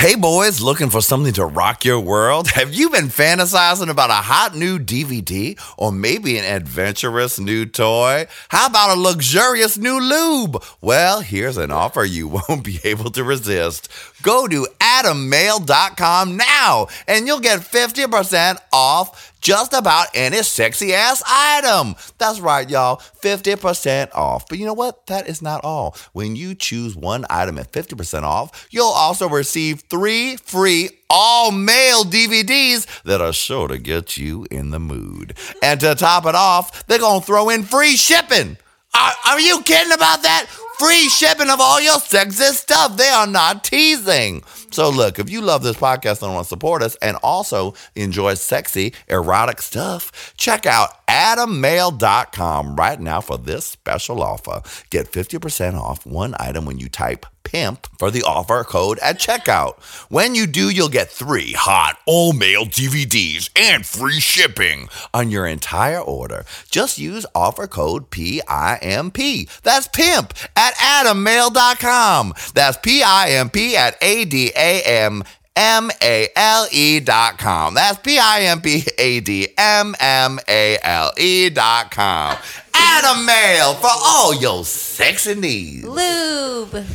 Hey boys, looking for something to rock your world? Have you been fantasizing about a hot new DVD or maybe an adventurous new toy? How about a luxurious new lube? Well, here's an offer you won't be able to resist. Go to adammale.com now and you'll get 50% off just about any sexy ass item. That's right, y'all, 50% off. But you know what? That is not all. When you choose one item at 50% off, you'll also receive three free all male DVDs that are sure to get you in the mood. And to top it off, they're going to throw in free shipping. Are, are you kidding about that? Free shipping of all your sexy stuff. They are not teasing. So, look, if you love this podcast and want to support us and also enjoy sexy, erotic stuff, check out adammale.com right now for this special offer. Get 50% off one item when you type pimp for the offer code at checkout. When you do, you'll get three hot all male DVDs and free shipping on your entire order. Just use offer code PIMP. That's pimp at adammale.com. That's PIMP at A D A M M A L E dot com. That's P I M P A D M M A L E dot com. Adam Male for all your sexy needs. Lube.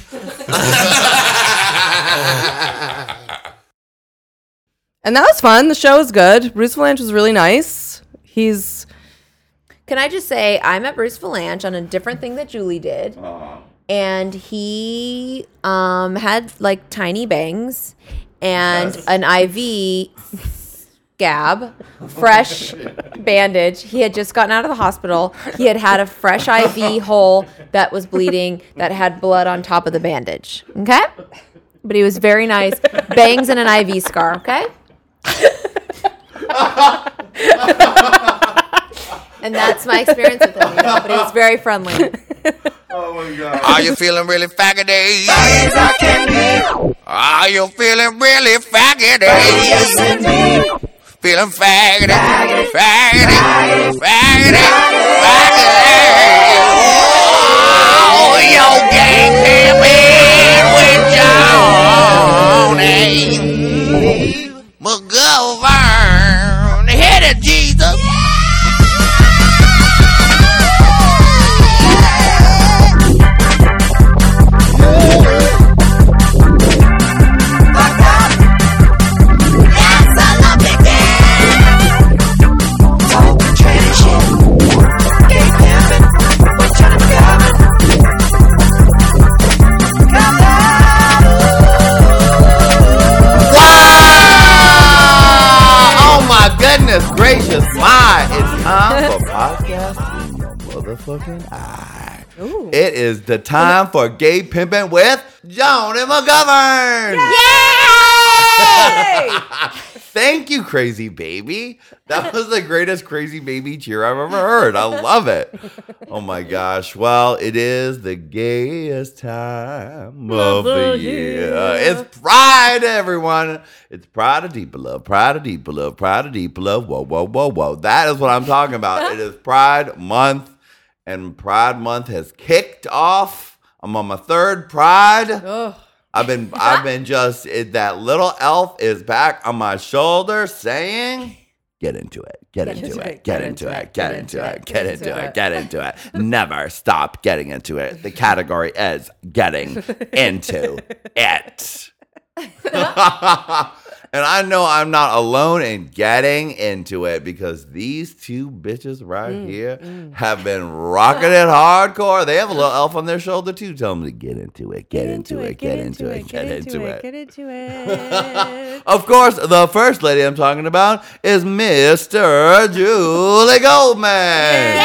And that was fun. The show was good. Bruce Vilanch was really nice. He's Can I just say I met Bruce Vilanch on a different thing that Julie did. And he um, had like tiny bangs and an IV scab, fresh bandage. He had just gotten out of the hospital. He had had a fresh IV hole that was bleeding that had blood on top of the bandage. Okay? But he was very nice. Bangs and an IV scar, okay? and that's my experience with him. But he was very friendly. Oh, Are you feeling really faggoty? Are you feeling really faggoty? Feeling faggoty, faggoty, faggoty, faggoty. Oh, your gang can be with Johnny McGovern. Hit it, Jesus. It is the time for gay pimping with Johnny McGovern. Yay! Thank you, crazy baby. That was the greatest crazy baby cheer I've ever heard. I love it. Oh my gosh. Well, it is the gayest time of the year. It's Pride, everyone. It's Pride of Deep Love, Pride of Deep Love, Pride of Deep Love. Whoa, whoa, whoa, whoa. That is what I'm talking about. It is Pride Month, and Pride Month has kicked off. I'm on my third Pride. I've been I've been just it, that little elf is back on my shoulder saying get into it. Get, into, it, get into it. get into it. get into it. Get into it. Never stop getting into it. The category is getting into it and I know I'm not alone in getting into it because these two bitches right mm, here mm. have been rocking it hardcore. They have a little elf on their shoulder too. Tell them to get into it, get, into, it, get into it, get into it. Get into it. Of course, the first lady I'm talking about is Mr. Julie Goldman.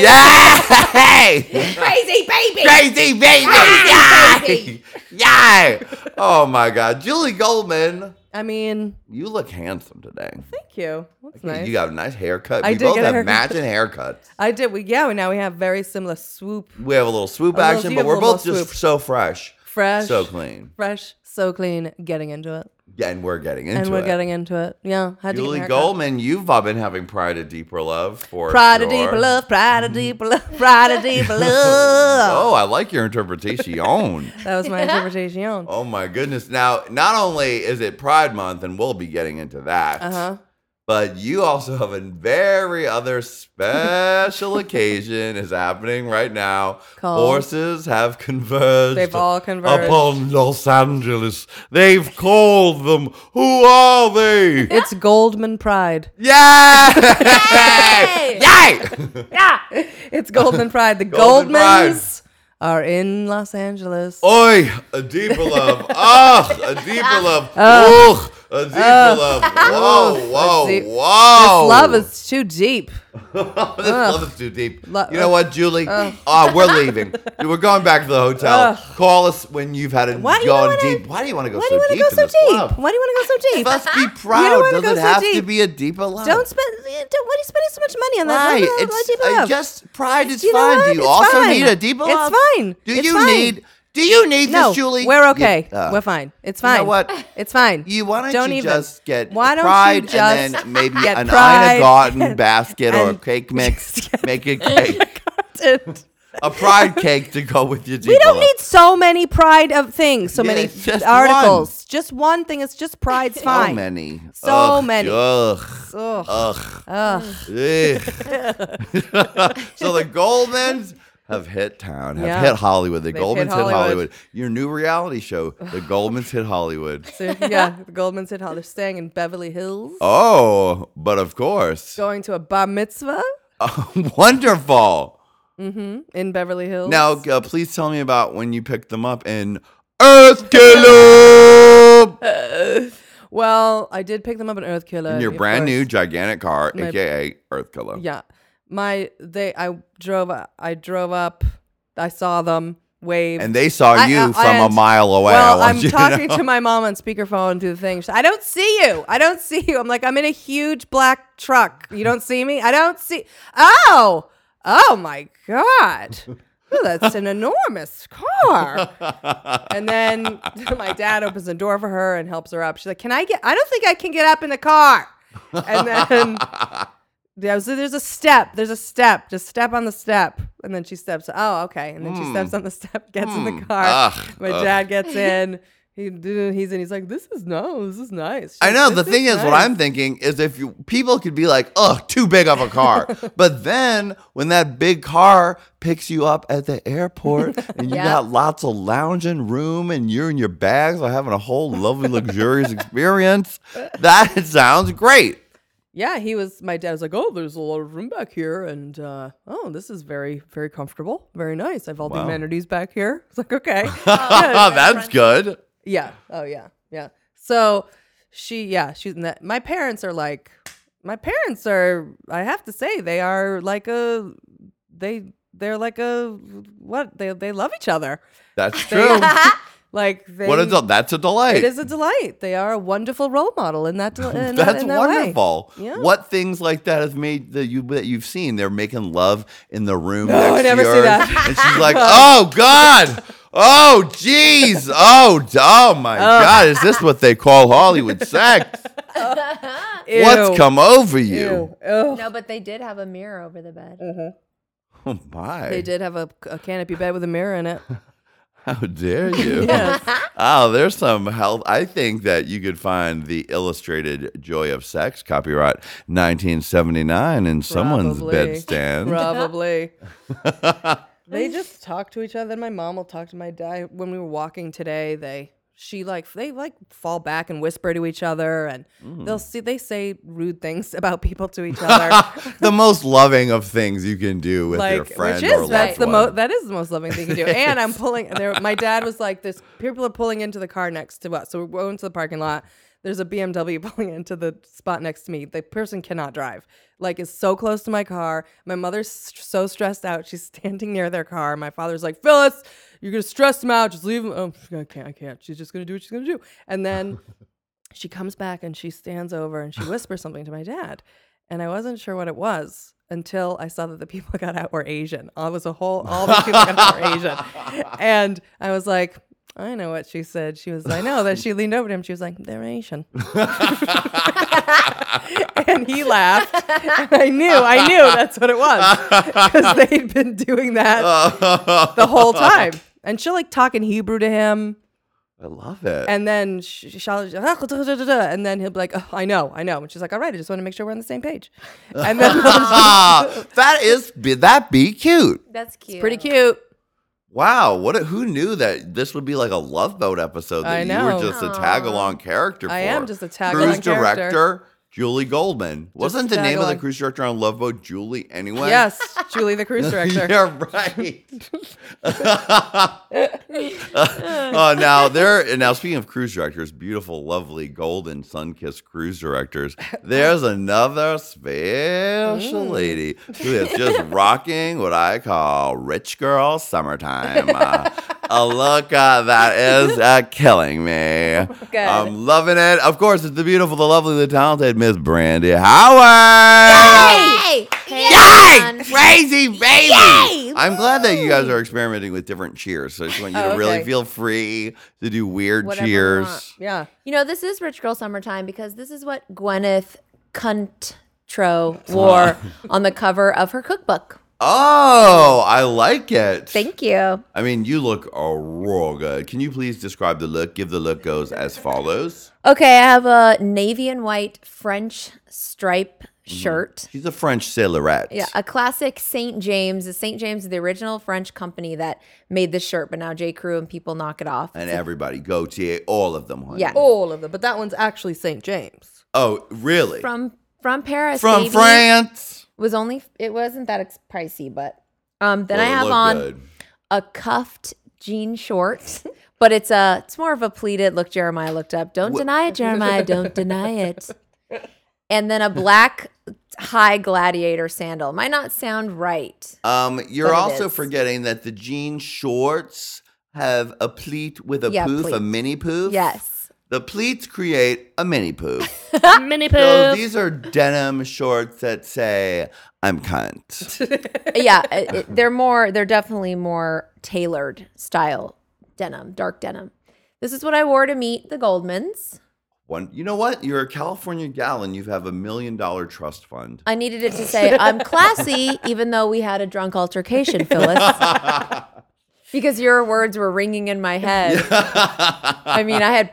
Yay! Crazy baby. Crazy baby! Crazy Yay! Yay! Oh my God, Julie Goldman, I mean, you look handsome today. thank you. That's nice. You got a nice haircut. I we did both get a have haircut. matching haircuts. I did. We yeah. Now we have very similar swoop, We have a little swoop little- action, you but have we're little both just swoop. so fresh, fresh, so clean. fresh, so clean. Getting into it. And we're getting into it. and we're it. getting into it. Yeah. Had to get my Julie. Goldman, you've all been having Pride of Deeper Love for Pride of sure. deeper love, pride of deeper love, pride of deeper love. Oh, I like your interpretation. That was my interpretation. oh my goodness! Now, not only is it Pride Month, and we'll be getting into that, Uh huh. But you also have a very other special occasion is happening right now. Called- Horses have converged. They've all converged. upon Los Angeles. They've called them. Who are they? It's Goldman Pride. Yeah! Yay! Yay! It's Goldman Pride. The Goldman Pride. Goldmans are in Los Angeles. Oi, a deeper love. Ah, a deeper love. Uh, Ugh, a deeper love. Whoa, whoa, deep- whoa. This love is too deep. this love is too deep. Lo- you know what, Julie? Ah, we're leaving. We're going back to the hotel. Call us when you've had it Why do you gone wanna- deep. Why do you want to go so deep? Why do you want to deep go so deep? love? Why do you want to go so deep? Must be proud. Does it so have to be a deeper love? Don't spend. Don't, what are you spending so much money on that? Right. Why you It's deep uh, love? just pride is You fine. Do you It's also fine. need a deeper love? It's fine. Do It's you fine. need do you need no, this, Julie? we're You- okay. uh, we're fine. It's fine. you know what? It's fine. You why don't, Don't you even. just get Why don't you pride just and then maybe an pride Ina Garten basket or a cake mix? Make a cake. A pride cake to go with your we don't need so many pride of things. So Yeah, many just articles. Just one thing. It's just pride's fine. so many. So Ugh, many. Ugh. Ugh. Ugh. Ugh. Ugh. so the Goldmans have hit town, have Yeah. hit Hollywood. The They've Goldmans hit hit Hollywood. Hollywood. Your new reality show, The Goldmans hit Hollywood. So yeah, the Goldmans Hit Hollywood. they're staying in Beverly Hills, Oh, but of course. going to a bar mitzvah Wonderful. in Beverly Hills. Now, uh, please tell me about when you picked them up in Earth Killer. well, I did pick them up in Earth Killer. in your brand new gigantic car, My- aka Earth Killer. Yeah, my they I drove I drove up. I saw them wave. And they saw I- you I- from a mile away. Well, I'm talking know. to my mom on speakerphone through the thing. I don't see you. I don't see you. I'm like, I'm in a huge black truck. You don't see me? I don't see. Oh, oh my God. Ooh, that's an enormous car. And then my dad opens the door for her and helps her up. She's like, Can I get, I don't think I can get up in the car. And then yeah, so there's a step. There's a step. Just step on the step. And then she steps. Oh, okay. And then she hmm. steps on the step, gets in the hmm. car. Ugh, My ugh. dad gets in. He he's in. He's like, "This is no, this is nice." She's I like, know. The "This thing is, what nice." I'm thinking is if you, people could be like, "Ugh, too big of a car," but then when that big car picks you up at the airport and you Yeah. got lots of lounging room and you're in your bags are having a whole lovely, luxurious experience, that sounds great. Yeah, he was. My dad was like, "Oh, there's a lot of room back here, and uh, oh, this is very, very comfortable, very nice. I have all the Wow. amenities back here." It's like, okay, Oh, that's good. yeah, oh yeah, yeah. So she, yeah, she's in that. My parents are like, my parents are. I have to say, they are like a, they, they're like a what? They they love each other. That's true. Like they, what is a, that's a delight. It is a delight. They are a wonderful role model in that. del- In that- That's in that way. wonderful. Yeah. What things like that have made that you that you've seen? They're making love in the room. No, next I never to see that. And she's like, "Oh God, oh jeez, oh oh my oh. God, is this what they call Hollywood sex? Ew. What's come over you? Ew. Ugh. No, but they did have a mirror over the bed. Mm-hmm. Oh my! They did have a, a canopy bed with a mirror in it. How dare you? Yes. Oh, there's some health. I think that you could find the illustrated Joy of Sex, copyright 1979, in someone's Probably. bedstand. Probably. they just talk to each other. Then my mom will talk to my dad. When we were walking today, they she like they like fall back and whisper to each other, and Mm. they'll see they say rude things about people to each other. the most loving of things you can do with your like friend which is that's the most that is the most loving thing you can do. And I'm pulling there. My dad was like, "This people are pulling into the car next to us." So we're going to the parking lot. There's a BMW pulling into the spot next to me. The person cannot drive. Like is so close to my car. My mother's so stressed out. She's standing near their car. My father's like, "Phyllis, you're gonna stress them out. Just leave them." Oh, I can't. I can't. She's just gonna do what she's gonna do. And then she comes back and she stands over and she whispers something to my dad. And I wasn't sure what it was until I saw that the people got out were Asian. I was a whole, all the people got out were Asian. And I was like, I know what she said. She was, I know that she leaned over to him. She was like, they're Asian. and he laughed. And I knew, I knew that's what it was. Because they'd been doing that the whole time. And she'll like talk in Hebrew to him. I love it. And then sh- she'll, and then he'll be like, oh, I know, I know. And she's like, all right, I just want to make sure we're on the same page. And then Ah, that is that be cute. That's cute. pretty cute. Wow, what? A, who knew that this would be like a Love Boat episode that I you were just a tag along character for? I am just a tag along character. director Julie Goldman. Wasn't the name of the cruise director on Love Boat Julie anyway? Yes, Julie, the cruise director. You're right. oh, now there. Now speaking of cruise directors, beautiful, lovely, golden, sun-kissed cruise directors. There's another special Mm. lady who is just rocking what I call rich girl summertime. Uh, a look uh, that is uh, killing me. Good. I'm loving it. Of course, it's the beautiful, the lovely, the talented Miss Brandy Howard. Hey! Hey, Yay! everyone. Crazy baby! Yay! I'm glad that you guys are experimenting with different cheers. So I just want you to Oh, really okay. feel free to do weird Whatever cheers. Yeah. You know, this is Rich Girl Summertime because this is what Gwyneth Cuntro wore on the cover of her cookbook. Oh, I like it. Thank you. I mean, you look uh, real good. Can you please describe the look? Give the look goes as follows. Okay, I have a navy and white French stripe shirt. She's a French sailorette. Yeah, a classic St. James. The St. James is the original French company that made this shirt, but now J. Crew and people knock it off. And everybody, Gaultier, all of them. Honey. Yeah. All of them. But that one's actually St. James. Oh, really? From from Paris. From baby. France. Was only it wasn't that ex- pricey, but um then Well, I have on good. a cuffed jean short, but it's a it's more of a pleated look. Jeremiah looked up. Don't deny it, Jeremiah. Don't deny it. And then a black high gladiator sandal. Might not sound right. Um, you're also forgetting that the jean shorts have a pleat with a Yeah, poof, a mini poof. Yes. The pleats create a mini poof. Mini so these are denim shorts that say, I'm cunt. yeah, it, it- they're more. They're definitely more tailored style denim, dark denim. This is what I wore to meet the Goldmans. One, you know what? You're a California gal and you have a million dollar trust fund. I needed it to say I'm classy, even though we had a drunk altercation, Phyllis. because your words were ringing in my head. I mean, I had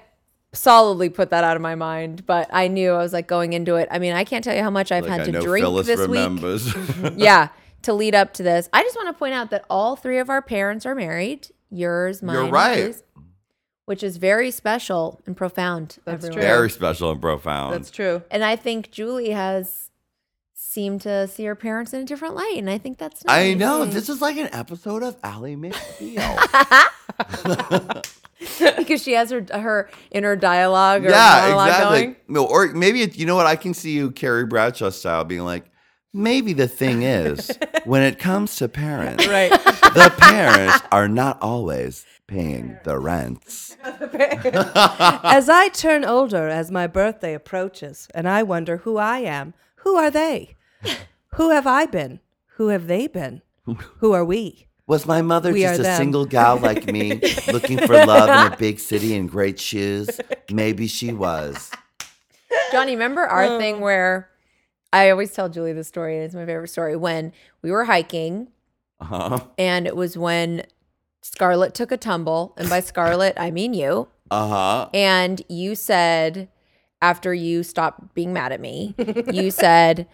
solidly put that out of my mind, but I knew I was like going into it. I mean, I can't tell you how much I've Like had I to know drink Phyllis this week. Yeah, to lead up to this. I just want to point out that all three of our parents are married. Yours, mine, You're right. his, which is very special and profound. That's everyone. true. Very special and profound. That's true. And I think Julie has seemed to see her parents in a different light, and I think that's nice. I know. Mm. This is like an episode of Ally McBeal. because she has her her inner dialogue or yeah, exactly. going. No, or maybe it, you know what? I can see you Carrie Bradshaw style being like, maybe the thing is, when it comes to parents, Right. the parents are not always paying the rents. as I turn older, as my birthday approaches, and I wonder who I am, who are they? Who have I been? Who have they been? Who are we? Was my mother We just are a them. single gal like me, looking for love in a big city and great shoes? Maybe she was. Johnny, remember our thing where I always tell Julie the story, and it's my favorite story. When we were hiking, Uh-huh. and it was when Scarlett took a tumble, and by Scarlett I mean you. Uh-huh. And you said after you stopped being mad at me, you said.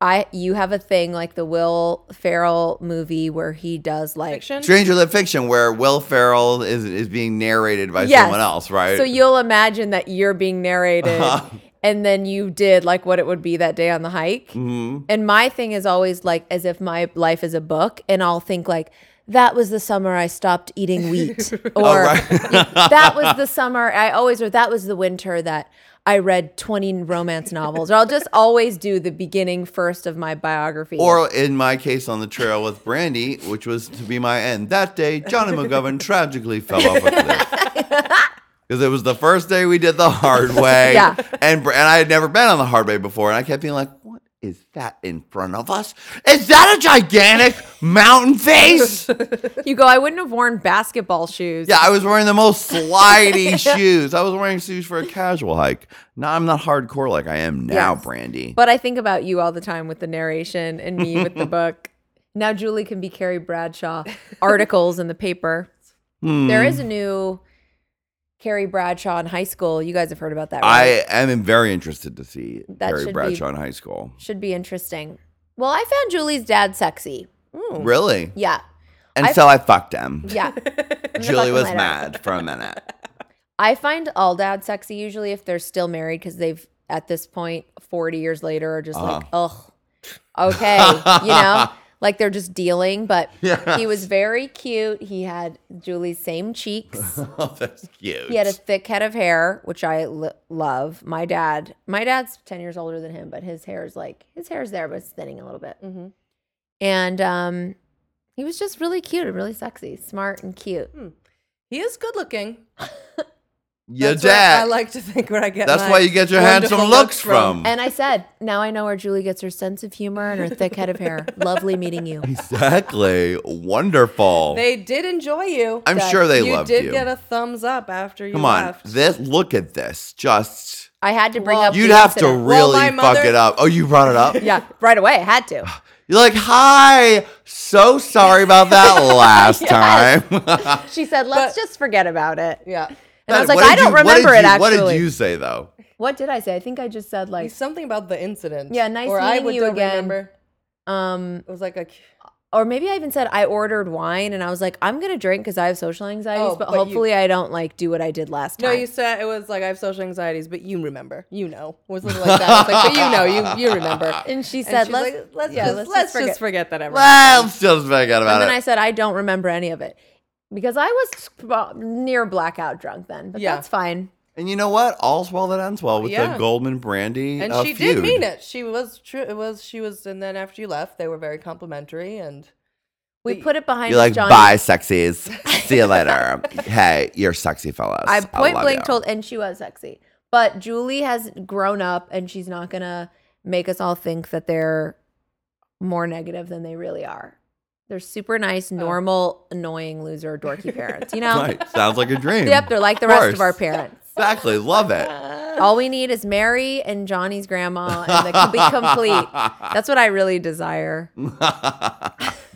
I you have a thing like the Will Ferrell movie where he does like Fiction? Stranger Than Fiction, where Will Ferrell is is being narrated by Yes. someone else, right? So you'll imagine that you're being narrated, and then you did like what it would be that day on the hike. Mhm. And my thing is always like as if my life is a book, and I'll think like that was the summer I stopped eating wheat, oh, or right. that was the summer I always, or that was the winter that I read 20 romance novels. Or I'll just always do the beginning first of my biography. Or in my case on the trail with Brandy, which was to be my end. That day, Johnny McGovern tragically fell off a cliff. Because it was the first day we did the hard way. Yeah. And, and I had never been on the hard way before. And I kept being like, is that in front of us? Is that a gigantic mountain face? You go, I wouldn't have worn basketball shoes. Yeah, I was wearing the most slidey shoes. I was wearing shoes for a casual hike. Now I'm not hardcore like I am now, Yes. Brandy. But I think about you all the time with the narration and me with the book. Now Julie can be Carrie Bradshaw articles in the paper. Hmm. There is a new Carrie Bradshaw in high school. You guys have heard about that, right? I am very interested to see That Carrie should be- Bradshaw in high school. Should be interesting. Well, I found Julie's dad sexy. Really? Yeah. And I- so I fucked him. Yeah. Julie was mad for a minute. I find all dads sexy usually if they're still married because they've at this point 40 years later are just like, Uh-huh. ugh, okay, you know, like they're just dealing. But Yeah. he was very cute. He had Julie's same cheeks. oh, that's cute. He had a thick head of hair, which I l- love. My dad, my dad's 10 years older than him, but his hair is like, his hair's there, but it's thinning a little bit. Mhm. And um, he was just really cute and really sexy, smart and cute. He is good looking. Your That's dad. I like to think where I get. That's my why you get your handsome looks from. And I said, now I know where Julie gets her sense of humor and her thick head of hair. Lovely meeting you. Exactly. Wonderful. They did enjoy you. I'm That sure they you loved did you. Did get a thumbs up after you Come on. left. This look at this. Just I had to bring Well, up. you'd the have to incident. really my fuck it up. Oh, you brought it up? Yeah, right away. I had to. You're like, hi. So sorry about that last time. She said, "Let's But- just forget about it." Yeah. And I was like, "I don't you- what did remember it you- actually." What did you say though? What did I say? I think I just said like, something about the incident. Yeah, nice or I meeting would you again. Remember. um, It was like a. or maybe I even said I ordered wine, and I was like, "I'm gonna drink because I have social anxieties, Oh, but, but you- hopefully I don't like do what I did last No, time." No, you said it was like I have social anxieties, but you remember, you know, it was something like that. I was like, but you know, you you remember. and she said, she's "Let's like, let's yeah, just let's, let's, just just, forget." forget that ever. Well, just forget about it. And then. I said, "I don't remember any of it." Because I was near blackout drunk then, but Yeah. that's fine. and you know what? All's well that ends well with the Goldman Brandy. and uh, she feud. did mean it. She was true. It was she was, and then after you left, they were very complimentary and. We But- put it behind You're like, Johnny. bye, sexies. See you later. hey, you're sexy fellas. I point love blank you. told, and she was sexy. But Julie has grown up, and she's not gonna make us all think that they're more negative than they really are. They're super nice, normal, annoying, loser, dorky parents. You know? Right. Sounds like a dream. Yep, they're like the Of rest of our parents. Exactly. Love it. All we need is Mary and Johnny's grandma, and they can be complete. That's what I really desire.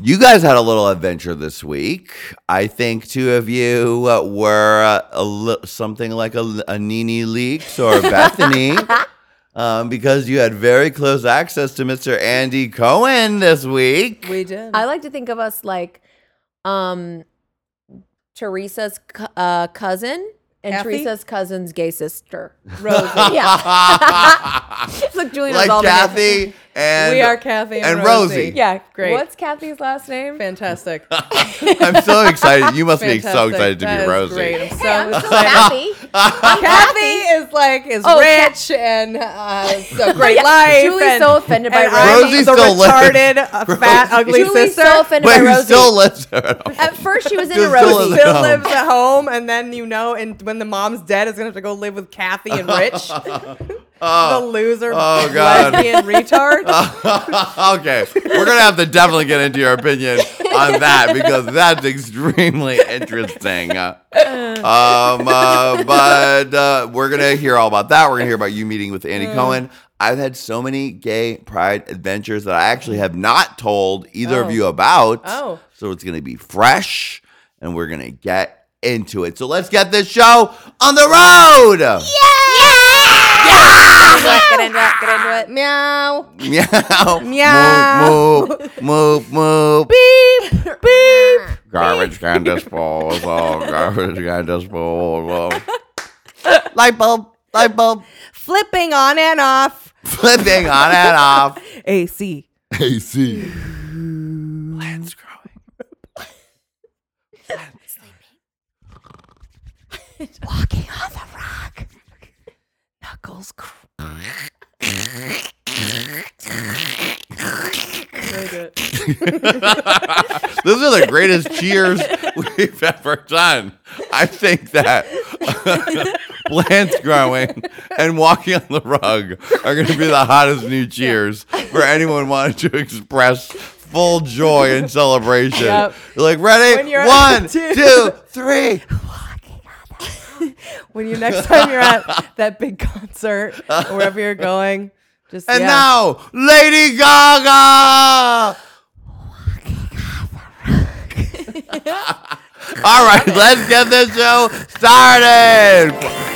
You guys had a little adventure this week. I think two of you uh, were uh, a li- something like a, a NeNe Leakes or Bethany. Um, because you had very close access to Mr. Andy Cohen this week. We did. I like to think of us like um Teresa's co- uh, cousin and Kathy? Teresa's cousin's gay sister. Rosie. Yeah. Look, Julie knows like all the. Kathy and we are Kathy and, and Rosie. Yeah, Great. What's Kathy's last name? Fantastic. I'm so excited. You must be so Fantastic. excited to That be is Rosie. Great. I'm so Hey, I'm still excited. Kathy. Kathy is like is Oh, Ka- rich and uh, a great Yeah, life. Julie's and, so offended by and Rosie. I'm Rosie the still lives. retarded, uh, fat, ugly Julie's sister. so offended But by he Rosie. still lives there. At first, she was into Just still Rosie. lives still home. lives at home, and then you know, and when the mom's dead, is gonna have to go live with Kathy and Rich, the loser, Oh, God. lesbian retard. okay, we're gonna have to definitely get into your opinion on that because that's extremely interesting. Uh, um, uh, but uh, we're gonna hear all about that. We're gonna hear about you meeting with Andy Cohen. I've had so many gay pride adventures that I actually have not told either Oh. of you about. Oh. so it's gonna be fresh, and we're gonna get into it. So let's get this show on the road. Get into it. Get into it. Meow. Meow. Meow. Move, move, move, move. Beep. Beep. Garbage can disposal. Garbage can disposal. Light bulb. Light bulb. Flipping on and off. Flipping on and off. AC. AC. Plants growing. Walking on the rock. Knuckles. cr- Very good. Those are the greatest cheers we've ever done. I think that plants growing, and walking on the rug are going to be the hottest new cheers for anyone wanting to express full joy and celebration. Yep. You're like, ready? You're One, two, three. when you next time you're at that big concert or wherever you're going, just And yeah. now, Lady Gaga. All right, let's get this show started.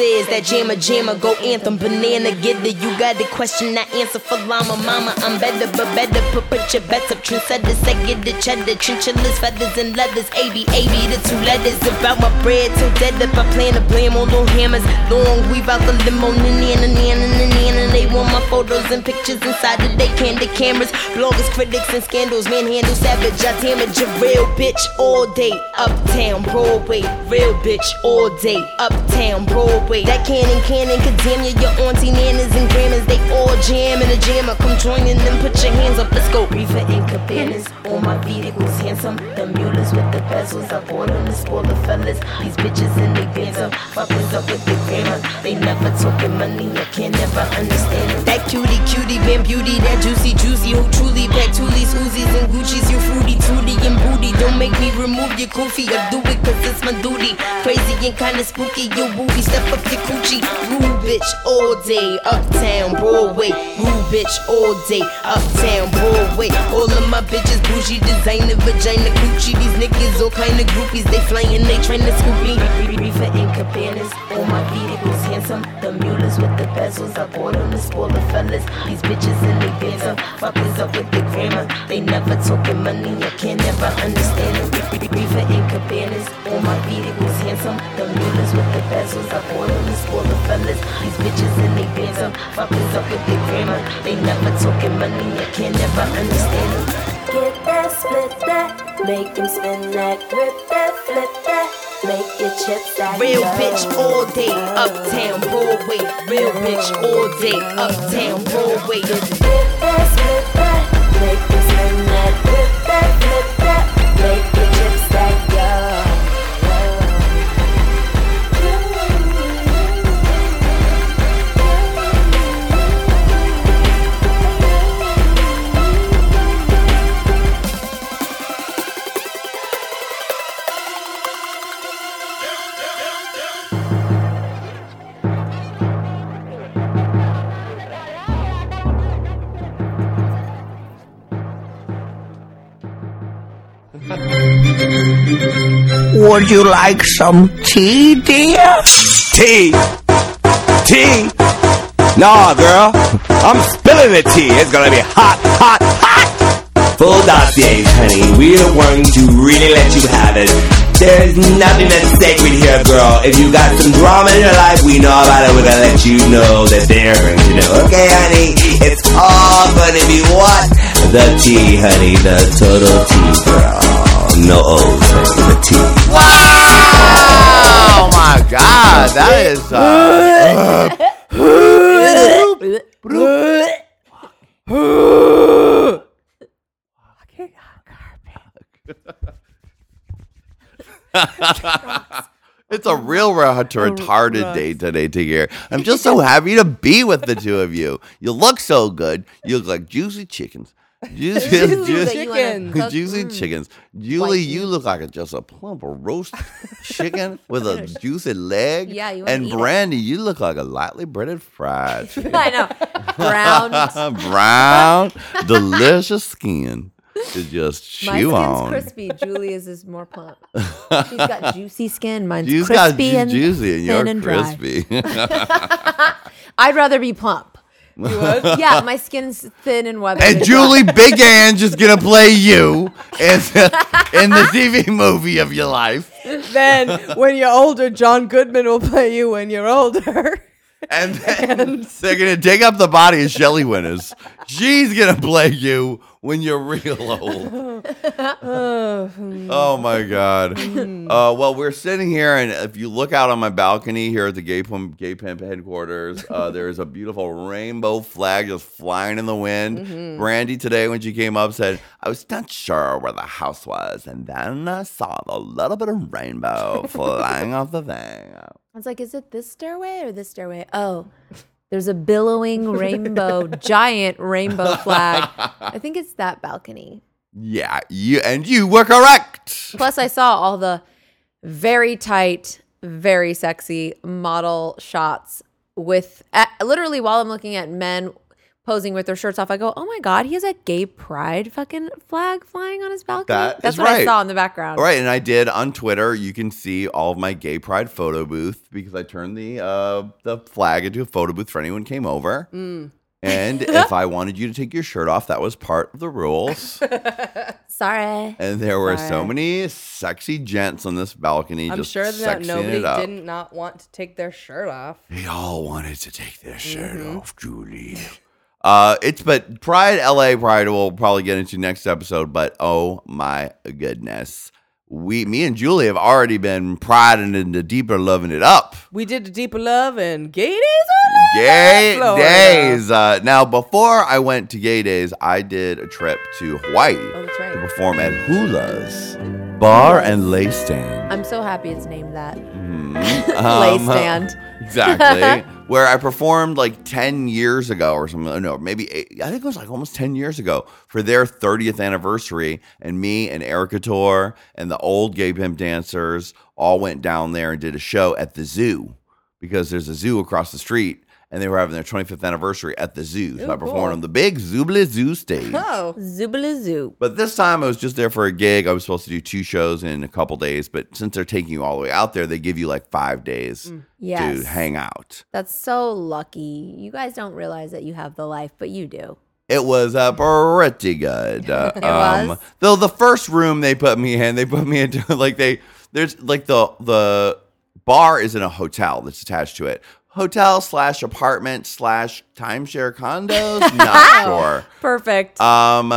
Is that jammer jammer go anthem banana getter. You got the question I answer for llama mama. I'm better but better put put your bets up trendsetters. I get the cheddar chinchillas feathers and leathers. 80 80 the two letters about my bread till dead up. I plan to blame on no hammers. Long weave out the limo nana nana nana. They want my photos and pictures inside the they candy cameras. Bloggers, critics, and scandals. Manhandle savage. I damage a real bitch all day. Uptown Broadway, real bitch all day. Uptown Broadway. That cannon cannon could damn you. Your auntie nanas and grandmas. They all jam in a jammer. Come join in them. Put your hands up. Let's go. Reefer and cabanas. All my vehicles handsome. The mules with the bezels. I bought them to spoil the fellas. These bitches in bands up. Fuckers up with the grammar. They never talking money. I can never understand them. That cutie cutie man beauty. That juicy juicy. Who truly pack toolies, Uzis and Gucci's. You fruity tooty and booty. Don't make me remove your koofy. I do it cause it's my duty. Crazy and kinda spooky. Your booty step up your coochie. Rude bitch all day. Uptown Broadway. Rude bitch all day. Uptown Broadway. All of my bitches bougie designer vagina coochie. These niggas all kinda groupies. They flying, they tryna scoop me. Reefer and cabanas. All my vehicles handsome. The mules with the bezels. I bought them to spoil the fellas. These bitches in bands up. Fuckers up with the grammar. They never talking money. I can never understand them. Reefer and cabanas. All my vehicles handsome. The mules with the bezels. I bought them to spoil the fellas. These bitches in bands up. Fuckers up with the grammar. They never talking money. I can never understand them. That, split that, make him spin that, grip that, flip that, make your chips that Real go. bitch all day, uptown Broadway. Real bitch all day, uptown Broadway. Get that, split that, make him spin that, grip that, Would you like some tea, dear? Tea. Tea. Nah, girl. I'm spilling the tea. It's gonna be hot, hot, hot. Full dossiers, honey. We're going to really let you have it. There's nothing that's sacred here, girl. If you got some drama in your life, we know about it. We're gonna let you know that they're going to know. Okay, honey? It's all gonna be what? The tea, honey. The total tea, girl. No O's, honey. The tea. Wow! Oh my God, that is. Uh, it's a real ra- to retarded day today to hear. I'm just so happy to be with the two of you. You look so good. You look like juicy chickens. Juicy, That juicy, you wanna Chicken. cook. juicy Mm. chickens. Julie, you look like a, just a plump of roast chicken with a juicy leg. Yeah, you And eat it. Brandy, you look like a lightly breaded fried chicken. I know. Brown. brown, delicious skin to just My chew skin's on. crispy. Julia's is more plump. She's got juicy skin. Mine's You've got crispy ju- and juicy and thin you're and dry. crispy. I'd rather be plump. yeah, my skin's thin and weathered. and Julie Big Ang is gonna play you in the, in the TV movie of your life. then when you're older, John Goodman will play you when you're older. And then they're gonna dig up the body of Shelley Winters. She's gonna play you when you're real old. oh my god. Uh, well, we're sitting here, and if you look out on my balcony here at the Gay Pimp, Gay Pimp headquarters, uh, there's a beautiful rainbow flag just flying in the wind. Brandy today, when she came up, said, "I was not sure where the house was, and then I saw a little bit of rainbow flying off the thing." I was like, is it this stairway or this stairway? Oh, there's a billowing rainbow, giant rainbow flag. I think it's that balcony. Yeah, you and you were correct. Plus, I saw all the very tight, very sexy model shots with at, literally while I'm looking at men posing with their shirts off. I go, oh my god, he has a gay pride fucking flag flying on his balcony. That That's is what I saw in the background. All right, and I did on Twitter. You can see all of my gay pride photo booth because I turned the uh, the flag into a photo booth for anyone came over. Mm. And if I wanted you to take your shirt off, that was part of the rules. Sorry. And there were so many sexy gents on this balcony. I'm just sure that sexing nobody it up. didn't not want to take their shirt off. They all wanted to take their shirt Mm-hmm. off, Julie. Uh, it's but Pride LA Pride we'll probably get into next episode, but oh my goodness. We me and Julie have already been priding into deeper loving it up. We did the deeper love and gay days. Gay Florida. days. Uh, now, before I went to gay days, I did a trip to Hawaii Oh, that's to perform at Hula's Bar and Lei Stand. I'm so happy it's named that. Lay Um, stand. Exactly. Where I performed like 10 years ago or something. Uh, no, maybe eight, I think it was like almost 10 years ago for their 30th anniversary. And me and Erica Tor and the old gay pimp dancers all went down there and did a show at the zoo because there's a zoo across the street. And they were having their 25th anniversary at the zoo. So Ooh, I performed cool. on the big Zubla Zoo stage. Oh, Zoobalazoo. But this time I was just there for a gig. I was supposed to do two shows in a couple days. But since they're taking you all the way out there, they give you like five days Yes. to hang out. That's so lucky. You guys don't realize that you have the life, but you do. It was uh, pretty good. Uh, It was? Though the first room they put me in, they put me into like they there's like the the bar is in a hotel that's attached to it. Hotel slash apartment slash timeshare condos. Not sure. Perfect. Um,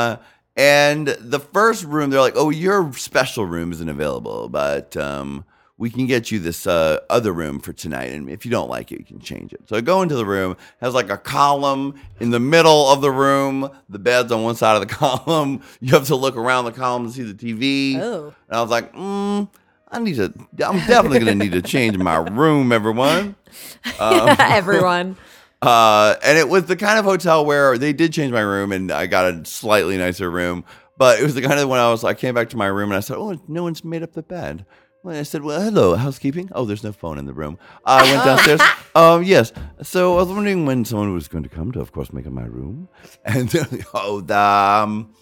and the first room, they're like, "Oh, your special room isn't available, but um, we can get you this uh, other room for tonight. And if you don't like it, you can change it." So I go into the room, has like a column in the middle of the room. The bed's on one side of the column. You have to look around the column to see the TV. Oh. And I was like, mm, "I need to. I'm definitely gonna need to change my room, everyone." Everyone. Uh, and it was the kind of hotel where they did change my room and I got a slightly nicer room. But it was the kind of when I was, I came back to my room and I said, "Oh, no one's made up the bed." Well, I said, "Well, hello, housekeeping." Oh, there's no phone in the room. I went downstairs. um, yes. So I was wondering when someone was going to come to, of course, make up my room. And oh, the, um,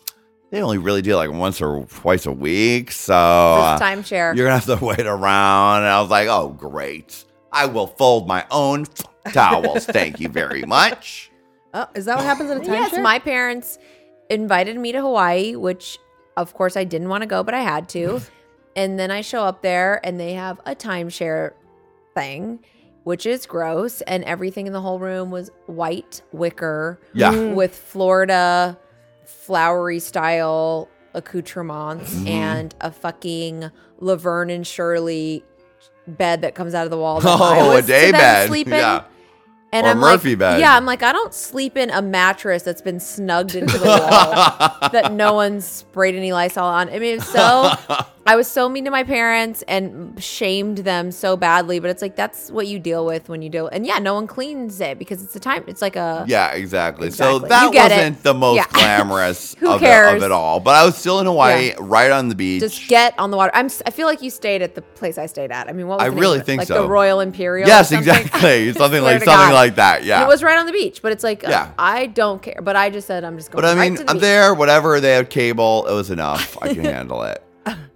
they only really do it like once or twice a week. So uh, This timeshare. you're gonna have to wait around. And I was like, oh, great. I will fold my own towels. Thank you very much. Oh, is that what happens at a timeshare? Yes, my parents invited me to Hawaii, which of course I didn't want to go, but I had to. and then I show up there and they have a timeshare thing, which is gross. And everything in the whole room was white wicker Yeah. with Florida flowery style accoutrements Mm-hmm. and a fucking Laverne and Shirley bed that comes out of the wall. Oh, a day bed. Yeah. And Or I'm Murphy like, bed. Yeah, I'm like, I don't sleep in a mattress that's been snugged into the wall that no one's sprayed any Lysol on. I mean, so I was so mean to my parents and shamed them so badly, but it's like that's what you deal with when you deal. And yeah, no one cleans it because it's a time. It's like a Yeah, exactly. So that get it. wasn't the most Yeah. glamorous of, It, of it all. But I was still in Hawaii, Yeah. right on the beach. just get on the water. I'm. I feel like you stayed at the place I stayed at. I mean, what was I the really think like so. the Royal Imperial. yes, exactly. Something like something God. like that. Yeah. And it was right on the beach, but it's like uh, Yeah. I don't care. But I just said I'm just going. But I right mean, the I'm beach. there, whatever. They have cable. It was enough. I can handle it.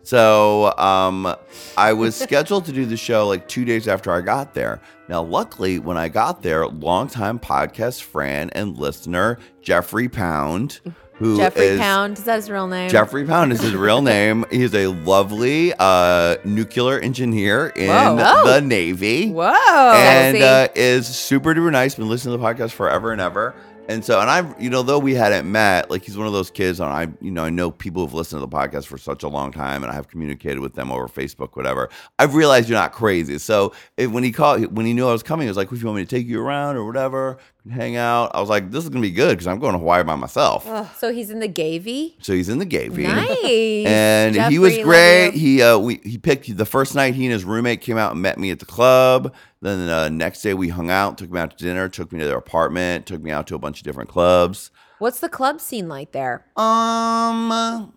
So um, I was scheduled to do the show like two days after I got there. Now, luckily, when I got there, longtime podcast friend and listener Jeffrey Pound, who Jeffrey is- Pound. Is that his real name? Jeffrey Pound is his real name. He's a lovely uh, nuclear engineer in Whoa. The Navy Whoa. and uh, is super duper nice. Been listening to the podcast forever and ever. And so, and I've you know, though we hadn't met, like he's one of those kids, and I, you know, I know people who've listened to the podcast for such a long time, and I have communicated with them over Facebook, whatever. I've realized you're not crazy. So if, when he called, when he knew I was coming, he was like, "If you want me to take you around or whatever, hang out," I was like, "This is gonna be good because I'm going to Hawaii by myself." So he's in the Gavy. So he's in the Gavy. Nice. and he Jeffrey, was love great. you. He uh, we he picked the first night. He and his roommate came out and met me at the club. Then the next day we hung out, took me out to dinner, took me to their apartment, took me out to a bunch of different clubs. What's the club scene like there? Um,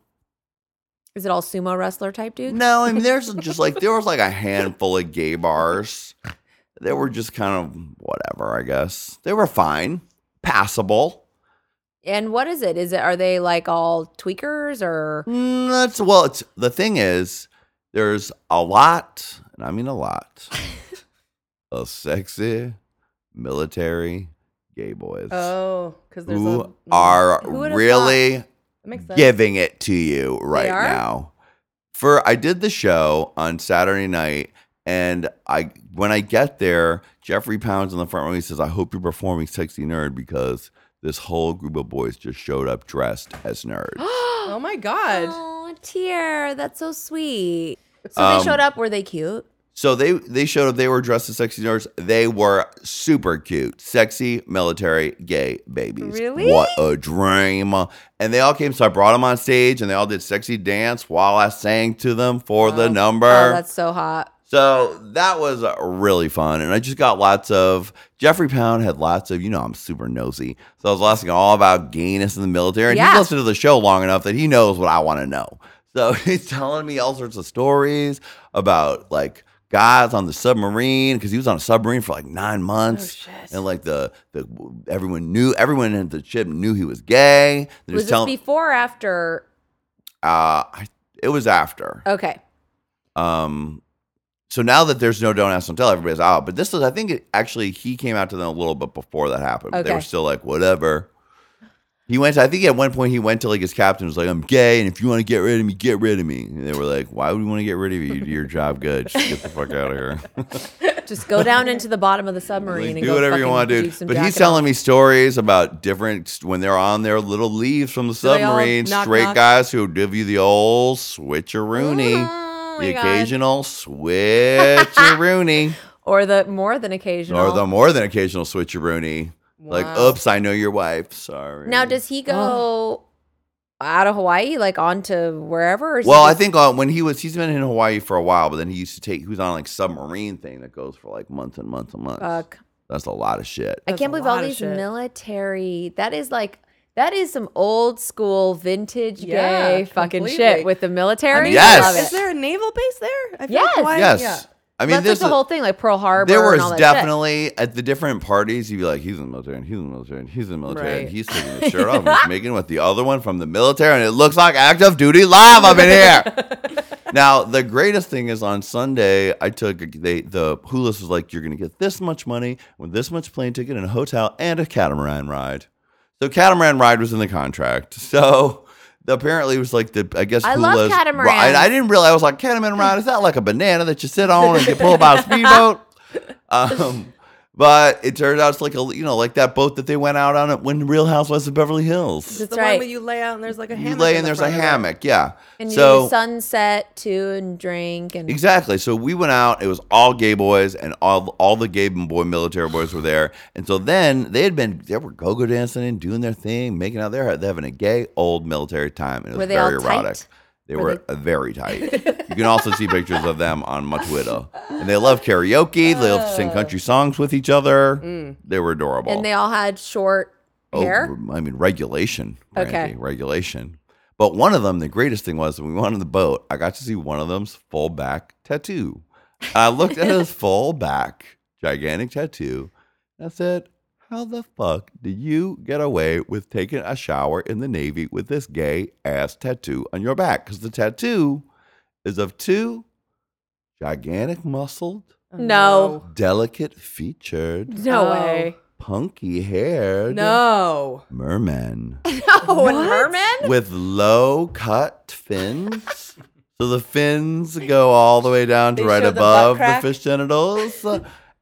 Is it all sumo wrestler type dudes? no, I mean there's just like there was like a handful of gay bars. They were just kind of whatever, I guess. They were fine, passable. And what is it? Is it are they like all tweakers or Mm, that's well. It's the thing is, there's a lot, and I mean a lot, of sexy military gay boys Oh, because there's who a, are Who really That makes sense. giving it to you right now. For I did the show on Saturday night, and I when I get there, Jeffrey Pounds in the front row. He says, "I hope you're performing sexy nerd because." This whole group of boys just showed up dressed as nerds. Oh my god. Oh, tear. That's so sweet. So Um, they showed up. Were they cute? So they they showed up. They were dressed as sexy nerds. They were super cute, sexy military gay babies. Really? What a dream! And they all came. So I brought them on stage, and they all did sexy dance while I sang to them for the number. Oh, that's so hot. So that was uh, really fun. And I just got lots of Jeffrey Pound had lots of. You know, I'm super nosy, so I was asking all about gayness in the military. And Yeah. he's listened to the show long enough that he knows what I want to know. So he's telling me all sorts of stories about like guys on the submarine because he was on a submarine for like nine months, and like the the everyone knew everyone in the ship knew he was gay. They Was this telling- before or after? uh, I, it was after. Okay. Um, so now that there's no don't ask don't tell, everybody's out. But this is, I think, it, actually he came out to them a little bit before that happened. They were still like whatever. He went. To, I think at one point he went to like his captain was like, "I'm gay, and if you want to get rid of me, get rid of me." And they were like, "Why would we want to get rid of you? You do your job good. Just get the fuck out of here. Just go down into the bottom of the submarine Like, and do go whatever you want to do do." But he's telling off. me stories about different when they're on their little leaves from the submarine. knock, straight knock? guys who give you the old switcheroony, ah. Oh the my God. occasional switcheroony. or the more than occasional. Or the more than occasional switcheroony. Like, Wow. oops, I know your wife. Sorry. now, does he go out of Hawaii, like on to wherever? Or is he well, I think uh, when he was, he's been in Hawaii for a while, but then he used to take, he was on like submarine thing that goes for like months and months and months. Fuck. That's a lot of shit. I can't believe all these shit. military. That is like that is some old school vintage Yeah, gay fucking completely. shit with the military. Yes. I love Is there a naval base there? I feel Yes. Hawaii- Yes. Yeah. I mean, that's this like the whole thing, like Pearl Harbor. there and was all that definitely at the different parties, you'd be like, he's in the military, and he's in the military, and he's in the military, and he's taking his shirt off, and he's making with the other one from the military, and it looks like active duty live up in here. now, the greatest thing is on Sunday, I took they the Hula's was like, you're gonna get this much money with this much plane ticket and a hotel and a catamaran ride. So catamaran ride was in the contract. So. Apparently, it was like the I guess I love catamarans. I, I didn't realize I was like catamaran ride. Is that like a banana that you sit on and get pulled by a speedboat? Um, but it turned out it's like a you know like that boat that they went out on it when Real Housewives of Beverly Hills. It's That's the right. one where you lay out and there's like a You hammock. lay in and the there's a front of it. hammock, yeah. And you so do sunset too and drink and exactly, so we went out. It was all gay boys, and all all the gay boy military boys were there. And so then they had been they were go go dancing and doing their thing, making out. They're they're having a gay old military time, and it was Were they all very erotic. tight? They Were were, uh, very tight. you can also see pictures of them on my Twitter. And they love karaoke. They love to sing country songs with each other. They were adorable. and they all had short Oh, hair. I mean, regulation. Okay. Regulation. But one of them, the greatest thing was when we went on the boat, I got to see one of them's full back tattoo. I looked at his full back, gigantic tattoo. And I said, How the fuck did you get away with taking a shower in the Navy with this gay ass tattoo on your back? Because the tattoo is of two gigantic muscled, No. delicate featured, No Oh. way. punky haired No. mermen and merman? with low cut fins. so the fins go all the way down to They right show the above the, fish genitals.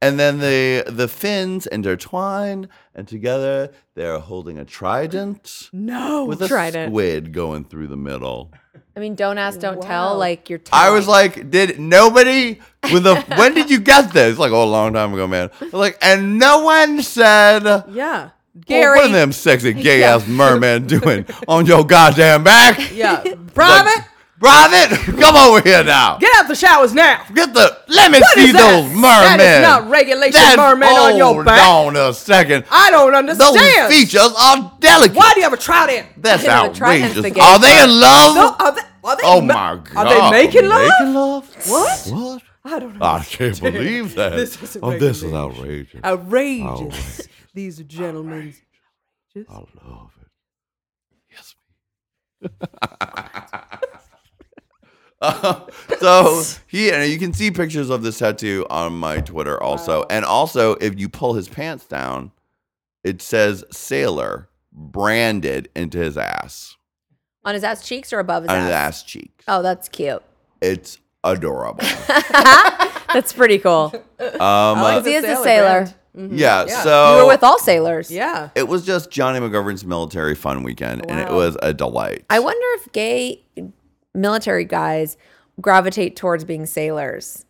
And then the the fins intertwine, and together they're holding a trident No. with a trident. squid going through the middle. I mean, don't ask, don't Wow. tell. Like you're. I was like, did nobody with the when did you get this? Like, oh, a long time ago, man. Like, and no one said, "Well, Yeah. what are them sexy gay ass mermen doing on your goddamn back? Yeah. Private. Private, come over here now. Get out the showers now. Get the. Let me What see is that? those mermen. That is not regulation That- merman on your back. hold on a second. I don't understand. Those understand. features are delicate. Why do you have a trout in? That's I have a trident outrageous. spaghetti Are they in love? No, are they, are they oh ma- my god. Are they making love? Making love? What? What? I don't know. I can't believe that. This isn't oh, this is regulation. outrageous. Outrageous. Outrageous. These are gentlemen. I love it. Yes. Uh, so he and you can see pictures of this tattoo on my Twitter also, and also if you pull his pants down, it says "sailor" branded into his ass on his ass cheeks or above his on ass. his ass cheeks. Oh, that's cute. It's adorable. That's pretty cool. Um, like he is a sailor sailor. brand. yeah, Yeah. so you were with all sailors. Yeah. it was just Johnny McGovern's military fun weekend, and it was a delight. I wonder if gay military guys gravitate towards being sailors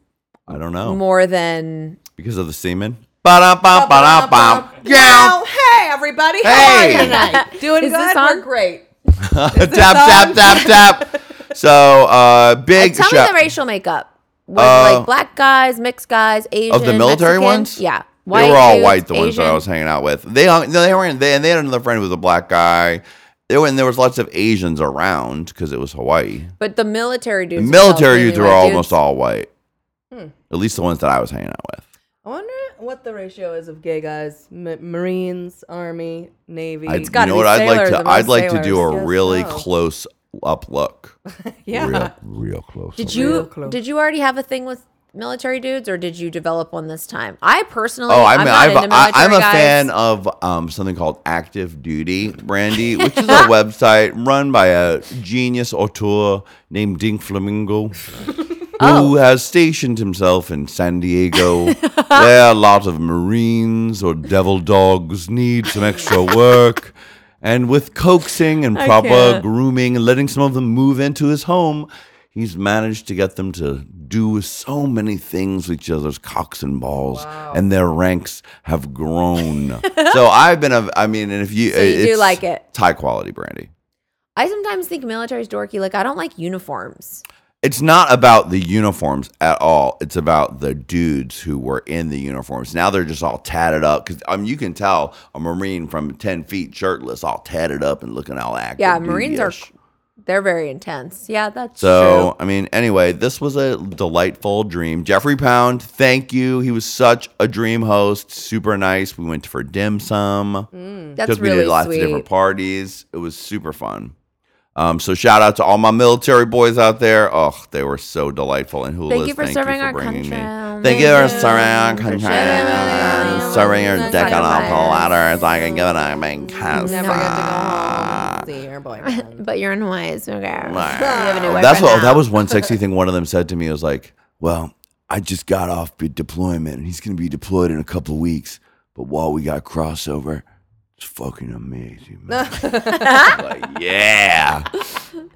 I don't know more than because of the semen. Ba-da-bum, ba-da-bum. Yeah. Well, hey everybody. How Hey. are you tonight? Doing Is this good. on? We're great. tap tap tap tap. So uh, big Tell shout me the racial makeup. Was it Uh, like black guys, mixed guys, Asian, of the military Mexican? ones. Yeah, they were all dudes, white. The ones that I Asian. was hanging out with. They hung, no, they weren't. They and they had another friend who was a black guy. There and there was lots of Asians around because it was Hawaii. But the military dudes, The dudes. military dudes dudes were almost all white. Hmm. At least the ones that I was hanging out with. I wonder what the ratio is of gay guys, M- Marines, Army, Navy. I, It's gotta you know be what I'd like sailors to? and I'd most like to do a sailors. Guess really so. close up look. yeah. Real, real close. Did up you Real close. did you already have a thing with military dudes, or did you develop one this time? I personally, Oh, I'm, I'm, not I've, into military I'm a guys. fan of um, something called Active Duty, Brandy, which is a website run by a genius auteur named Dink Flamingo, Oh. who has stationed himself in San Diego, where a lot of Marines or devil dogs need some extra work. And with coaxing and proper grooming and letting some of them move into his home, he's managed to get them to do so many things with each other's cocks and balls, and their ranks have grown. so I've been a, I mean, and if you, So you do like it. it's high quality brandy. I sometimes think military's dorky. Like I don't like uniforms. It's not about the uniforms at all. It's about the dudes who were in the uniforms. Now they're just all tatted up because I mean you can tell a marine from ten feet shirtless, all tatted up and looking all active. Yeah, Marines are. They're very intense. Yeah, that's So, true. I mean, anyway, this was a delightful dream. Jeffrey Pound, thank you. He was such a dream host, super nice. We went for dim sum. That's Took me really to lots sweet. of different parties. It was super fun. Um, so shout out to all my military boys out there. Oh, they were so delightful. And Hula's, Thank you for serving our bringing country. me. Thank Thank you for you serving our for country. Serving your dick on a platter so I can give it a big kiss. Never get to go home. See your boyfriend. But you're in Hawaii, so okay. You Wow. have a new That's what that was one sexy thing one of them said to me. It was like, Well, I just got off deployment and he's gonna be deployed in a couple of weeks. But while we got crossover, it's fucking amazing. Man. like, yeah.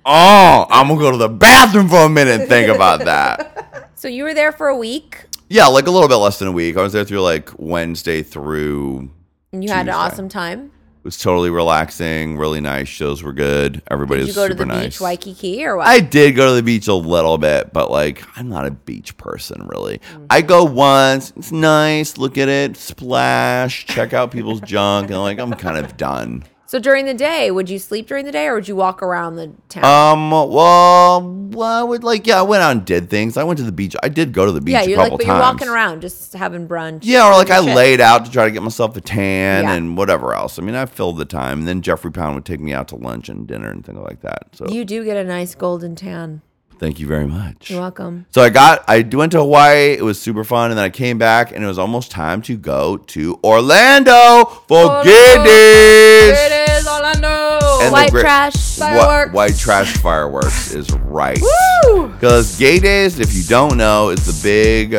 Oh, I'm gonna go to the bathroom for a minute and think about that. So you were there for a week, Yeah, like a little bit less than a week. I was there through like Wednesday through and you had an Tuesday. awesome time. It was totally relaxing, really nice. Shows were good. Everybody Did was you go to super the nice. beach, Waikiki, or what? I did go to the beach a little bit, but like I'm not a beach person really. Mm-hmm. I go once, it's nice, look at it, splash, check out people's junk, and like I'm kind of done. So during the day, would you sleep during the day, or would you walk around the town? Um, well, well, I would like, yeah, I went out and did things. I went to the beach. I did go to the beach yeah, a you're like, but times. you're walking around, just having brunch. Yeah, or like I shit. laid out to try to get myself a tan Yeah. and whatever else. I mean, I filled the time. And then Jeffrey Pound would take me out to lunch and dinner and things like that. So You do get a nice golden tan. Thank you very much. You're welcome. So I got, I went to Hawaii. It was super fun, and then I came back, and it was almost time to go to Orlando for. It is Orlando. And White great- trash. Fireworks. white trash fireworks is right. Woo! Because Gay Days, if you don't know, is the big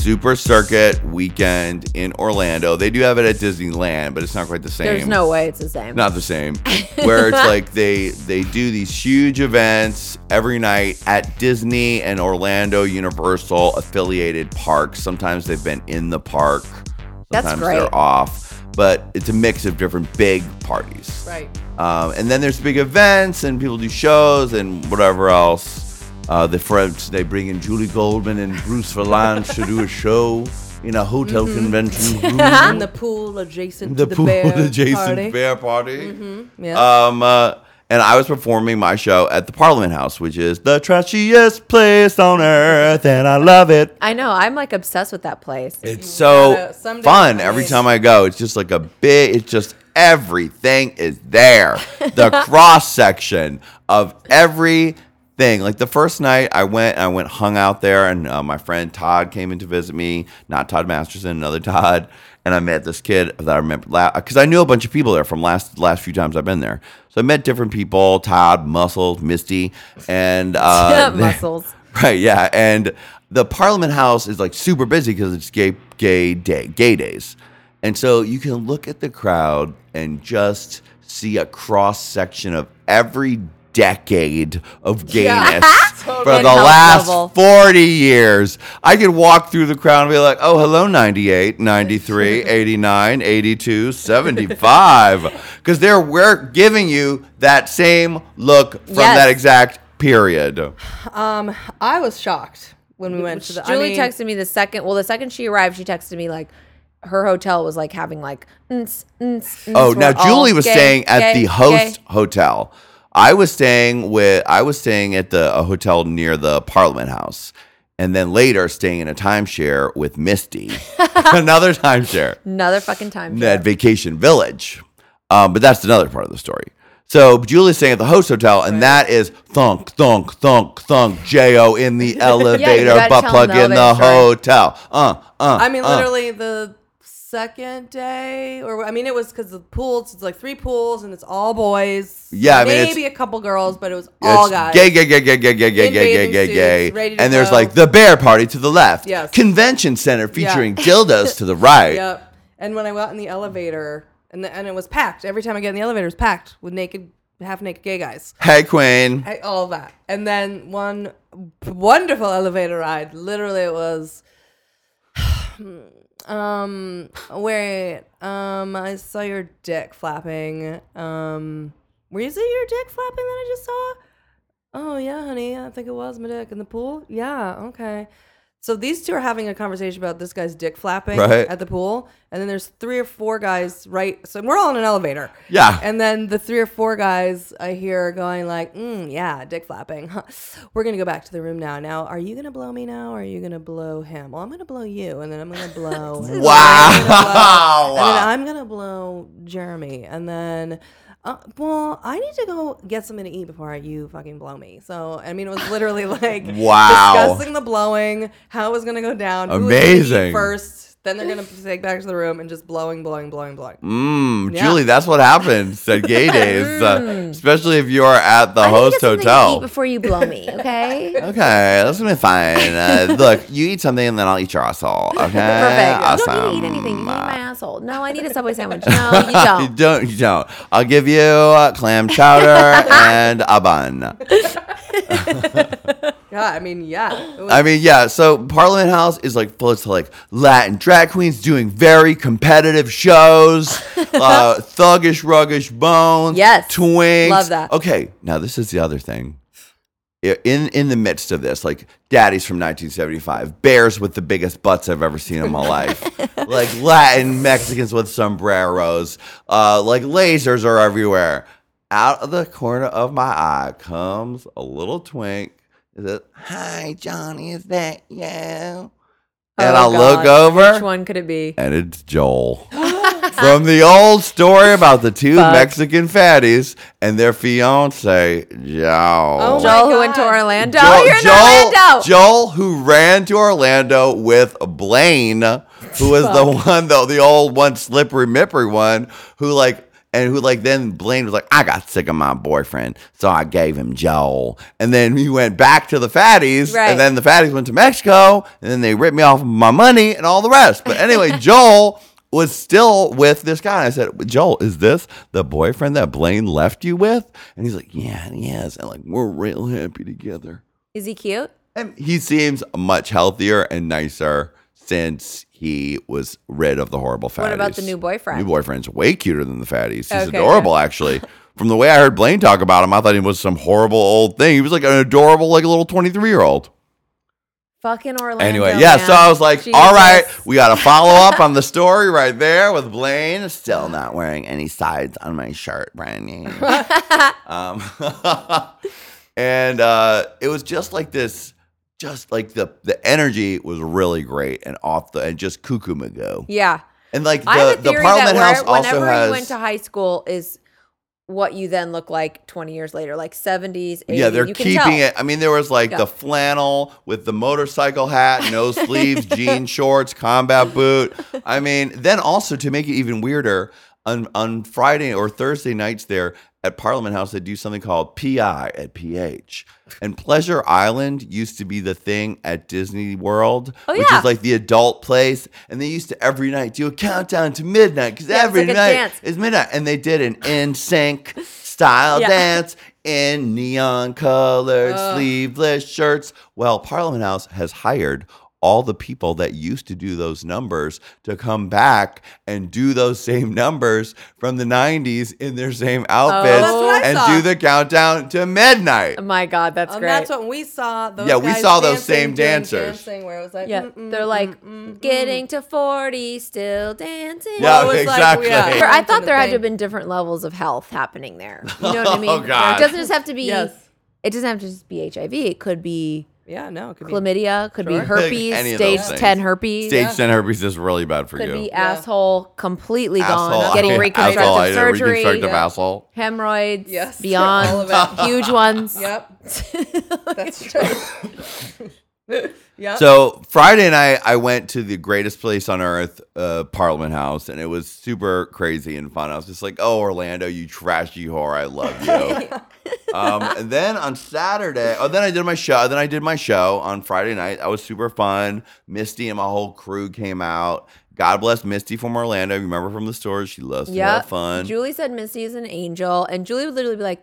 Super Circuit weekend in Orlando. They do have it at Disneyland, but it's not quite the same. There's no way it's the same. not the same. Where it's like they they do these huge events every night at Disney and Orlando Universal affiliated parks. Sometimes they've been in the park. That's Sometimes great. they're off. But it's a mix of different big parties. Right. Um, and then there's big events and people do shows and whatever else. Uh, the French they bring in Julie Goldman and Bruce Vilanch to do a show in a hotel convention room. In the pool adjacent the to the pool bear adjacent party. bear party. Yeah. Um, uh, and I was performing my show at the Parliament House, which is the trashiest place on earth, and I love it. I know. I'm like obsessed with that place. It's so gotta- fun every time I go. It's just like a big. It's just everything is there. The cross section of everything. Like the first night I went, I went hung out there, and uh, my friend Todd came in to visit me. Not Todd Masterson, another Todd. And I met this kid that I remember because I knew a bunch of people there from last last few times I've been there. So I met different people: Todd, Muscles, Misty, and uh, Muscles. Right, yeah, and the Parliament House is like super busy because it's gay gay day gay days, and so you can look at the crowd and just see a cross section of every decade of gayness for the last level. 40 years. I could walk through the crowd and be like, oh, hello, 98, 93, 89, 82, 75. Because they're we're giving you that same look from Yes. that exact period. Um, I was shocked when we went to the. Julie I mean, texted me the second. Well, the second she arrived, she texted me like her hotel was like having like. "Ns, ns, ns, Oh, we're now Julie was gay, staying at gay, the host gay." hotel. I was staying with I was staying at the a hotel near the Parliament House, and then later staying in a timeshare with Misty, another timeshare Another fucking time. at Vacation Village. Um, but that's another part of the story. So Julie's staying at the host hotel, and that is thunk, thunk, thunk, thunk, Jo in the elevator, gotta butt plug them the in the elevator story. hotel. Uh, uh. I mean, uh. literally the second day, or I mean, it was because the pools. It's like three pools, and it's all boys. Yeah, I mean, maybe a couple girls, but it was all It's guys. Gay, gay, gay, gay, gay, gay, gay, gay, gay, gay, gay. And there's go. like the bear party to the left. Yes. Convention center featuring dildos to the right. Yep. And when I got in the elevator, and the, and it was packed. Every time I get in the elevator, it's packed with naked, half naked gay guys. Hey, Queen. I, all that. And then one wonderful elevator ride. Literally, it was. Hmm, Um, wait. Um, I saw your dick flapping. Um, were you your dick flapping that I just saw? Oh yeah, honey. I think it was my dick in the pool. Yeah. Okay. So these two are having a conversation about this guy's dick flapping Right. at the pool, and then there's three or four guys right. So we're all in an elevator. Yeah. And then the three or four guys I hear going like, mm, "Yeah, dick flapping. Huh. We're gonna go back to the room now. Now, are you gonna blow me now, or are you gonna blow him? Well, I'm gonna blow you, and then I'm gonna blow. and then I'm gonna blow- Wow. and then I'm gonna blow Jeremy, and then. Uh, well, I need to go get something to eat before you fucking blow me. So, I mean, it was literally like Wow. discussing the blowing, how it was gonna go down, who was gonna eat Amazing. first. Then they're gonna take back to the room and just blowing, blowing, blowing, blowing. Mmm, Yeah. Julie, that's what happens at gay days, uh, especially if you are at the I need to host get something to hotel. eat before you blow me. Okay. Okay, that's gonna be fine. Uh, look, you eat something and then I'll eat your asshole. Okay, Perfect. Awesome. You don't need to eat anything. You can eat my asshole. No, I need a Subway sandwich. No, you You don't. don't. You don't. I'll give you uh, clam chowder and a bun. Yeah, I mean, yeah. Was- I mean, yeah. So Parliament House is like full of like Latin drag queens doing very competitive shows, uh, thuggish, ruggish bones, Yes. twinks. Love that. Okay, now this is the other thing. In in the midst of this, like daddies from 1975, bears with the biggest butts I've ever seen in my life, like Latin Mexicans with sombreros, uh, like lasers are everywhere. Out of the corner of my eye comes a little twink. Is it? Hi, Johnny. Is that you? Oh, and I Oh, look over, Which one could it be? and it's Joel. From the old story about the two Fuck. Mexican fatties and their fiance, Joel. Oh my Joel, who went to God. Orlando. Joel, You're in Joel, Orlando. Joel, who ran to Orlando with Blaine, who was the one, though, the old one, slippery mippery one, who like and who like then Blaine was like, I got sick of my boyfriend, so I gave him Joel. And then he went back to the fatties, Right. and then the fatties went to Mexico, and then they ripped me off of my money and all the rest. But anyway, Joel was still with this guy. And I said, Joel, is this the boyfriend that Blaine left you with? And he's like, Yeah, and he is. And like, we're real happy together. Is he cute? And he seems much healthier and nicer since he was rid of the horrible fatties. What about the new boyfriend? New boyfriend's way cuter than the fatties. He's Okay, adorable, actually. From the way I heard Blaine talk about him, I thought he was some horrible old thing. He was like an adorable, like a little 23 year old. Fucking Orlando. Anyway, yeah, man. so I was like, all right, we got to follow up on the story right there with Blaine still not wearing any sides on my shirt, brand new. um, and uh, it was just like this, just like the the energy was really great and off the and just cuckoo magoo. Yeah. And like the the Parliament House also whenever has you went to high school is what you then look like 20 years later, like 70s, 80s. Yeah, they're keeping it. I mean, there was like Yeah. the flannel with the motorcycle hat, no sleeves, jean shorts, combat boot. I mean, then also to make it even weirder, on on Friday or Thursday nights there at Parliament House, they do something called PI at PH. And Pleasure Island used to be the thing at Disney World, Oh, which yeah. is like the adult place. And they used to every night do a countdown to midnight because Yeah, every like night is midnight. And they did an NSYNC style Yeah. dance in neon colored sleeveless shirts. Well, Parliament House has hired all the people that used to do those numbers to come back and do those same numbers from the 90s in their same outfits Oh, that's what I and saw. do the countdown to midnight. Oh my God, that's And great. that's what we saw. Those Yeah, we guys saw those same doing dancers. Dancing where it was like, yeah, they're like getting to 40, still dancing. Yeah, it was like, exactly. yeah. I thought there had to have been different levels of health happening there. You know what I oh, mean? Oh, God. It doesn't just have to be. Yes. It doesn't have to just be HIV. It could be Yeah, no, it could be. chlamydia. Could be herpes. Any of those Stage things. ten herpes. Stage 10 herpes is really bad for Could you. be asshole completely Asshole. gone. Getting Asshole, reconstructive I surgery. Reconstructive Yeah. asshole. Yes, Hemorrhoids. all of Beyond. it. Huge ones. Yep, that's true. yep. So Friday night, I went to the greatest place on earth, uh, Parliament House, and it was super crazy and fun. I was just like, "Oh, Orlando, you trashy whore, I love you." um, and then on Saturday, oh, then I did my show. Then I did my show on Friday night. That was super fun. Misty and my whole crew came out. God bless Misty from Orlando. Remember from the stores, she loves to Yeah. have fun. Julie said Misty is an angel, and Julie would literally be like,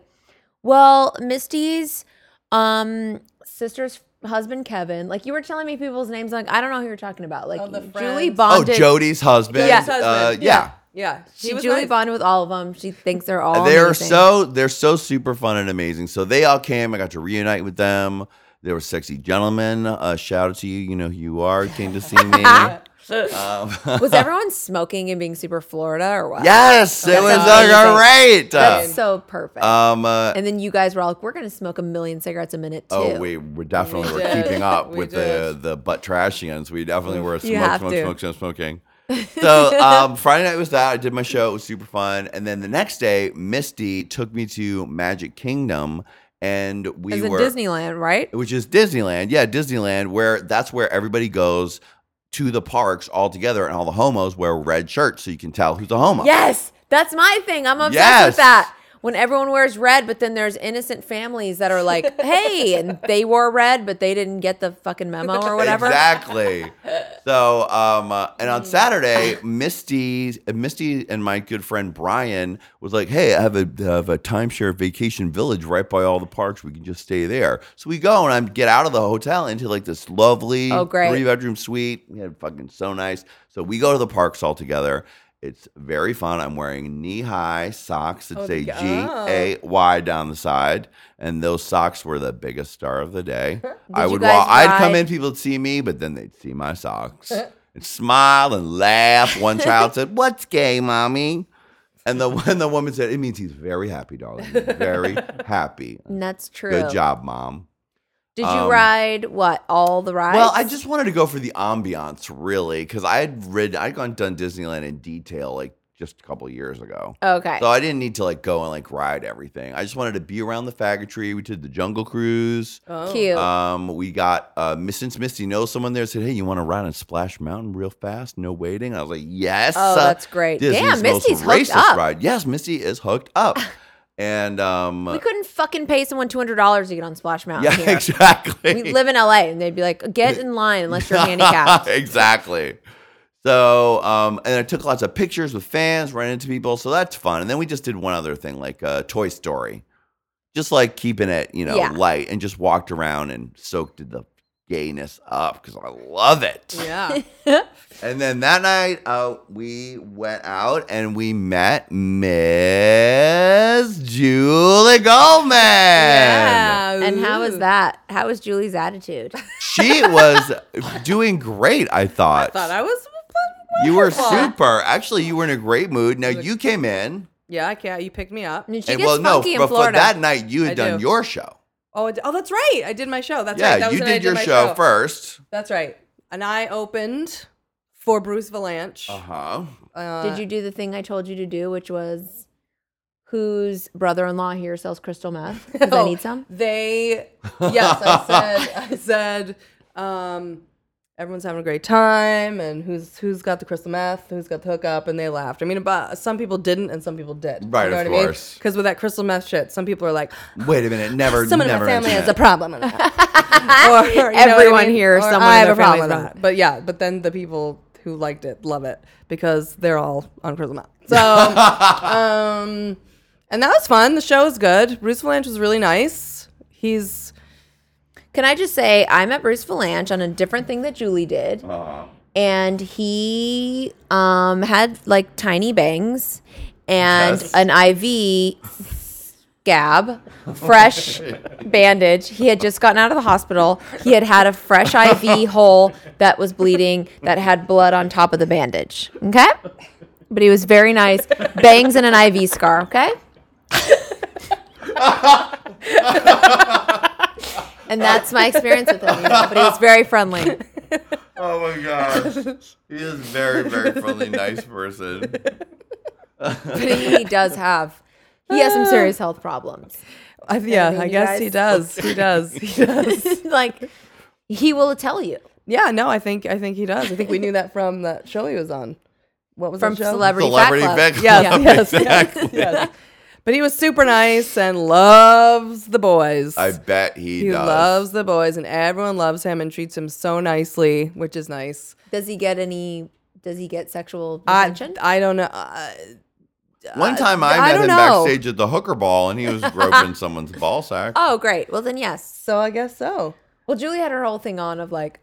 "Well, Misty's um sister's husband Kevin. Like you were telling me people's names. Like I don't know who you're talking about. Like Oh, the Julie friends. oh, bonded. Jody's husband. Yeah. His husband. Uh, yeah. yeah. She He was Julie nice. bonded with all of them. She thinks they're all. they're amazing. so they're so super fun and amazing. So they all came. I got to reunite with them. They were sexy gentlemen. Uh, shout out to you. You know who you are. Came to see me. um, Was everyone smoking and being super Florida or what? yes, it was amazing. uh, great. That's so perfect. um, uh, and then you guys were all like, "We're gonna smoke a million cigarettes a minute too." oh, we we definitely We were did. keeping up We with the did. the butt trashians. We definitely were You smoke, have smoke, smoke, smoke, smoking. So um, Friday night was that. I did my show. It was super fun. And then the next day, Misty took me to Magic Kingdom, and we As in were Disneyland, right? which is Disneyland. Yeah, Disneyland, where that's where everybody goes to the parks all together, and all the homos wear red shirts so you can tell who's a homo. Yes, that's my thing. I'm obsessed Yes. with that. When everyone wears red, but then there's innocent families that are like, "Hey," and they wore red, but they didn't get the fucking memo or whatever. Exactly. So, um, uh, and on Saturday, Misty, Misty, and my good friend Brian was like, "Hey, I have a, have a timeshare vacation village right by all the parks. We can just stay there." So we go, and I get out of the hotel into like this lovely Oh, three bedroom suite. We had fucking so nice. So we go to the parks all together. It's very fun. I'm wearing knee high socks that Oh, say G A Y down the side, and those socks were the biggest star of the day. I would walk. I'd come in, people would see me, but then they'd see my socks and smile and laugh. One child said, "What's gay, mommy?" And the when the woman said, "It means he's very happy, darling. Very happy. And that's true. Good job, mom." Did you Um, ride what all the rides? Well, I just wanted to go for the ambiance, really, because I had rid, I'd gone done Disneyland in detail like just a couple years ago. Okay. So I didn't need to like go and like ride everything. I just wanted to be around the faggotry. We did the Jungle Cruise. Oh. Cute. Um, we got uh, Miss- since Misty knows someone there said, "Hey, you want to ride on Splash Mountain real fast, no waiting?" I was like, "Yes." Oh, that's great. Disney's Damn, Misty's most hooked racist up. ride. Yes, Misty is hooked up, and um, we couldn't fucking pay someone two hundred dollars to get on Splash Mountain yeah, here. exactly. We live in LA, and they'd be like, "Get in line unless you're handicapped." exactly. So, um, and I took lots of pictures with fans, ran into people, so that's fun. And then we just did one other thing, like uh, Toy Story, just like keeping it, you know, Yeah. light, and just walked around and soaked in the gayness up because I love it. Yeah. And then that night, uh, we went out and we met Miss Julie Goldman. yeah. And how was that? How was Julie's attitude? She was doing great, I thought. I thought I was. You were super. Actually, you were in a great mood. Now you came in, Yeah, I can't. You picked me up. And she and gets well, no, funky in but for Florida. that night you had I done do. your show. Oh, oh, that's right. I did my show. That's yeah, right. That was you the did your my show, first. That's right. And I opened for Bruce Vilanch. Uh huh. Uh, Did you do the thing I told you to do, which was whose brother-in-law here sells crystal meth? 'Cause I Oh, need some. They yes, I said I said um everyone's having a great time and who's who's got the crystal meth, who's got the hookup, and they laughed. I mean, but some people didn't and some people did. Right, of course. Because with that crystal meth shit, some people are like, Wait a minute. Never. someone in never my family mention has a problem with that. or, you know what I Everyone mean? here, Or someone I in have their a problem family's with on that. But yeah, but then the people who liked it love it because they're all on crystal meth. So, um, and that was fun. The show was good. Bruce Vilanch was really nice. He's Can I just say I met Bruce Vilanch on a different thing that Julie did, and he um, had like tiny bangs and Yes. an IV scab, fresh bandage. He had just gotten out of the hospital. He had had a fresh IV hole that was bleeding that had blood on top of the bandage. Okay, but he was very nice. Bangs and an IV scar. Okay. And that's my experience with him. You know, but he's very friendly. Oh my gosh. he is a very, very friendly, nice person. But he, he does have, he has some serious health problems. I, yeah, Anything, I you guess he does. He does. He does. like, he will tell you Yeah, no, I think I think he does. I think we knew that from that show he was on. What was from that show? Celebrity, Celebrity Fat Club. Fat Yes, Club. yes, exactly. yes. But he was super nice and loves the boys. I bet he, does. he does. loves the boys, and everyone loves him and treats him so nicely, which is nice. Does he get any? Does he get sexual I attention? I don't know. Uh, One time I I met don't him know. backstage at the hooker ball, and he was groping someone's ball sack. oh, great. Well, then yes. so I guess so. Well, Julie had her whole thing on of like,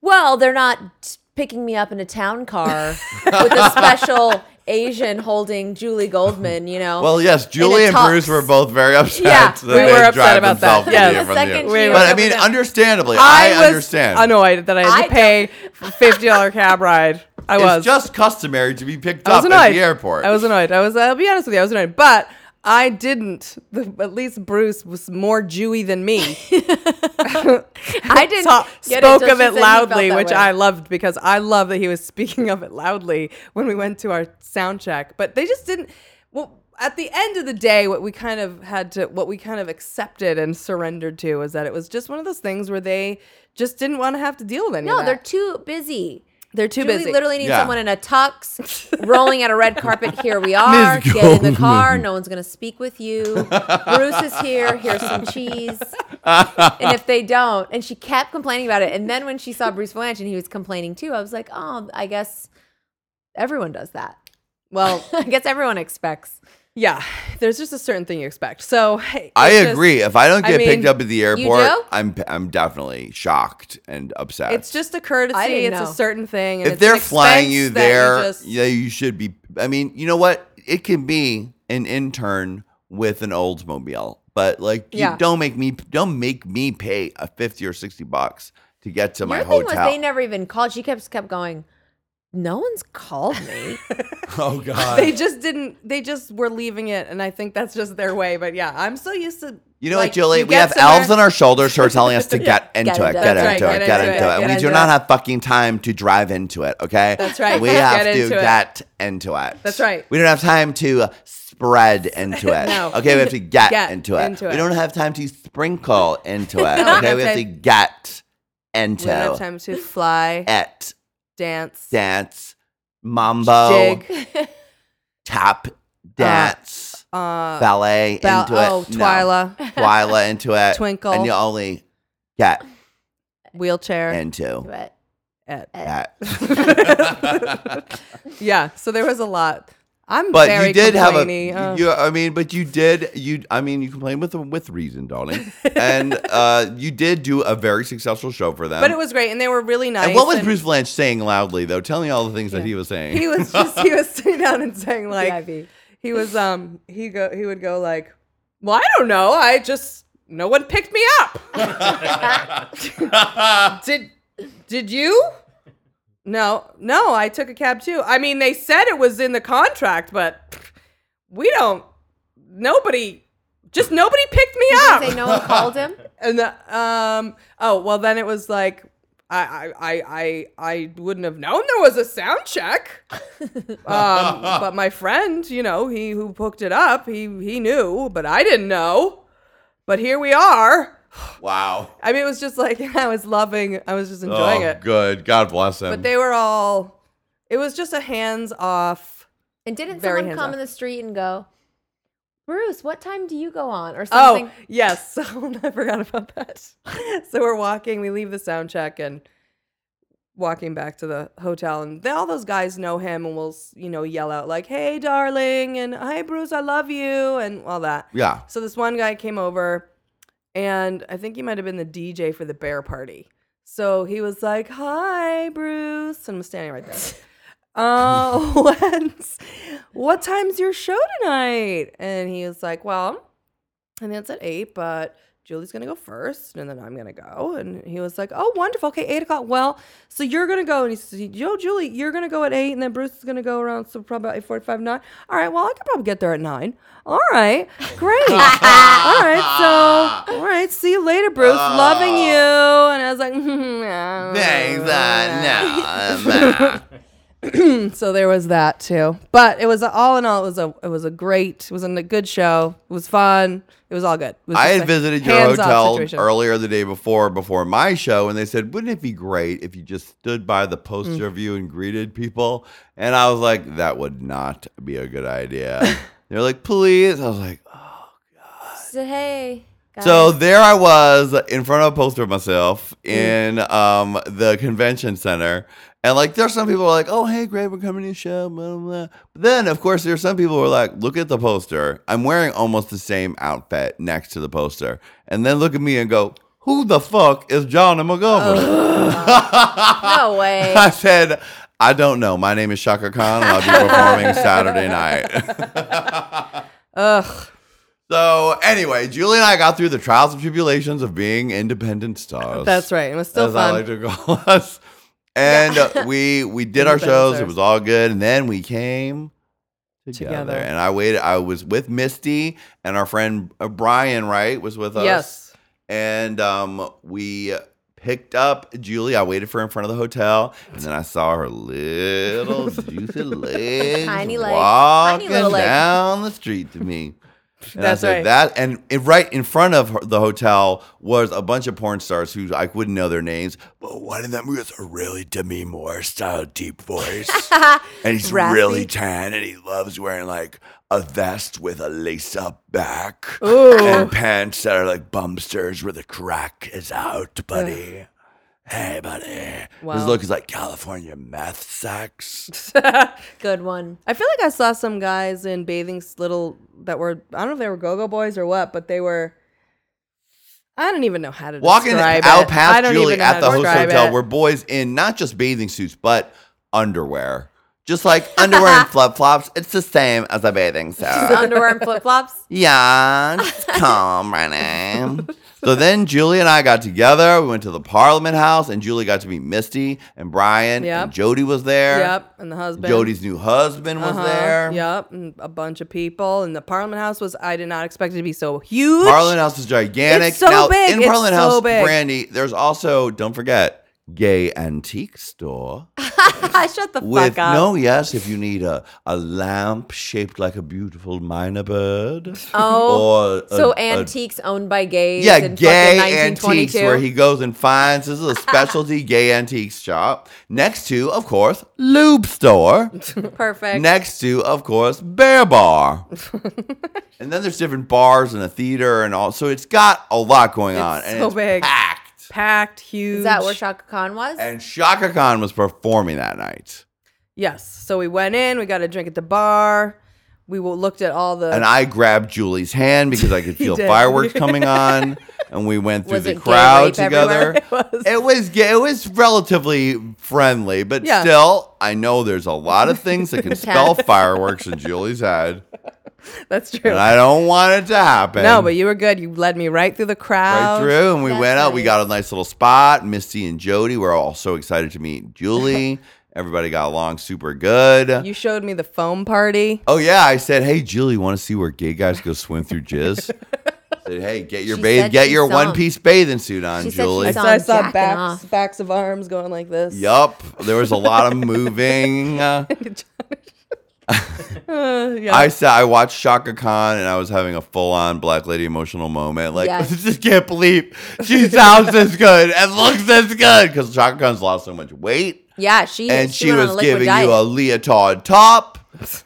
well, they're not picking me up in a town car with a special Asian holding Julie Goldman. You know. Well, yes, Julie and tux. Bruce were both very upset. Yeah, that we they were upset about that. themselves to Yes. the- The second the, but I mean, over understandably, I, I, was understand. annoyed that I had I to pay fifty dollar cab ride. I It's was just customary to be picked up annoyed at the airport. I was annoyed. I was. I'll be honest with you. I was annoyed, but I didn't. The, at least Bruce was more Jewy than me. I didn't Ta- spoke until of it said he felt loudly, which way. I loved because I love that he was speaking of it loudly when we went to our sound check. But they just didn't. Well, at the end of the day, what we kind of had to, what we kind of accepted and surrendered to, was that it was just one of those things where they just didn't want to have to deal with any No, they're too busy. They're too Julie busy. literally needs Yeah. someone in a tux, rolling out a red carpet. Here we are. Ms. Get in the car. No one's gonna speak with you. Bruce is here. Here's some cheese. and if they don't, and she kept complaining about it. And then when she saw Bruce Vilanch and he was complaining too, I was like, oh, I guess everyone does that. well, I guess everyone expects. Yeah, there's just a certain thing you expect. So I just- agree. if I don't I get picked up at the airport. I'm I'm definitely shocked and upset. It's just a courtesy. It's know. a certain thing. And if it's they're flying you expense that there, just- yeah, you should be. I mean, you know what? It can be an intern with an Oldsmobile, but like, you Yeah. don't make me don't make me pay a fifty or sixty bucks to get to my Your thing hotel. was they never even called. She kept kept going. No one's called me. Oh God. They just didn't. They just were leaving it, and I think that's just their way. But yeah, I'm so used to. You know like, what, Julie? we have somewhere- elves on our shoulders who are telling us to get into it, get into it, get into into it. it, We do into not have fucking time to drive into it, okay? That's right, We have to into it. get into it. That's right. We don't have time to spread into it. No. Okay, we have to get, Get into, it. into We don't have time to sprinkle into it. No, Okay, we have to get We don't have time to fly, it. Dance, Dance, mambo, jig, tap, dance, uh, ballet bal- into it. oh, No. Twyla, Twyla into it. Twinkle. And you only get wheelchair, into But et. that. yeah. So there was a lot. I'm But very you did have a. uh, You, I mean, but you did. You, I mean, you complained with with reason, darling, and uh, you did do a very successful show for them. but it was great, and they were really nice. And what was and Bruce Vilanch saying loudly though? Tell me all the things that he was saying. He was just he was sitting down and saying like VIP. he was um he go he would go like, well I don't know I just no one picked me up. did did you? No, no, I took a cab too. I mean, they said it was in the contract, but we don't. Nobody, just nobody picked me up. say no one called him. And the, um, oh well, then it was like I, I, I, I, I wouldn't have known there was a sound check. um, but my friend, you know, he who hooked it up, he he knew, but I didn't know. But here we are. Wow. I mean, it was just like I was loving. I was just enjoying oh, it. good. God bless him. But they were all. It was just a hands off. And didn't Very someone come hands-off. in the street and go, Bruce, what time do you go on? Or something. Oh something. yes, so oh, I forgot about that. so we're walking. We leave the sound check and walking back to the hotel, and then all those guys know him and will you know yell out like, "Hey, darling," and "Hi, Bruce, I love you," and all that. yeah. So this one guy came over, and I think he might have been the DJ for the bear party. So he was like, "Hi, Bruce," and I'm standing right there. Uh, oh, when's- what time's your show tonight? And he was like, "Well, I think it's at eight, but Julie's gonna go first, and then I'm gonna go." And he was like, "Oh, wonderful. Okay, eight o'clock. Well, so you're gonna go." And he says, "Yo, Julie, you're gonna go at eight, and then Bruce is gonna go around so probably about eight forty-five, nine. All right. Well, I could probably get there at nine. All right, great. all right. So, all right. See you later, Bruce. Loving you." And I was like, Thanks. Uh, no. so there was that too. But it was all in all, it was a it was a great, it was a good show. It was fun. It was all good. Was I had visited your hotel situation. earlier the day before, before my show, and they said, "Wouldn't it be great if you just stood by the poster Mm. of you and greeted people?" And I was like, "That would not be a good idea." They're like, "Please," I was like, "Oh God." So, hey. Guys. So there I was in front of a poster of myself Mm. in um, the convention center. And like there's some people who are like, oh hey, great, we're coming to your show, blah, blah, blah. But then of course there's some people who are like, look at the poster. I'm wearing almost the same outfit next to the poster. And then look at me and go, who the fuck is John McGovern? no way. I said, I don't know. My name is Chaka Khan and I'll be performing Saturday night. Ugh. So anyway, Julie and I got through the trials and tribulations of being independent stars. That's right. It was still as I fun. like to call us. And uh, we we did our shows. It was all good, and then we came together. Together. And I waited. I was with Misty and our friend uh, Brian. Right, was with us. yes. And um, we picked up Julie. I waited for her in front of the hotel, and then I saw her little juicy legs Tiny leg. walking Tiny little leg. down the street to me. And That's said right. that, and it, right in front of her, the hotel was a bunch of porn stars who I wouldn't know their names, but one of them was a really Demi Moore style deep voice, and he's Raspy. really tan, and he loves wearing like a vest with a lace up back Ooh. and pants that are like bumsters where the crack is out, buddy. Hey, buddy. His Wow. look is like California meth sex. Good one. I feel like I saw some guys in bathing little that were I don't know if they were go-go boys or what, but they were I don't even know how to Walking describe out it. Past Julie at the host hotel it. were boys in not just bathing suits, but underwear. Just like underwear and flip flops, it's the same as a bathing suit. Underwear and flip flops. Yeah, just calm, Renee. So then Julie and I got together. We went to the Parliament House, and Julie got to meet Misty and Brian. Yep. And Jody was there. Yep, and the husband. Jody's new husband was Uh-huh, there. Yep, and a bunch of people. And the Parliament House was, I did not expect it to be so huge. Parliament House is gigantic. It's so now, big. In It's Parliament so House, big. Brandy, there's also, don't forget, gay antique store. Shut the With fuck up. no, yes, if you need a, a lamp shaped like a beautiful mynah bird. Oh, or a- so a- antiques owned by gays. Yeah, in gay antiques where he goes and finds this is a specialty gay antiques shop. Next to, of course, lube store. Perfect. Next to, of course, Bear Bar. and then there's different bars and a theater and all. So it's got a lot going on. And so it's big. packed. Packed, huge. Is that where Chaka Khan was? And Chaka Khan was performing that night. Yes. So we went in. We got a drink at the bar. We looked at all the. And I grabbed Julie's hand because I could feel did. fireworks coming on. And we went through Was the crowd together. It was. It was gay. It was relatively friendly, but Yeah. still, I know there's a lot of things that can spell fireworks in Julie's head, That's true. and I don't want it to happen. no, but you were good. You led me right through the crowd. right through, and we That's went out. We got a nice little spot. Misty and Jody were all so excited to meet Julie. Everybody got along super good. You showed me the foam party. oh yeah, I said, "Hey, Julie, want to see where gay guys go swim through jizz?" I said, "Hey, get your She bathe, get she your saw 'em. one piece bathing suit on, She said she Julie." saw So I him saw jacking backs, off. backs of arms going like this. Yup, there was a lot of moving. Uh, Uh, yeah. I said I watched Chaka Khan and I was having a full on black lady emotional moment. Like Yes. I just can't believe she sounds this good and looks this good because Chaka Khan's lost so much weight yeah, she and she, on was giving diet. you a leotard top.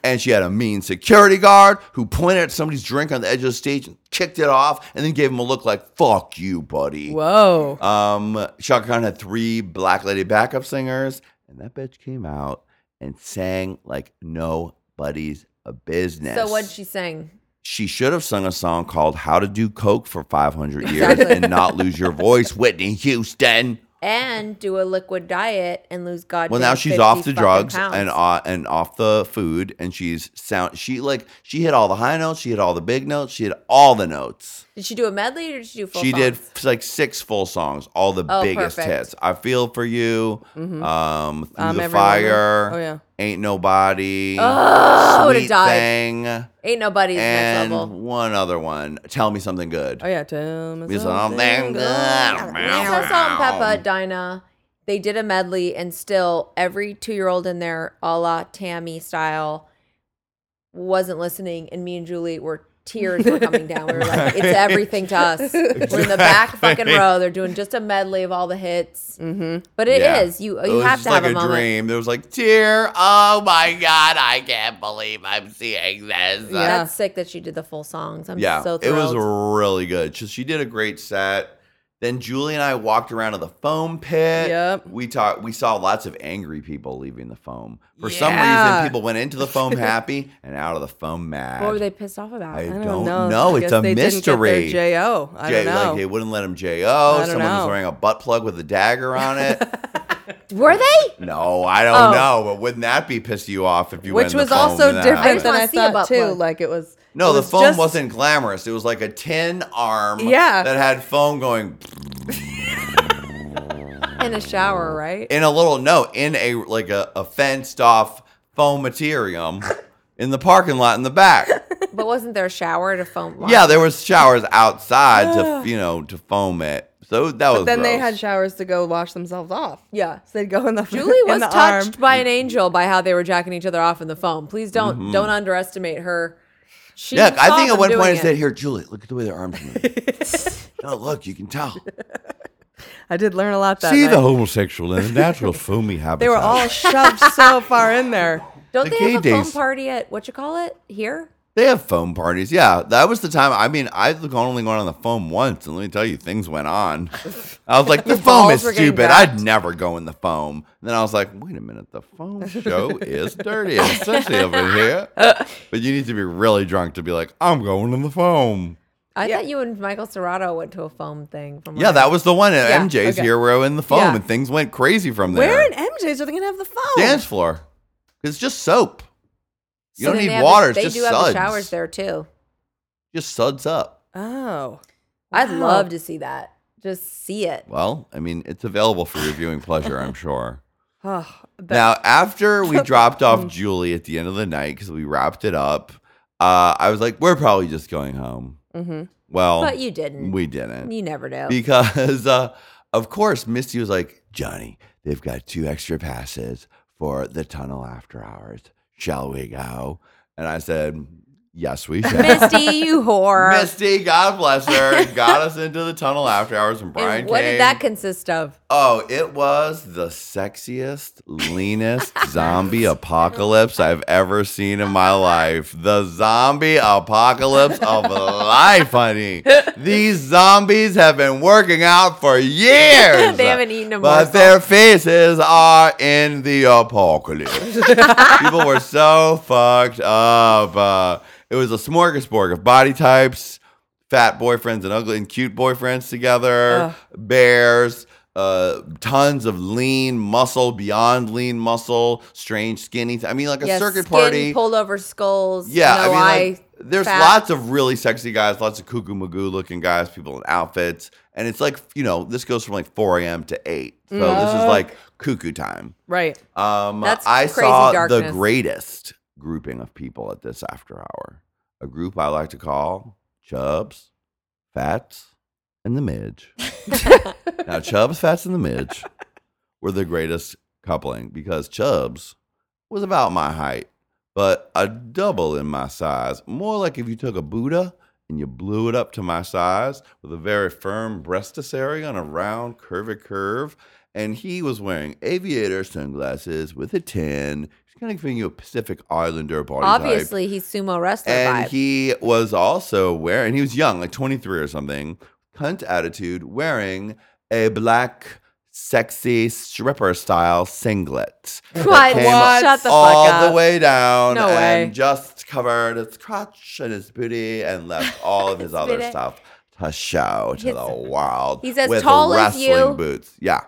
And she had a mean security guard who pointed at somebody's drink on the edge of the stage and kicked it off, and then gave him a look like "fuck you, buddy." Whoa. Um, Chaka Khan had three black lady backup singers, and that bitch came out and sang like nobody's a business. so what'd she sing? She should have sung a song called "How to Do Coke for 500 Years Exactly. and Not Lose Your Voice," Whitney Houston. And do a liquid diet and lose goddamn. Well, now she's off the drugs pounds. and uh, and off the food, and she's sound. She like she hit all the high notes, she hit all the big notes, she hit all the notes. did she do a medley or did she do full? she did songs? f- like six full songs, all the Oh, biggest perfect. hits. I feel for you, um, through I'm the Every Woman. fire. Oh, yeah. Ain't nobody. Oh, I would've sweet died. thing, Ain't nobody's next and level. one other one. Tell me something good. Oh yeah, tell me Be something something good. good. We saw Salt and Pepa, Dinah. They did a medley, and still every two-year-old in there, a la Tammy style, wasn't listening, and me and Julie were tears were coming down. We were like, "It's everything to us." We're in the back fucking row. They're doing just a medley of all the hits. Mm-hmm. But it is Yeah. you. You was have to have like a, a, moment. dream. There was like tear. Oh my god, I can't believe I'm seeing this. Yeah. That's sick that she did the full songs. I'm Yeah, so it was really good. She, she did a great set. Then Julie and I walked around to the foam pit. Yep. We talked. We saw lots of angry people leaving the foam. For some Yeah. reason, people went into the foam happy and out of the foam mad. what were they pissed off about? I I don't, don't know. know. I It's guess a they Didn't mystery. get their Jo. I J- don't know. Like they wouldn't let him Jo. don't Someone was know. wearing a butt plug with a dagger on it. Were they? no, I don't Oh. know. But wouldn't that be pissed you off if you went Which in the was foam also in that? I different just than wanna I see a thought butt too. plug. Like it was. No, the was foam just- wasn't glamorous. It was like a tin arm Yeah. that had foam going In a shower, right? in a little no, in a like a, a fenced off foam materium in the parking lot in the back. But wasn't there a shower to foam? yeah, there was showers outside to you know to foam it. So that was But then they gross. had showers to go wash themselves off. Yeah. So they'd go in the Julie in was the touched arm. by an angel by how they were jacking each other off in the foam. Please don't mm-hmm. don't underestimate her. She. Yeah, I think at one point I said, "Here, Julie, look at the way their arms move." oh, look, you can tell. I did learn a lot that See night. the homosexual and the natural foamy habitat. they were all shoved so far in there. Don't the they gay have a foam party at what you call it here? They have foam parties. Yeah, that was the time. I mean, I've only gone on the foam once, and let me tell you, things went on. I was like, the foam is stupid. I'd never go in the foam. And then I was like, wait a minute, the foam show is dirty, especially over here. But you need to be really drunk to be like, I'm going in the foam. I Yeah. thought you and Michael Serrato went to a foam thing. From Yeah, that was the one at Yeah, MJ's okay. here where in the foam, Yeah. and things went crazy from there. Where in MJ's are they gonna have the foam? Dance floor. It's just soap. You So don't then they need have the- water. it's they just do have the showers there too. Just suds up. Oh. I'd Wow. love to see that. Just see it. Well, I mean, it's available for your viewing pleasure, I'm sure. Oh, that- Now, after we dropped off Julie at the end of the night because we wrapped it up, uh, I was like, we're probably just going home. Mhm. Well, But you didn't. we didn't. You never do. because uh, of course Misty was like, Johnny, they've got two extra passes for the tunnel after hours. Shall we go? And I said, Yes, we shall. Misty, you whore. Misty, God bless her, got us into the tunnel after hours, and Brian and what came. did that consist of? Oh, it was the sexiest, leanest zombie apocalypse I've ever seen in my life. The zombie apocalypse of life, honey. These zombies have been working out for years. They haven't eaten a But their faces are in the apocalypse. People were so fucked up. Uh, it was a smorgasbord of body types, fat boyfriends and ugly and cute boyfriends together, bears, uh, tons of lean muscle, beyond lean muscle, strange skinny. I mean, like a Yeah, circuit party. pulled over skulls. Yeah, no I mean, like, there's fat. lots of really sexy guys, lots of cuckoo magoo looking guys, people in outfits, and it's like you know, this goes from like 4 a.m. to 8, so this is like cuckoo time. right. Um, That's I saw the greatest grouping of people at this after hour, a group I like to call Chubs, Fats, and the Midge. now, Chubs, Fats, and the Midge were the greatest coupling because Chubs was about my height, but a double in my size. More like if you took a Buddha and you blew it up to my size with a very firm breastus area and a round, curvy curve. And he was wearing aviator sunglasses with a tin. Kind of giving you a Pacific Islander body type. Obviously, he's sumo wrestler And vibe. he was also wearing, and he was young, like 23 or something, cunt attitude, wearing a black, sexy stripper style singlet. that What? came What? Shut the fuck all up. the way down No and way. just covered his crotch and his booty and left all of his other booty. stuff to show to the world. he's as with tall as wrestling you. boots. Yeah.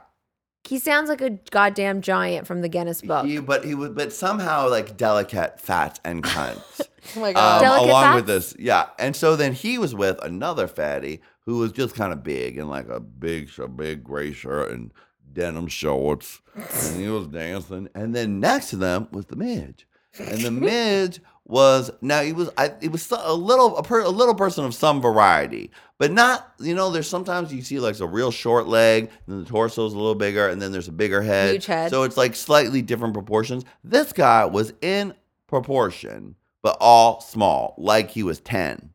He sounds like a goddamn giant from the Guinness Book. He, but he was, but somehow like delicate, fat, and cunt. Oh my god. um, Delicate along with this. Yeah, and so then he was with another fatty who was just kind of big and like a big, a big gray shirt and denim shorts, and he was dancing. And then next to them was the midge, and the midge was now he was I it was a little a, per, a little person of some variety. But not, you know, there's sometimes you see like a real short leg, and then the torso's a little bigger, and then there's a bigger head. Huge head. So it's like slightly different proportions. This guy was in proportion, but all small, like he was 10.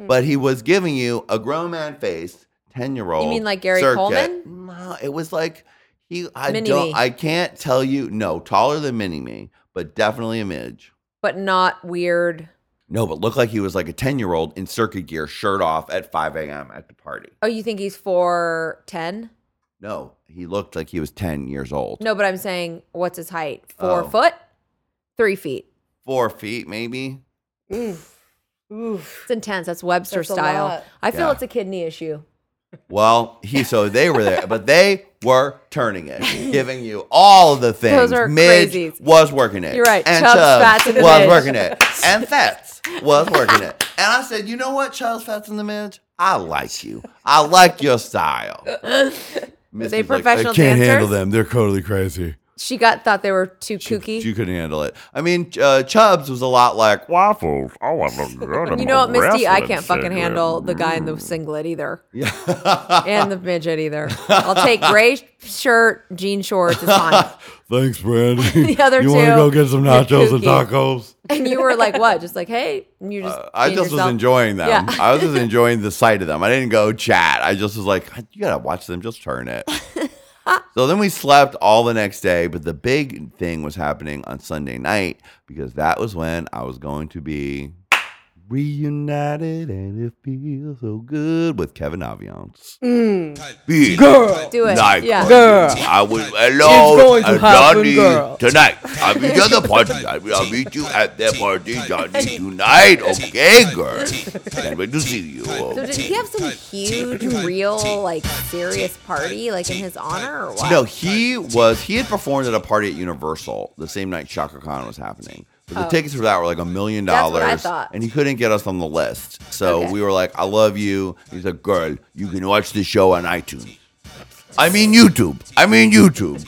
Mm. But he was giving you a grown man face, 10 year old. You mean like Gary Coleman? No, it was like he, I Mini don't. I can't tell you, no, taller than Mini Me, but definitely a midge. But not weird. No, but looked like he was like a 10 year old in circuit gear, shirt off at 5 a.m. at the party. Oh, you think he's four ten? No, he looked like he was 10 years old. No, but I'm saying, what's his height? Four Oh. foot, three feet. Four feet, maybe. Oof, it's intense. That's Webster That's a style. lot. I feel Yeah. it's a kidney issue. Well, he so they were there, but they were turning it, giving you all the things. Those are Midge crazies. was working it. You're right. And Chubbs, Chubbs Fats, was Midge. working it. And Fats was working it. And I said, you know what, Chubbs, Fats, and the Midge? I like you. I like your style. Misty's professional I can't handle them. They're totally crazy. She got thought they were too She, kooky. she couldn't handle it. I mean, uh, Chubbs was a lot like waffles. Oh, I'm good. you know what, Misty? I can't fucking handle the guy in the singlet either, Yeah. and the midget either. I'll take gray shirt, jean shorts. It's fine. Thanks, Brandy. The other you wanna go get some nachos and tacos? And you were like, what? Just like, hey, you just. Uh, I just was enjoying them. Yeah. I was just enjoying the sight of them. I didn't go chat. I just was like, you gotta watch them. Just turn it. so then we slept all the next day, but the big thing was happening on Sunday night because that was when I was going to be reunited and it feels so good with Kevin Aviance. Mm. Girl. Do it. Like Yeah. Girl. I will hello It's going to uh, Johnny girl. tonight. I'll meet you at the party. I will meet you at the party, Johnny, tonight. Okay, girl. Can't wait to see you. So did he have some huge, real, like serious party, like in his honor, or what? No, he was. He had performed at a party at Universal the same night Chaka Khan was happening. But the Oh. tickets for that were like a million That's what I dollars, thought. and he couldn't get us on the list. So Okay. we were like, "I love you." He's like, "Girl, you can watch the show on iTunes." I mean YouTube. I mean YouTube.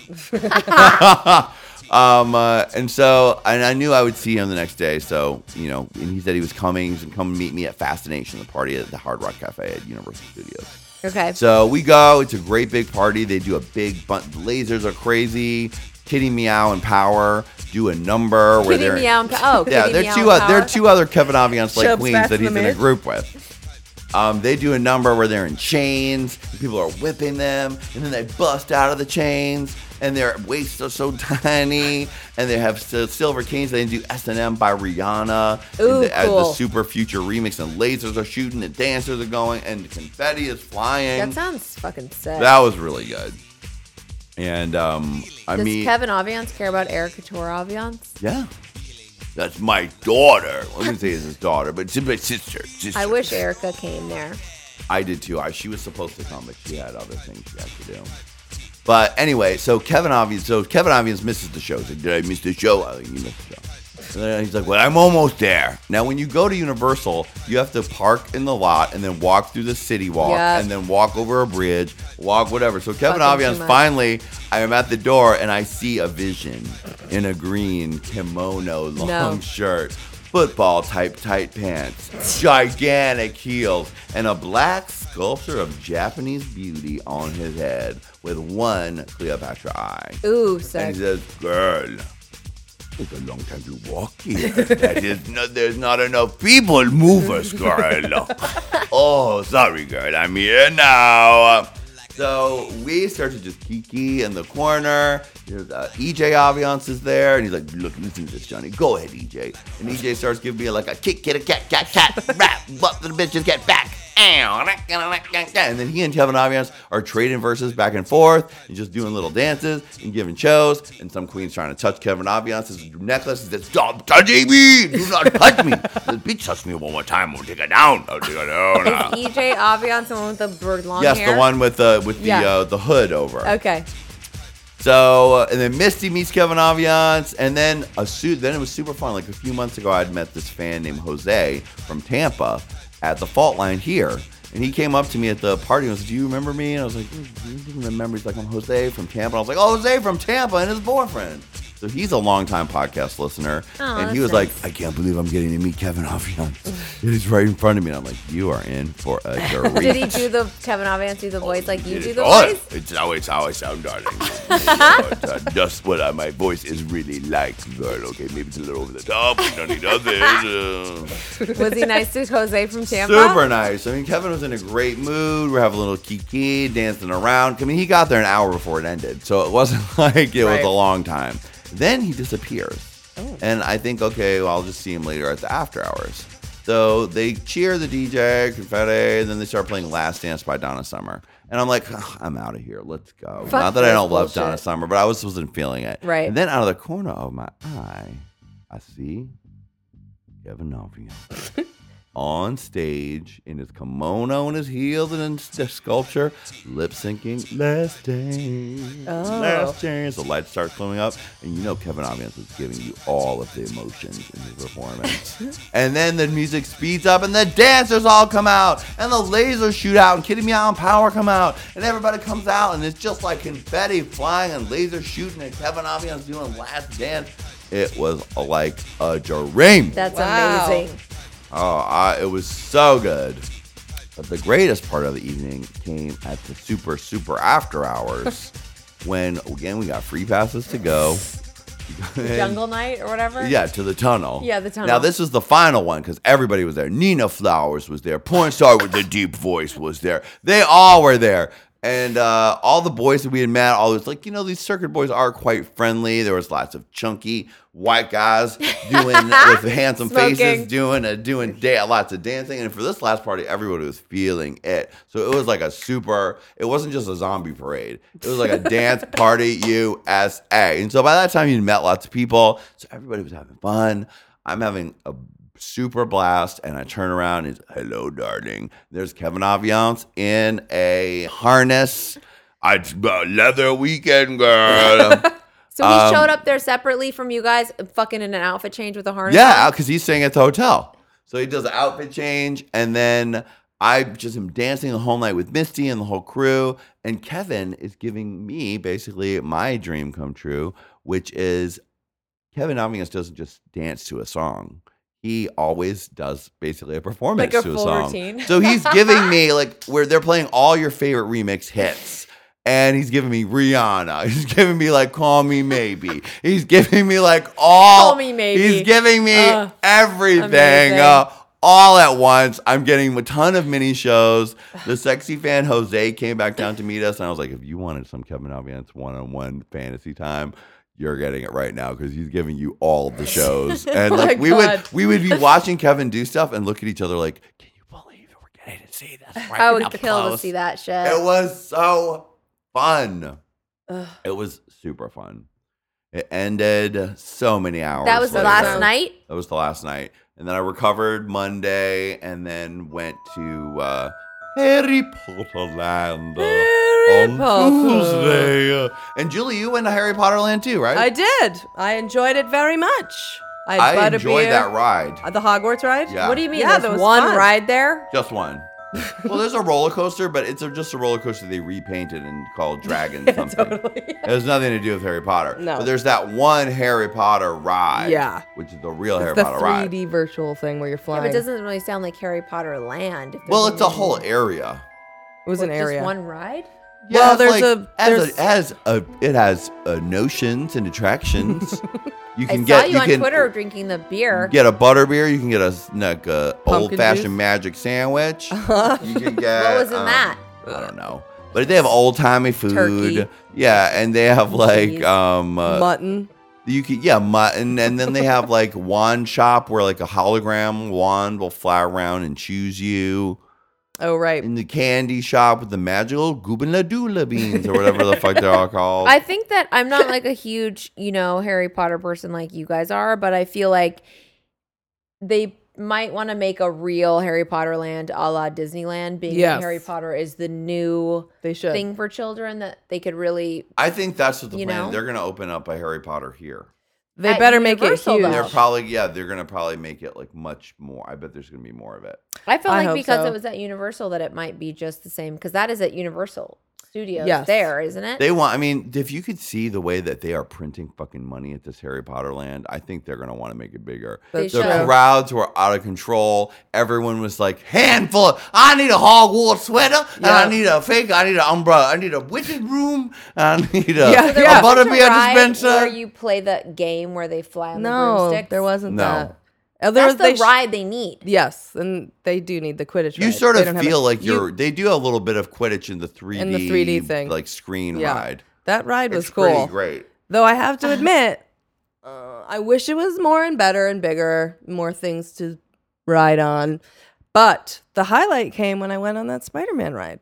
um, uh, and so, and I knew I would see him the next day. So, you know, and he said he was coming. He's gonna come meet me at Fascination, the party at the Hard Rock Cafe at Universal Studios. Okay. So we go. It's a great big party. They do a big bunch. Lasers are crazy. Kitty Meow and Power do a number where Kitty they're Meow and oh, yeah, Kitty they're Meow two. and Uh, they're two other Kevin Aviance like queens that he's in a group with. Um, they do a number where they're in chains. And people are whipping them, and then they bust out of the chains, and their waists are so tiny, and they have s- silver canes. They do S and M by Rihanna. Ooh, and the, uh, the cool. super future remix, and lasers are shooting, and dancers are going, and confetti is flying. That sounds fucking sick. That was really good. And um, I Does mean, Kevin Aviance care about Erica Couture Aviance? yeah, that's my daughter. I wouldn't say it's his daughter, but it's my sister. sister. I wish Erica came there. I did too. I, she was supposed to come, but she had other things she had to do. But anyway, so Kevin Aviance, so Kevin Aviance misses the show. Like, did I miss the show? I think you missed the show. And he's like, well, I'm almost there. Now, when you go to Universal, you have to park in the lot and then walk through the city walk and then walk over a bridge, walk whatever. So Kevin Fucking too Aviance finally, I am at the door and I see a vision in a green kimono long No. shirt, football type tight pants, gigantic heels, and a black sculpture of Japanese beauty on his head with one Cleopatra eye. Ooh, And sick. he says, Girl, it's a long time to walk here. That is not, there's not enough people move us, girl. oh, sorry, girl. I'm here now. So we start to just kiki in the corner. There's uh, EJ Aviance is there, and he's like, "Look, listen to this, Johnny. Go ahead, EJ." And EJ starts giving me like a kick, get a cat, cat, cat, rap, but the bitches get back. And then he and Kevin Aviance are trading verses back and forth and just doing little dances and giving shows. And some queen's trying to touch Kevin Aviance's necklace. He says, Stop touching me! Do not touch me! the bitch touch me one more time. I'll take it down. I'll take it down. Is EJ Aviance the one with the bird long yes, hair? the one with the with the Yeah. uh, the hood over. Okay. So uh, and then Misty meets Kevin Aviance, and then a suit. Then it was super fun. Like a few months ago, I'd met this fan named Jose from Tampa at the Fault Line here, and he came up to me at the party and was, like, "Do you remember me?" And I was like, "Mm, "You didn't remember?" He's like, "I'm Jose from Tampa." And I was like, "Oh, Jose from Tampa and his boyfriend." So he's a longtime podcast listener, Oh, and he was nice. like, "I can't believe I'm getting to meet Kevin Aviance. He's right in front of me." And I'm like, "You are in for a treat." Did he do the Kevin Aviance do the voice like you do the all- voice? It's always how I sound, darling. Uh, just what I, my voice is really like, girl. Okay, maybe it's a little over the top. but None of it. Was he nice to Jose from Uh, Tampa? super nice. I mean, Kevin was in a great mood. We're having a little kiki, dancing around. I mean, he got there an hour before it ended, so it wasn't like it was a long time. Then he disappears, oh. and I think, okay, well, I'll just see him later at the after hours. So they cheer the DJ, confetti, and then they start playing Last Dance by Donna Summer. And I'm like, "Ugh, I'm out of here. Let's go. Fuck Not that I don't love bullshit. Donna Summer, but I was wasn't feeling it. Right. And then out of the corner of my eye, I see Kevin Aviance on stage in his kimono and his heels and in the sculpture, lip syncing Last Dance. Oh. Last Dance. The lights start coming up, and you know Kevin Aviance is giving you all of the emotions in his performance. and then the music speeds up, and the dancers all come out, and the lasers shoot out, and Kitty Meow and Power come out, and everybody comes out, and it's just like confetti flying and lasers shooting, and Kevin Aviance doing Last Dance. It was like a dream. That's Wow. amazing. Oh, I, it was so good. But the greatest part of the evening came at the super, super after hours when, again, we got free passes to go. Jungle Night or whatever? Yeah, to the tunnel. Yeah, the tunnel. Now, this was the final one because everybody was there. Nina Flowers was there. Porn star with the deep voice was there. They all were there. And uh, all the boys that we had met, all those like you know these circuit boys are quite friendly. There was lots of chunky white guys doing with handsome faces, doing a doing da- lots of dancing. And for this last party, everybody was feeling it. So it was like a super. It wasn't just a zombie parade. It was like a dance party USA. And so by that time, you'd met lots of people. So everybody was having fun. I'm having a super blast, and I turn around and it's, hello, darling. There's Kevin Aviance in a harness. I uh, leather weekend girl. So he Um, showed up there separately from you guys, fucking in an outfit change with a harness. yeah, because he's staying at the hotel. So he does an outfit change, and then I just am dancing the whole night with Misty and the whole crew. And Kevin is giving me basically my dream come true, which is Kevin Aviance doesn't just dance to a song. He always does basically a performance Like a to a song. routine. So he's giving me like where they're playing all your favorite remix hits. And he's giving me Rihanna. He's giving me like Call Me Maybe. He's giving me like all. Call Me Maybe. He's giving me Ugh, everything uh, all at once. I'm getting a ton of mini shows. The sexy fan Jose came back down to meet us, and I was like, if you wanted some Kevin Aviance one-on-one fantasy time. You're getting it right now because he's giving you all the shows, and Oh like my we God. would we would be watching Kevin do stuff and look at each other like, "Can you believe it? we're getting to see this?" Right I would kill to see that shit. It was so fun. Ugh. It was super fun. It ended so many hours. that was the later. last night. That was the last night. And then I recovered Monday and then went to uh, Harry Potter Land uh, Harry on Potter. Tuesday. And Julie, you went to Harry Potter Land too, right? I did. I enjoyed it very much. I, had I butterbeer. enjoyed that ride. Uh, the Hogwarts ride. Yeah. What do you mean? Yeah, that There's was one fun. ride there. Just one. well, there's a roller coaster, but it's a, just a roller coaster they repainted and called Dragon something. It has nothing to do with Harry Potter. No. But there's that one Harry Potter ride. Yeah. Which is the real Harry the Potter ride. 3D virtual thing where you're Yeah, flying. but it doesn't really sound like Harry Potter Land. if Well, it's a only whole area. it was an just area. one ride. Yeah, well, it's there's a- as there's- a, as a it has uh, notions and attractions. you I can saw get you, on can Twitter drinking the beer. get a butter beer. You can get a like a old fashioned juice? magic sandwich. you can get what was in um, that? I don't know. But they have old timey food. Turkey. Yeah, and they have like Cheese. um uh, Mutton. you can yeah mutton, and then they have like wand shop where like a hologram wand will fly around and choose you. Oh right. In the candy shop with the magical Goobenladoola beans or whatever the fuck they're all called. I think that I'm not like a huge, you know, Harry Potter person like you guys are, but I feel like they might want to make a real Harry Potter land a la Disneyland, being Yes. that Harry Potter is the new They should. thing for children that they could really. I think that's what the plan. know? They're going to open up a Harry Potter here. They At better make it Universal, huge. though. They're probably yeah. They're going to probably make it like much more. I bet there's going to be more of it. I felt I like hope because so. it was at Universal that it might be just the same because that is at Universal Studios Yes. there, isn't it? They want. I mean, if you could see the way that they are printing fucking money at this Harry Potter land, I think they're going to want to make it bigger. They The should. crowds were out of control. Everyone was like, handful. Of, I need a Hogwarts sweater, and I need a fake. I need an umbrella. I need a witching room. And I need a, Yeah, There yeah. a wasn't butterbeer dispenser. where you play the game where they fly on the no, broomsticks. there wasn't No. that. Oh, there That's was- they the sh- ride they need. Yes, and they do need the Quidditch. You ride. sort They of don't have feel it. like You- you're. They do a little bit of Quidditch in the 3D In the 3D thing. like screen Yeah. ride. That ride was It's cool. great. Though I have to admit, uh, I wish it was more and better and bigger, more things to ride on. But the highlight came when I went on that Spider-Man ride.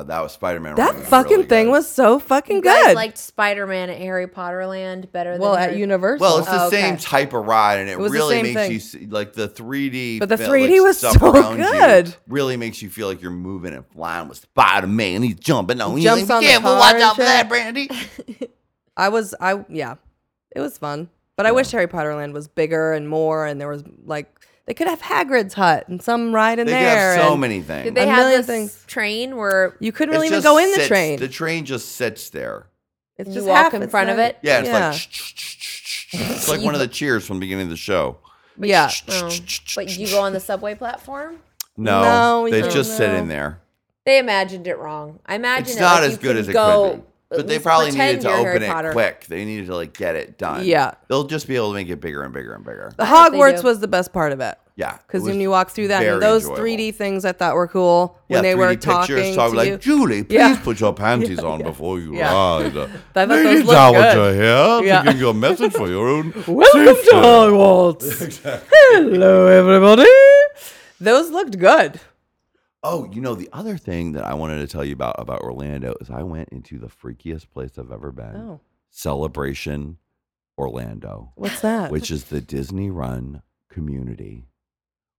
Oh, that was Spider Man. That fucking thing was so fucking You guys good. liked Spider Man at Harry Potter Land better well, than at Harry- Universal. Well, it's the Oh, okay. same type of ride, and it, It was the really same makes thing. you see, like the 3D. But the feel- 3D was stuff so good. really makes you feel like you're moving and flying with Spider Man. He's jumping on He you. jumps Like, on the yeah, well, car watch out for that. Brandy. I was, I yeah, it was fun. But I wish Harry Potter Land was bigger and more, and there was like they could have Hagrid's hut and some ride in there. They there. have so and many things. Did they A have million this things. train where You couldn't It really even just go in the sits- train. The train just sits there. it's You just walk half- in it's front of not- it? Yeah, it's Yeah. like it's like one of the cheers from the beginning of the show. yeah. oh, but you go on the subway platform? No, No, we they don't just sit know. in there. They imagined it wrong. I imagine It's it not like as you good could as it go could be. But they probably needed to open Harry it Potter. quick. They needed to like get it done. Yeah. They'll just be able to make it bigger and bigger and bigger. The Hogwarts do. was the best part of it. Yeah. Because when you walk through that, and those 3D things I thought were cool when they 3D were pictures, talking talking to like, you. Julie, please Yeah. put your panties on before you Yeah. ride. I thought those Lady looked Dowager good. here, Yeah. taking your message for your own Welcome safety. to Hogwarts. Hello, everybody. Those looked good. Oh, you know the other thing that I wanted to tell you about about Orlando is I went into the freakiest place I've ever been. Oh, Celebration Orlando, what's that? which is the Disney run community,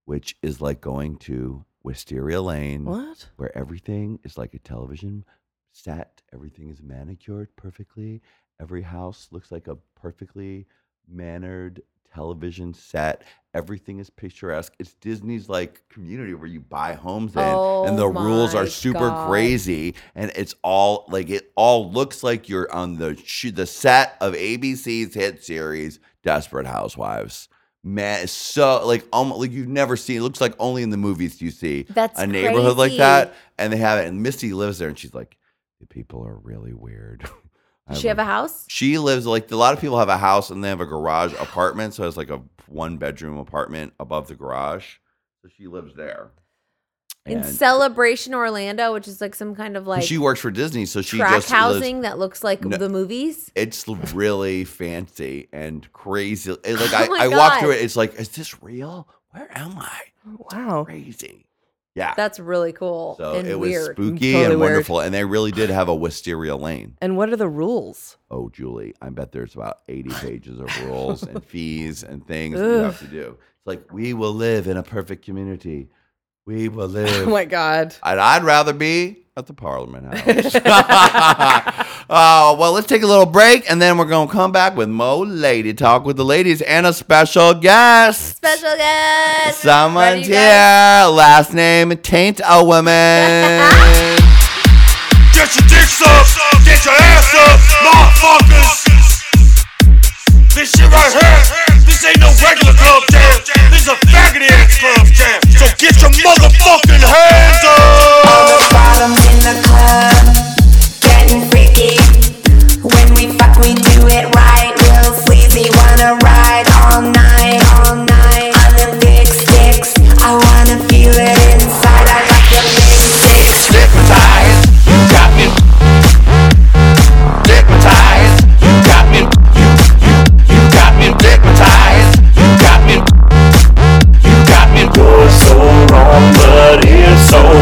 which is like going to Wisteria Lane, what? where everything is like a television set. Everything is manicured perfectly. Every house looks like a perfectly mannered television set. Everything is picturesque. It's Disney's like community where you buy homes in, and the Oh rules are super God. crazy. And it's all like it all looks like you're on the sh- the set of ABC's hit series Desperate Housewives. Man, it's so like almost like you've never seen. It looks like only in the movies do you see That's a neighborhood like that, and they have it. And Misty lives there, and she's like, "The people are really weird." I Does she have a house? She lives like a lot of people have a house and they have a garage apartment, so it's like a one bedroom apartment above the garage. So she lives there. In And Celebration Orlando, which is like some kind of like she works for Disney, so she track just lives- housing that looks like No. the movies. it's really fancy and crazy. It- like oh I, Oh my I walk God. through it, it's like, is this real? Where am I? Wow. Crazy. Yeah. That's really cool so and it was weird. spooky Totally and weird. wonderful, and they really did have a wisteria lane. And what are the rules? Oh, Julie, I bet there's about 80 pages of rules and fees and things that you have to do. It's like, we will live in a perfect community. We will oh live. Oh my God. and I'd rather be at the Parliament House. oh, well, let's take a little break and then we're going to come back with Mo Lady Talk with the ladies and a special guest. Special guest. Someone's here. guys? Last name Taint a Woman. Get your dicks up, get your ass up, motherfuckers. This shit right here, this ain't no regular club jam. This is a faggot ass club jam. So get your motherfucking hands up. bottoms in the club, soul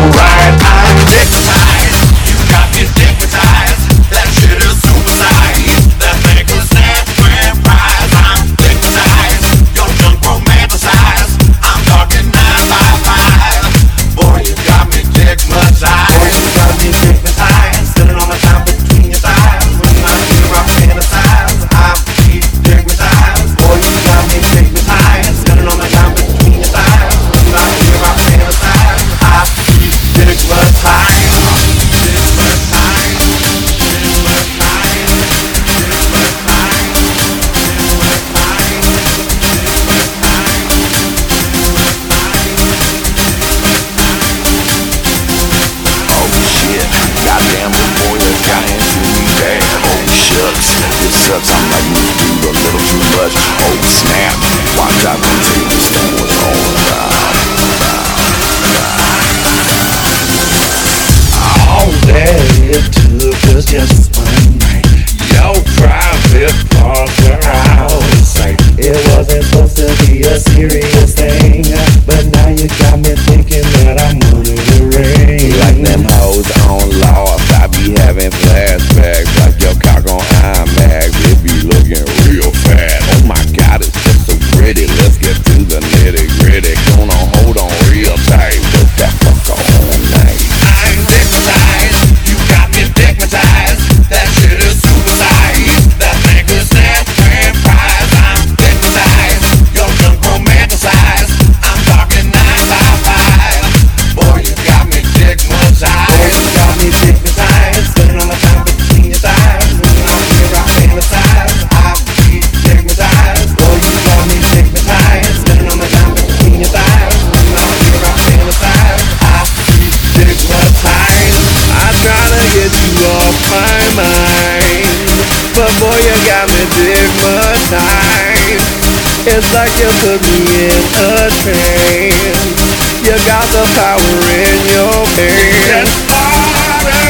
like you put me in a trance. You got the power in your hands. It gets harder.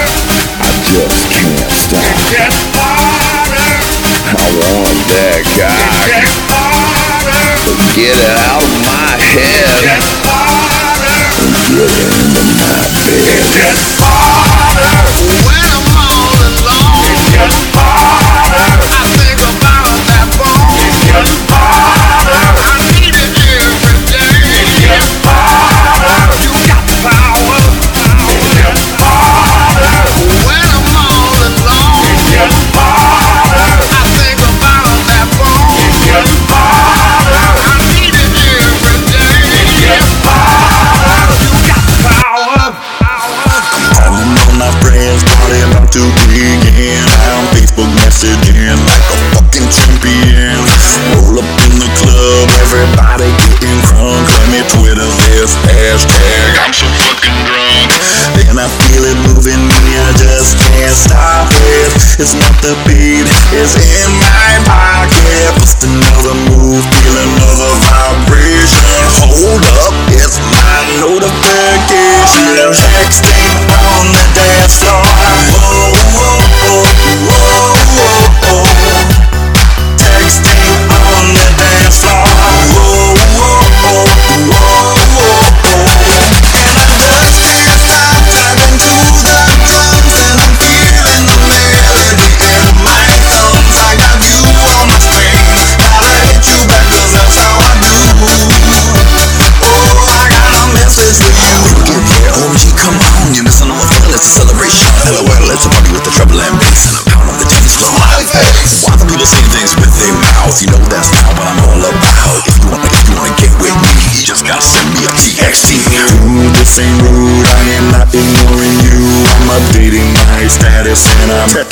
I just can't stop. It gets harder. I want that guy. It gets harder. But get it out of my head. It gets harder. And get into my bed. When I'm It's not the beat, it's in my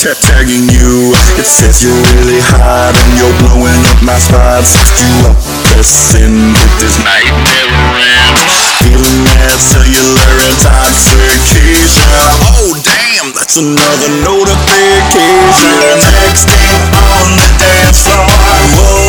ta- tagging you. It says you're really hot and you're blowing up my spot. Searched you up, pressing with this night never ends. Feeling that cellular intoxication. Oh damn, that's another notification. Texting on the dance floor. Whoa,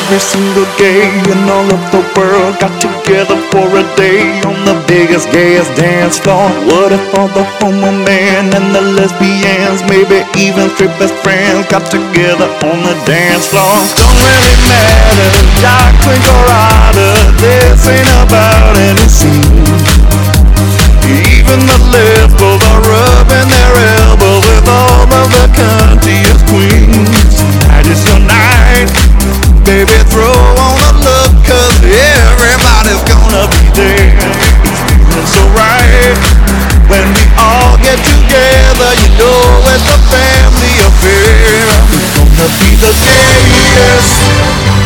every single gay in all of the world got together for a day on the biggest, gayest dance floor? What if all the homo men and the lesbians, maybe even straight best friends, got together on the dance floor? Don't really matter, dark, twink, or otter, this ain't about any scene. Even the lesbos are rubbing their elbows with all of the cuntiest queens. Night is your night, baby, throw on a look, cause everybody's gonna be there. It's feeling so right. When we all get together, you know it's a family affair. We're gonna be the gayest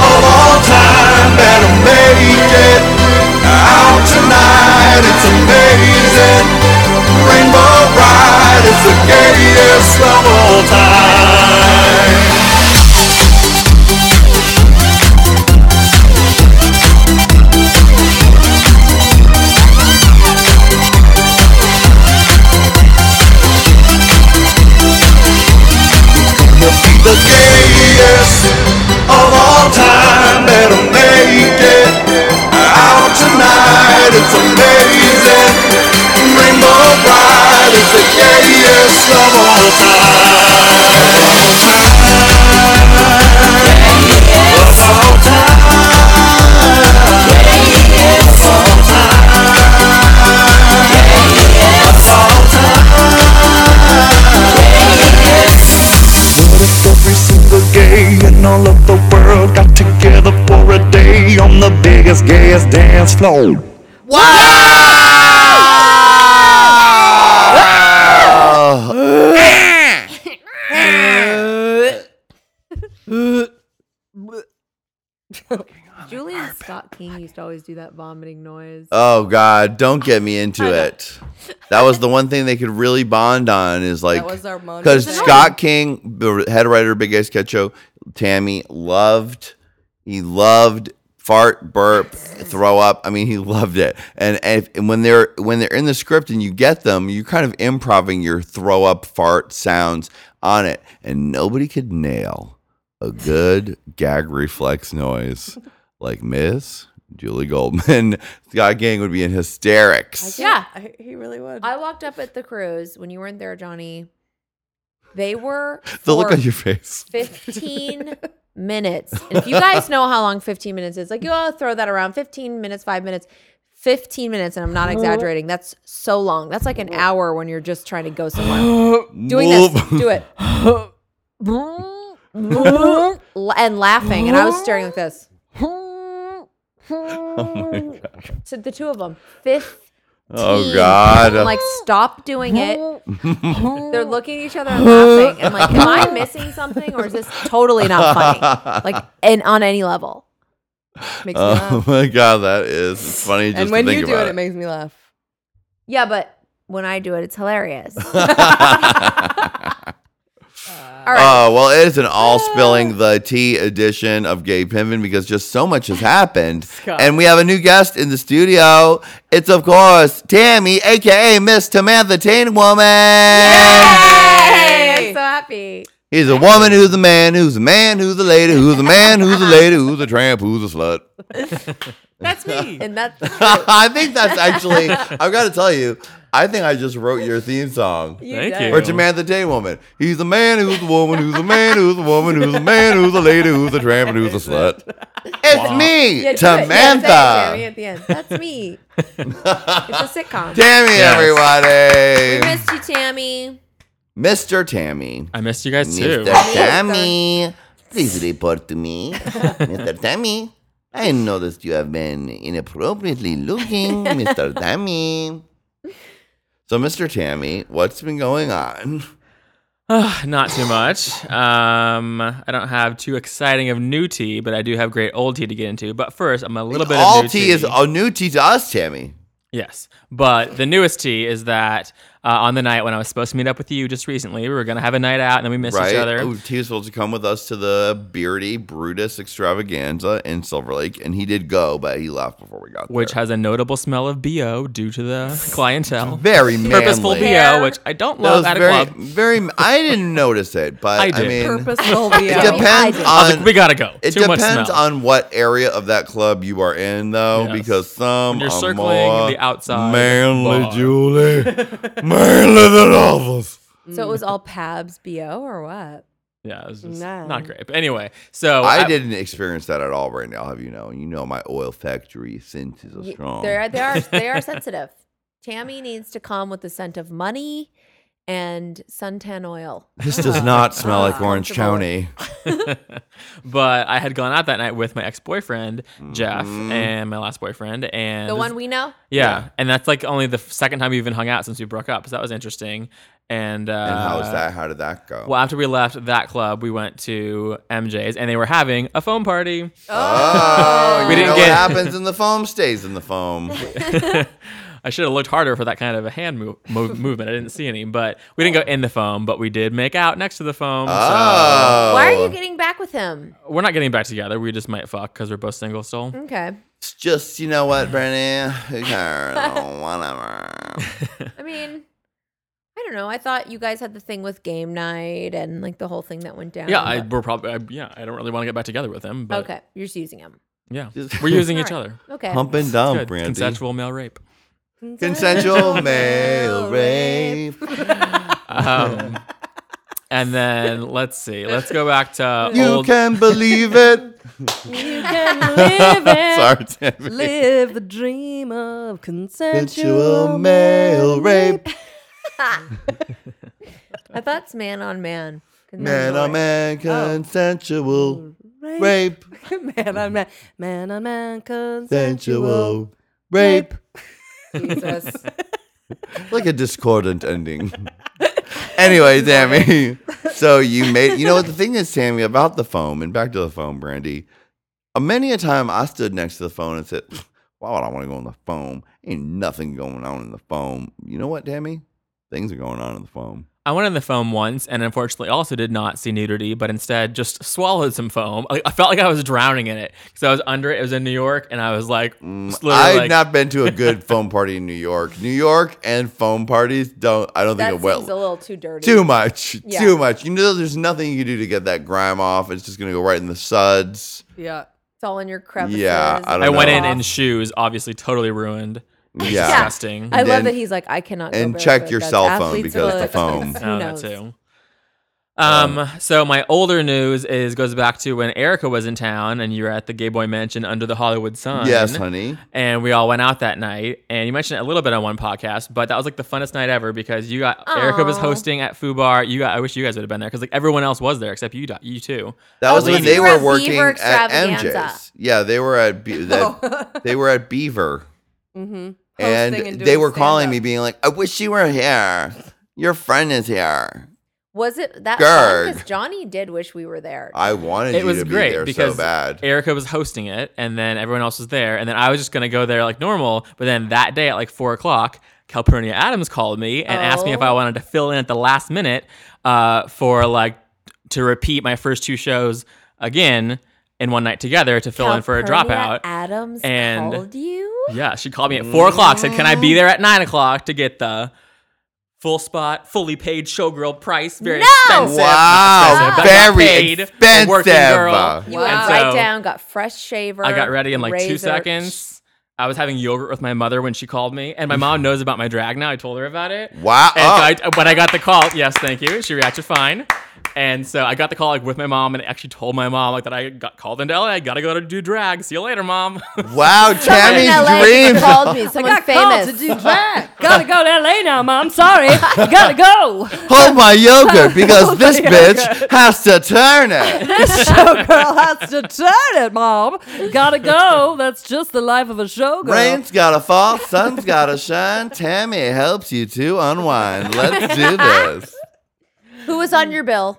of all time, better make it out tonight. It's amazing. Rainbow Ride is the gayest of all time. it's amazing. Rainbow bright, it's the gayest all time. Of all time. Of all time. What if every single gay all of the world got together for a day on the biggest, gayest dance floor? Julie and Scott King used to always do that vomiting noise. Oh God, don't get me into it. That was the one thing they could really bond on is like that was our mantra. because Scott King, the head writer of Big Ass Sketch Show, Tammy loved, he loved fart, burp, throw up. I mean, he loved it. And, and, if, and when they're when they're in the script and you get them, you're kind of improving your throw up, fart sounds on it, and nobody could nail a good gag reflex noise like Miss Julie Goldman. Scott King would be in hysterics. Yeah. I, he really would. I walked up at the cruise when you weren't there, Johnny. They were The look on your face. 15 minutes. And if you guys know how long 15 minutes is, like you all throw that around 15 minutes, five minutes, 15 minutes. And I'm not exaggerating. That's so long. That's like an hour when you're just trying to go somewhere. Doing this, do it. and laughing. And I was staring like this. Oh my gosh. So the two of them, fifth. Oh God. I'm like, stop doing it. They're looking at each other and laughing. I'm like, am I missing something or is this totally not funny? Like, and on any level. makes me Oh my god, that is funny just And when to think you do about it, it makes me laugh. Yeah, but when I do it, it's hilarious. All right. Oh well, it is an all spilling ah. the tea edition of Gay Pimpin' because just so much has happened, and we have a new guest in the studio. It's of course Tammy, aka Miss Samantha Tain Woman. Hey, I'm so happy. He's a woman who's a man, who's a man, who's a lady, who's a man, who's a lady, who's a tramp, who's a slut. That's me. And that's I think that's actually. I've got to tell you. I think I just wrote your theme song. Thank did. you. Or Samantha Day woman. He's a man who's a woman, who's a man, who's a woman, who's a man, who's a lady, who's a tramp, and who's a slut. It's me, Yeah, do it. Yeah, say it, Samantha. Tammy, at the end. That's me. it's a sitcom. Tammy, Yes. everybody. We missed you, Tammy. Mr. Tammy. I missed you guys too. Mr. Tammy. Please report to me. Mr. Tammy. I noticed you have been inappropriately looking, Mr. Tammy. So, Mr. Tammy, what's been going on? Not too much. Um, I don't have too exciting of new tea, but I do have great old tea to get into. But first, I'm a little bit All of new tea is a new tea to us, Tammy. Yes, but the newest tea is that uh, on the night when I was supposed to meet up with you just recently, we were gonna have a night out, and then we missed right? each other. Oh, T was supposed to come with us to the Beardy Brutus extravaganza in Silver Lake, and he did go, but he left before we got there. which has a notable smell of bo due to the clientele. very manly. Purposeful Hair. bo, which I don't That love was at a very, club. very. I didn't notice it, but I, I did. mean, Purposeful it BO. depends did. I was on. like, we gotta go. it Too much depends smell. on what area of that club you are in, though, Yes. because some When you're are circling more the outside manly, bar. Julie, manly than all of us. So it was all Pabs BO or what? Yeah, it was just Nah. not great. But anyway, so I didn't experience that at all right now. Have you know? You know my olfactory scent is Y- strong. They're they are they are sensitive. Tammy needs to come with the scent of money and suntan oil. This does not smell like Ah, Orange comfortable. County. but I had gone out that night with my ex boyfriend Jeff Mm-hmm. and my last boyfriend, and The one we know. yeah, and that's like only the f- second time we even hung out since we broke up. So that was interesting. And uh, And how was that? How did that go? Well, after we left that club, we went to MJ's, and they were having a foam party. Oh, We you didn't know get- what happens in the foam stays in the foam. I should have looked harder for that kind of a hand move, move, movement. I didn't see any, but we didn't go in the foam, but we did make out next to the foam. Oh, Why are you getting back with him? We're not getting back together. We just might fuck because we're both single still. Okay. It's just you know what, Brittany? Who cares? Oh, whatever. I mean, I don't know. I thought you guys had the thing with game night and like the whole thing that went down. Yeah, I, but- we're probably. I, yeah, I don't really want to get back together with him. But okay. You're just using him. Yeah, Just- we're using each All right. other. Okay. Pump and It's dump, good. Brandy. Consensual male rape. Consensual male rape. Um, and then let's see. Let's go back to You old. can believe it. You can live it. Sorry, Tammy. Live the dream of Consensual consensual male rape. I thought it's man on man. Man on man, consensual. rape, man on man, man on man, consensual. sensual, rape. Jesus. like a discordant ending. anyway, Tammy. So you made you know what the thing is, Tammy, about the foam, and back to the foam, Brandy. Uh, many a time I stood next to the phone and said, Why would I want to go on the foam? Ain't nothing going on in the foam. You know what, Tammy? Things are going on in the foam. I went in the foam once and unfortunately also did not see nudity, but instead just swallowed some foam. Like, I felt like I was drowning in it because I was under it. It was in New York and I was like, mm, just I've like- not been to a good foam party in New York. New York and foam parties don't I don't That think seems it a little too dirty. too much. Yeah. Too much. You know there's nothing you can do to get that grime off. It's just gonna go right in the suds. Yeah. It's all in your crevices. Yeah, I don't I went in in shoes, obviously totally ruined. Yeah. Disgusting. I love Then- that he's like, I cannot. Go and check barefoot. your That's cell phone athlete's because the foot. foam. Who Oh, that knows? too. Um, so my older news is goes back to when Erica was in town and you were at the Gay Boy Mansion under the Hollywood sun. Yes, honey. And we all went out that night. And you mentioned it a little bit on one podcast, but that was like the funnest night ever because you got Erica was Aw. hosting at Fubar. You got I wish you guys would have been there because like everyone else was there except you you two. That Oh, was when because they you were were at working Beaver at Extravaganza. MJ's. Yeah, they were at Be- that, they were at Beaver, Mm-hmm. And, they were calling me, being like, "I wish you were here. Your friend is here." Was it that Gerg. Because Johnny did wish we were there. I wanted It you was to be great there because so bad. Erica was hosting it, and then everyone else was there, and then I was just gonna go there like normal. But then that day at like four o'clock, Calpurnia Adams called me and asked me if I Oh. wanted to fill in at the last minute uh, for like to repeat my first two shows again in one night together to fill in for a dropout. Adams and- called you. Yeah, she called me at four o'clock. Said, "Can I be there at nine o'clock to get the full spot, fully paid showgirl price? Very No! expensive. Wow, expensive, but very paid expensive. Working girl. You Wow. went And right so down, got fresh shaver. I got ready in like two seconds. I was having yogurt with my mother when she called me, and my mom knows about my drag now. I told her about it. Wow. And Oh. so I, when I got the call, yes, thank you. She reacted fine. And so I got the call like with my mom, and I actually told my mom like that I got called into LA. I gotta go to do drag. See you later, mom. Wow, Someone in Tammy's LA dreams. called me. Someone famous. Called to do drag. Gotta go to LA now, mom. Sorry. Gotta go. Hold my yogurt because this bitch has to turn it. This showgirl has to turn it, mom. Gotta go. That's just the life of a showgirl. Rain's gotta fall, sun's gotta shine. Tammy helps you to unwind. Let's do this. Who was on your bill?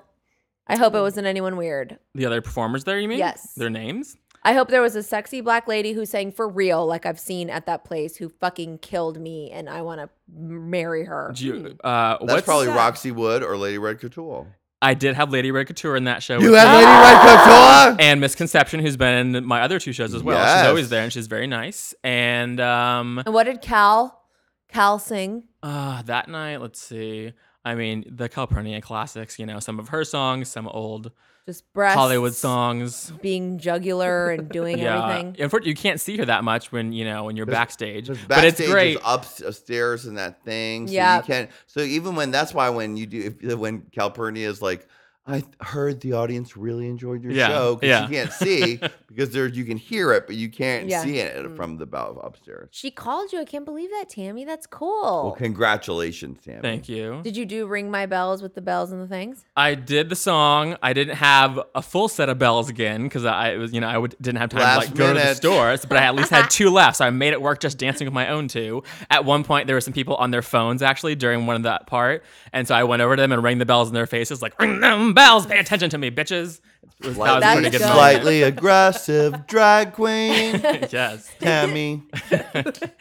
I hope it wasn't anyone weird. the other performers there, you mean? Yes. Their names? I hope there was a sexy black lady who sang for real, like I've seen at that place, who fucking killed me, and I want to marry her. Do you, uh, That's what's probably that? Roxy Wood or Lady Red Couture. I did have Lady Red Couture in that show. You had me. Lady Red Couture? and Misconception, who's been in my other two shows as well. Yes. She's always there, and she's very nice. And um, And what did Cal, Cal sing? uh, that night, let's see. I mean, the Calpurnia classics. You know, some of her songs, some old Just breasts, Hollywood songs. being jugular and doing Yeah, everything. unfortunately, you can't see her that much when you know when you're backstage. Because But it's backstage great. is upstairs in that thing. So Yeah. you can't. So even when that's why when you do if, when Calpurnia is like, I heard the audience really enjoyed your Yeah, show because yeah. you can't see because there you can hear it but you can't Yeah. see it mm. from the bow upstairs. She called you. I can't believe that, Tammy. That's cool. Well, congratulations, Tammy. Thank you. Did you do ring my bells with the bells and the things? I did the song. I didn't have a full set of bells again because I it was you know I would, didn't have time Last to like go to the minute. stores, but I at least had two left, so I made it work just dancing with my own two. At one point, there were some people on their phones actually during one of that part, and so I went over to them and rang the bells in their faces like ring them bells, pay attention to me, bitches. It was, that was a pretty good good. Slightly aggressive drag queen, yes. Tammy. That's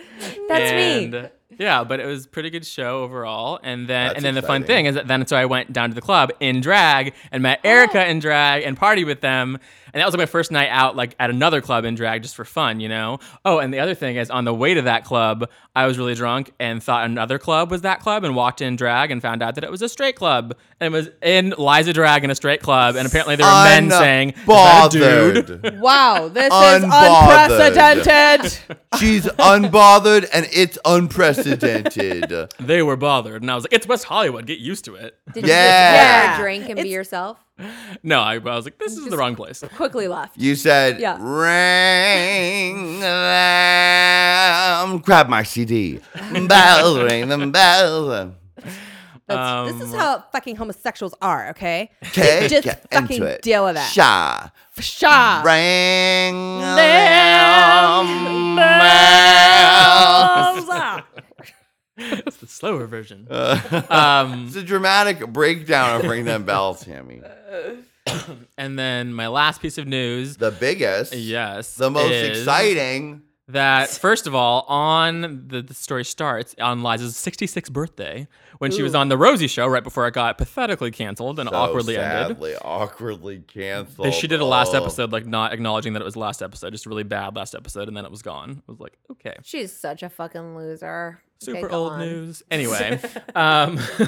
and, me. Yeah, but it was a pretty good show overall. And then That's and then the fun thing is that then so I went down to the club in drag and met Erica oh. in drag and party with them. And that was like my first night out like at another club in drag just for fun, you know? Oh, and the other thing is on the way to that club, I was really drunk and thought another club was that club and walked in drag and found out that it was a straight club. And it was in Liza Drag in a straight club. And apparently there were men saying, "Is that a dude?" Unbothered. Wow, this is Unbothered. unprecedented. She's unbothered and it's unprecedented. They were bothered. And I was like, it's West Hollywood. Get used to it. Did you Yeah. just get a drink and be yourself? No, I, I was like, this is the wrong place. Quickly left. You said, Yeah. ring them, grab my CD, bell ring them bells. That's, this is Um, how fucking homosexuals are, okay? Okay, Just get fucking into it. deal with that. Sha. Sha. Ring it's the slower version. Uh, Um, it's a dramatic breakdown of Ring Them Bells, Tammy. and then my last piece of news. The biggest. Yes. The most is exciting. That first of all, on the, the story starts on Liza's 66th birthday when she was on the Rosie show right before it got pathetically canceled and So awkwardly ended. sadly, awkwardly canceled. They- She did a last Oh. episode like not acknowledging that it was last episode, just a really bad last episode, and then it was gone. It was like okay. She's such a fucking loser. Okay, Super go old on. news. Anyway, um,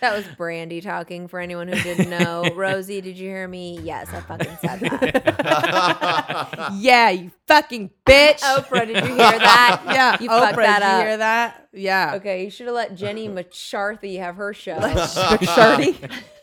That was Brandy talking for anyone who didn't know. Rosie, did you hear me? Yes, I fucking said that. yeah, you fucking bitch. Oprah, did you hear that? Yeah, you Oprah, fucked that up. did up. you hear that? Yeah. Okay, you should have let Jenny McCarthy have her show. McSharty?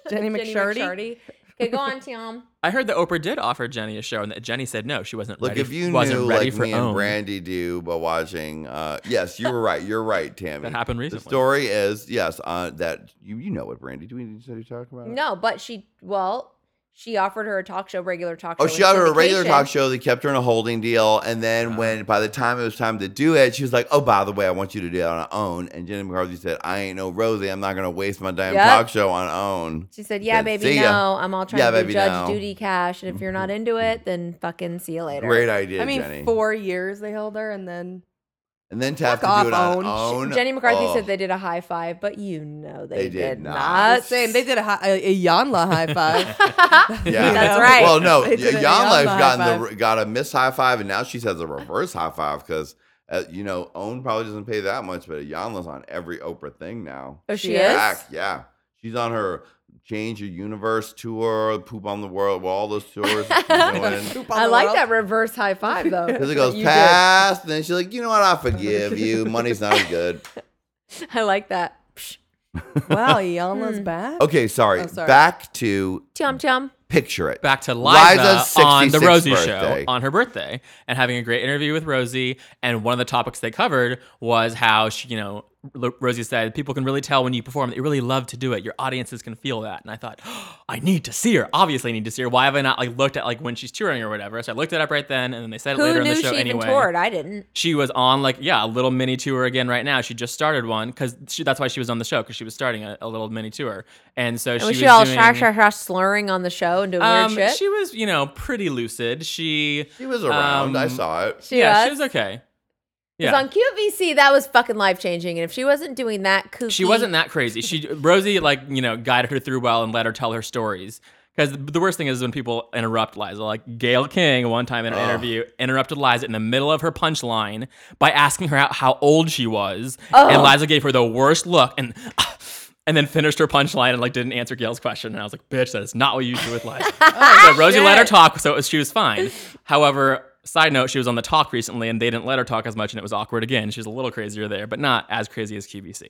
Jenny McSharty? Okay, go on, Tiam. I heard that Oprah did offer Jenny a show, and that Jenny said no, she wasn't Look, ready. if you wasn't knew ready like for me and Brandy do by watching, uh, yes, you were right. You're right, Tammy. That happened recently. The story is yes, uh, that you you know what Brandy. Do we need to talk about? it? No, but she, well, she offered her a talk show, regular talk oh, show. Oh, she got her a regular talk show. They kept her in a holding deal, and then when by the time it was time to do it, she was like, "Oh, by the way, I want you to do it on own." And Jenny McCarthy said, "I ain't no Rosie. I'm not gonna waste my damn Yep. talk show on own." She said, "Yeah, Said, baby, no. ya." I'm all trying Yeah, to do baby, Judge no. Judy cash, and if you're not mm-hmm. into it, then fucking see you later." Great idea, I mean, Jenny. four years they held her, and then and then to have Fuck to do off, it on Own. own. Jenny McCarthy oh. said they did a high five, but you know they, They did not. not. same. They did a, hi- a, a Iyanla high five. Yeah, That's right. Well, no, They did a Jan Life Iyanla got high the got a miss high five, and now she has a reverse high five because uh, you know Own probably doesn't pay that much, but Iyanla's on every Oprah thing now. Oh, she She is. Back, yeah, she's on her Change Your Universe tour, Poop on the World, well, all those tours that. Poop on I the like world. that reverse high five though. Because it goes you did. past, and then she's like, you know what? I forgive you. Money's not as good. I like that. Psh. Wow, Iyanla's Hmm. back. Okay, sorry. Oh, sorry. Back to Chum chum. picture it. back to Liza Liza's on the Rosie birthday. show on her birthday and having a great interview with Rosie. And one of the topics they covered was how she, you know, Lo- Rosie said people can really tell when you perform that you really love to do it. Your audiences can feel that. And I thought, oh, I need to see her. Obviously, I need to see her. Why have I not like looked at like when she's touring or whatever? So I looked it up right then, and then they said it Who later knew in the show she anyway. even toured? I didn't. She was on like yeah a little mini tour again right now. She just started one because that's why she was on the show because she was starting a, a little mini tour. And so And she was was she all doing, shah, shah, shah, slurring on the show and doing um, weird shit? She was, you know, pretty lucid. She She was around. I um, saw it. She yeah, was? she was okay. Because Yeah, on QVC, that was fucking life changing. And if she wasn't doing that kooky, she wasn't that crazy. She Rosie like you know guided her through well and let her tell her stories. Because the worst thing is when people interrupt Liza. Like Gayle King, one time in an Ugh. interview, interrupted Liza in the middle of her punchline by asking her how, how old she was, and Liza gave her the worst look and. And then finished her punchline and like didn't answer Gayle's question, and I was like, "Bitch, that is not what you do with Liza." so Rosie let her talk, so was, she was fine. However, side note, she was on the talk recently, and they didn't let her talk as much, and it was awkward again. She's a little crazier there, but not as crazy as QVC.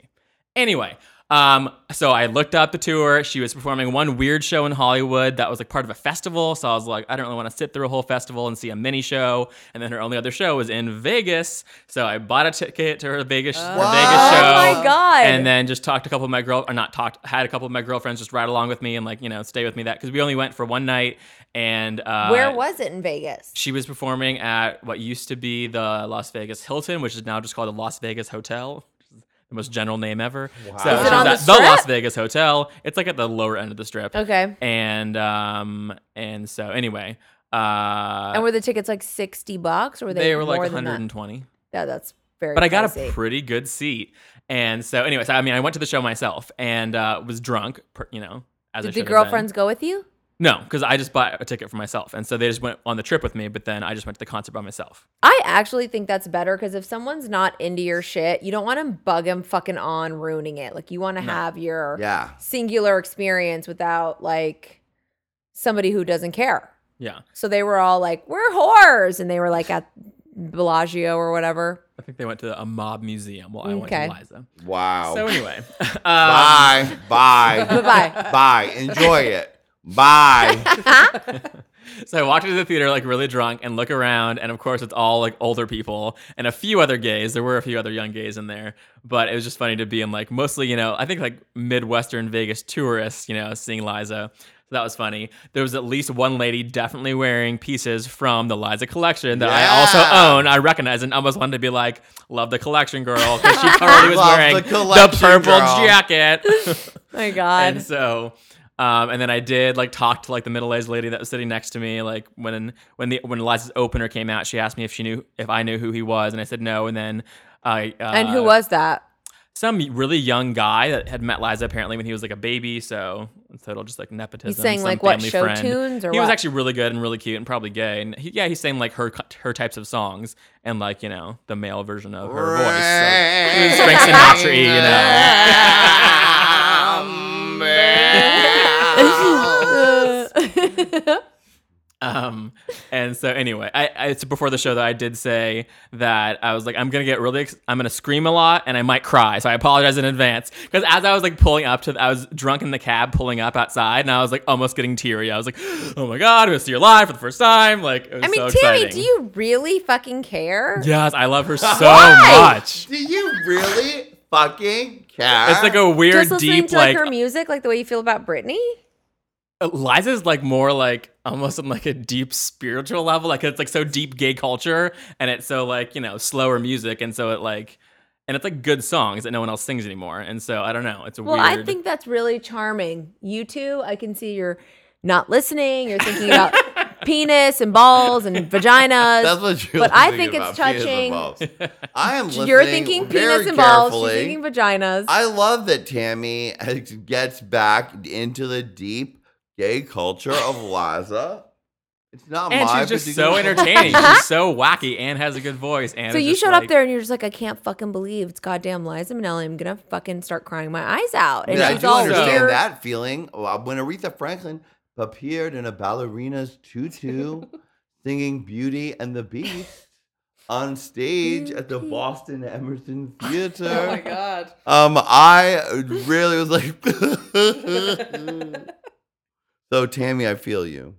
Anyway, um, so I looked up the tour. She was performing one weird show in Hollywood that was like part of a festival. So I was like, I don't really want to sit through a whole festival and see a mini show. And then her only other show was in Vegas. So I bought a ticket to her Vegas, her Vegas show. Oh my God. And then just talked to a couple of my girl, or not talked, had a couple of my girlfriends just ride along with me and like you know stay with me that because we only went for one night. And uh, Where was it in Vegas? she was performing at what used to be the Las Vegas Hilton, which is now just called the Las Vegas Hotel. The most general name ever. So Is it on the the Las Vegas Hotel. It's like at the lower end of the strip. Okay. And um and so anyway, uh and were the tickets like 60 bucks or were they, they were like more than that? 120. Yeah, that's very But I got a pretty good seat. And so anyway, so I mean I went to the show myself and uh was drunk, you know, as Did the should have been. girlfriends go with you? No, because I just bought a ticket for myself, and so they just went on the trip with me. But then I just went to the concert by myself. I actually think that's better because if someone's not into your shit, you don't want to bug them fucking on ruining it. Like you want to have your Yeah. singular experience without like somebody who doesn't care. Yeah, So they were all like, "We're whores," and they were like at Bellagio or whatever. I think they went to a mob museum while I went Okay. to Liza. Wow. So anyway, um, bye. Bye. Bye bye. Bye. Enjoy it. Bye. So I walked into the theater like really drunk and look around, and of course it's all like older people and a few other gays. There were a few other young gays in there, but it was just funny to be in like mostly, you know, I think like Midwestern Vegas tourists, you know, seeing Liza. So that was funny. There was at least one lady definitely wearing pieces from the Liza collection that I also own. I recognize and almost wanted to be like, love the collection girl, because she totally was Love wearing the the, collection purple girl. jacket. Oh my God. And so, um, and then I did like talk to like the middle aged lady that was sitting next to me. Like when when the when Eliza's opener came out, she asked me if she knew if I knew who he was, and I said no. And then I uh, and who was that? some really young guy that had met Liza apparently when he was like a baby. So it's total just like nepotism. He sang, some like, what, show friend. tunes or he was actually really good and really cute and probably gay. And he, yeah, he's sang like her her types of songs and like you know the male version of her voice. So he was Frank Sinatra, you know. Um, and so anyway, I, I it's before the show that I did say that I was like, I'm gonna get really, ex- I'm gonna scream a lot and I might cry. So I apologize in advance because as I was like pulling up to, I was drunk in the cab pulling up outside and I was like almost getting teary. I was like, oh my god, I'm gonna see her live for the first time. Like, it was I mean, so Tammy, exciting. do you really fucking care? Yes, I love her so much. Do you really fucking care? It's like a weird, Just listening deep, to like, like her music, like the way you feel about Britney. Liza's like more like almost on like a deep spiritual level. Like it's like so deep gay culture and it's so like, you know, slower music. And so it like, and it's like good songs that no one else sings anymore. And so I don't know. It's a Well, weird. I think that's really charming. You two, I can see you're not listening. You're thinking about penis and balls and vaginas. That's what you're But I think it's about, penis touching. I am listening You're thinking very penis and balls. carefully. She's thinking vaginas. I love that Tammy uh, gets back into the deep gay culture of Liza. It's not and my she's just so particular- entertaining. she's so wacky and has a good voice. And so you showed like- up there and you're just like, I can't fucking believe it's goddamn Liza Minnelli. I'm gonna fucking start crying my eyes out. I And mean, I do all understand weird. that feeling. When Aretha Franklin appeared in a ballerina's tutu, singing "Beauty and the Beast" on stage at the Boston Emerson Theater. Oh my god. Um, I really was like, so Tammy, I feel you.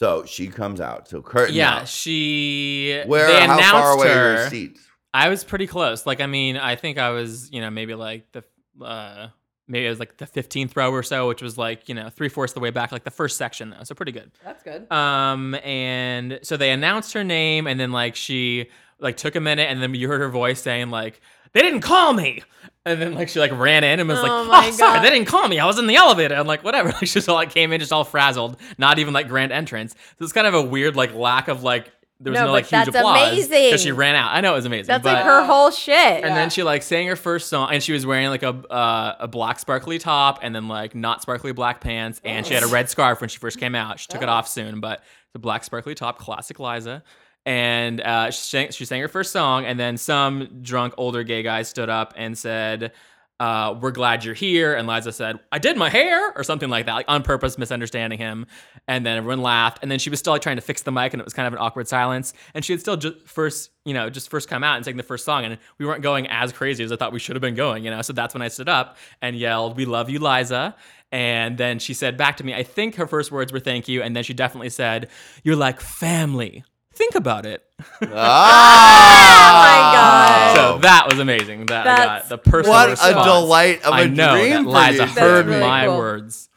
So she comes out. So curtain. Yeah, out. she. Where? they How announced far away her. are your seats? I was pretty close. Like, I mean, I think I was, you know, maybe like the, uh, maybe it was like the 15th row or so, which was like, you know, three fourths of the way back, like the first section though. So pretty good. That's good. Um, and so they announced her name, and then like she like took a minute, and then you heard her voice saying like, "They didn't call me," and then like she like ran in and was Oh like, my "Oh, sorry, God. they didn't call me. I was in the elevator." I'm like, "Whatever." Like she just all like came in just all frazzled, not even like grand entrance. So it's kind of a weird like lack of like there was No, no, like huge that's applause amazing. because she ran out. I know it was amazing. That's but, like her whole shit. and then she like sang her first song, and she was wearing like a uh, a black sparkly top, and then like not sparkly black pants, and she had a red scarf when she first came out. She took it off soon, but the black sparkly top, classic Liza. And uh, she sang, she sang her first song, and then some drunk older gay guy stood up and said, uh, "We're glad you're here." And Liza said, "I did my hair," or something like that, like on purpose, misunderstanding him. And then everyone laughed, and then she was still like trying to fix the mic, and it was kind of an awkward silence. And she had still just first, you know, just first come out and sang the first song, and we weren't going as crazy as I thought we should have been going, you know. So that's when I stood up and yelled, "We love you, Liza." And then she said back to me, I think her first words were "Thank you," and then she definitely said, "You're like family." Think about it. Ah! Oh my god. So that was amazing. That I That's- got the personal What a response. delight of a I know dream that for Liza you, heard Tammy. my Cool. words.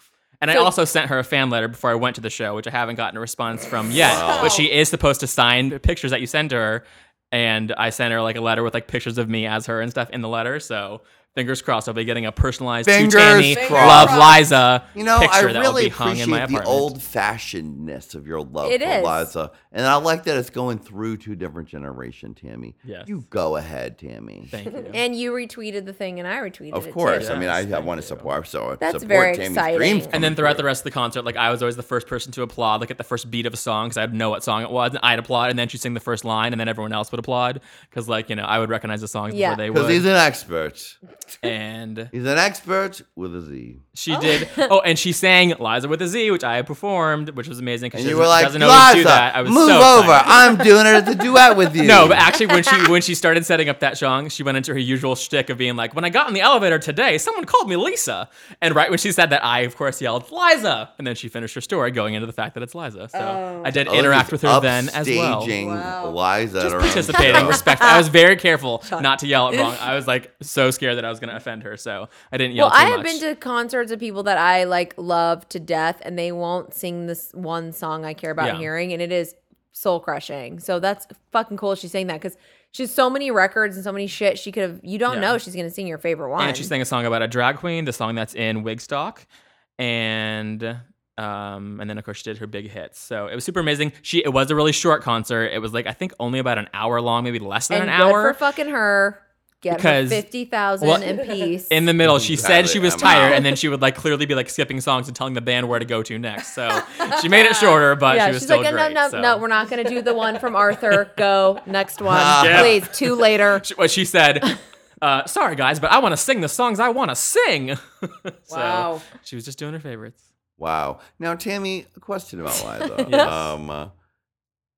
And I So- also sent her a fan letter before I went to the show, which I haven't gotten a response from yet. But she is supposed to sign pictures that you send to her. And I sent her like a letter with like pictures of me as her and stuff in the letter. So fingers crossed, I'll be getting a personalized Fingers to Tammy, crossed. love Liza You know, I picture that will really be hung in my appreciate the old fashionedness of your love It for is. Liza. And I like that it's going through two different generation, Tammy. Yes. You go ahead, Tammy. Thank you. And you retweeted the thing, and I retweeted it Of course. too. I mean, I, Yes, I want to support so That's support very Tammy's exciting. dreams. And then throughout true. the rest of the concert, like I was always the first person to applaud, like at the first beat of a song, because I'd know what song it was, and I'd applaud, and then she'd sing the first line, and then everyone else would applaud, because like you know I would recognize the songs Yeah. before they would. Because he's an expert. and He's an expert with a Z. she oh. did. Oh, and she sang "Liza with a Z, which I performed, which was amazing because And she you were like, doesn't always do Liza, that. I was move so over. I'm doing it as a duet with you. No, but actually, when she when she started setting up that song, she went into her usual shtick of being like, "When I got in the elevator today, someone called me Lisa," and right when she said that, I of course yelled Liza, and then she finished her story going into the fact that it's Liza. So oh. I did Oh, interact with her then as well. upstaging Wow. Liza at Just her participating, respect. I was very careful not to yell it wrong. I was like so scared that I was going to offend her, so I didn't yell Well, too I have much. been to concerts of people that I like love to death, and they won't sing this one song I care about Yeah. hearing, and it is soul crushing. So that's fucking cool. She's saying that because she's so many records and so many shit. She could have. You don't Yeah. know she's gonna sing your favorite one. And she sang a song about a drag queen, the song that's in Wigstock, and um, and then of course she did her big hits. So it was super amazing. She it was a really short concert. It was like I think only about an hour long, maybe less than and an hour. for fucking her. Get Because- her fifty thousand Well, in peace. in the middle, she said she was I'm tired, out. and then she would like clearly be like skipping songs and telling the band where to go to next. So she made it shorter, but yeah, she was she's still like, no, great. no, so. no, we're not gonna do the one from Arthur. Go next one, Yeah. please. Two later. She- what she said. Uh, sorry guys, but I want to sing the songs I want to sing. so Wow. she was just doing her favorites. Wow. Now, Tammy, a question about Liza. Yes. um, uh,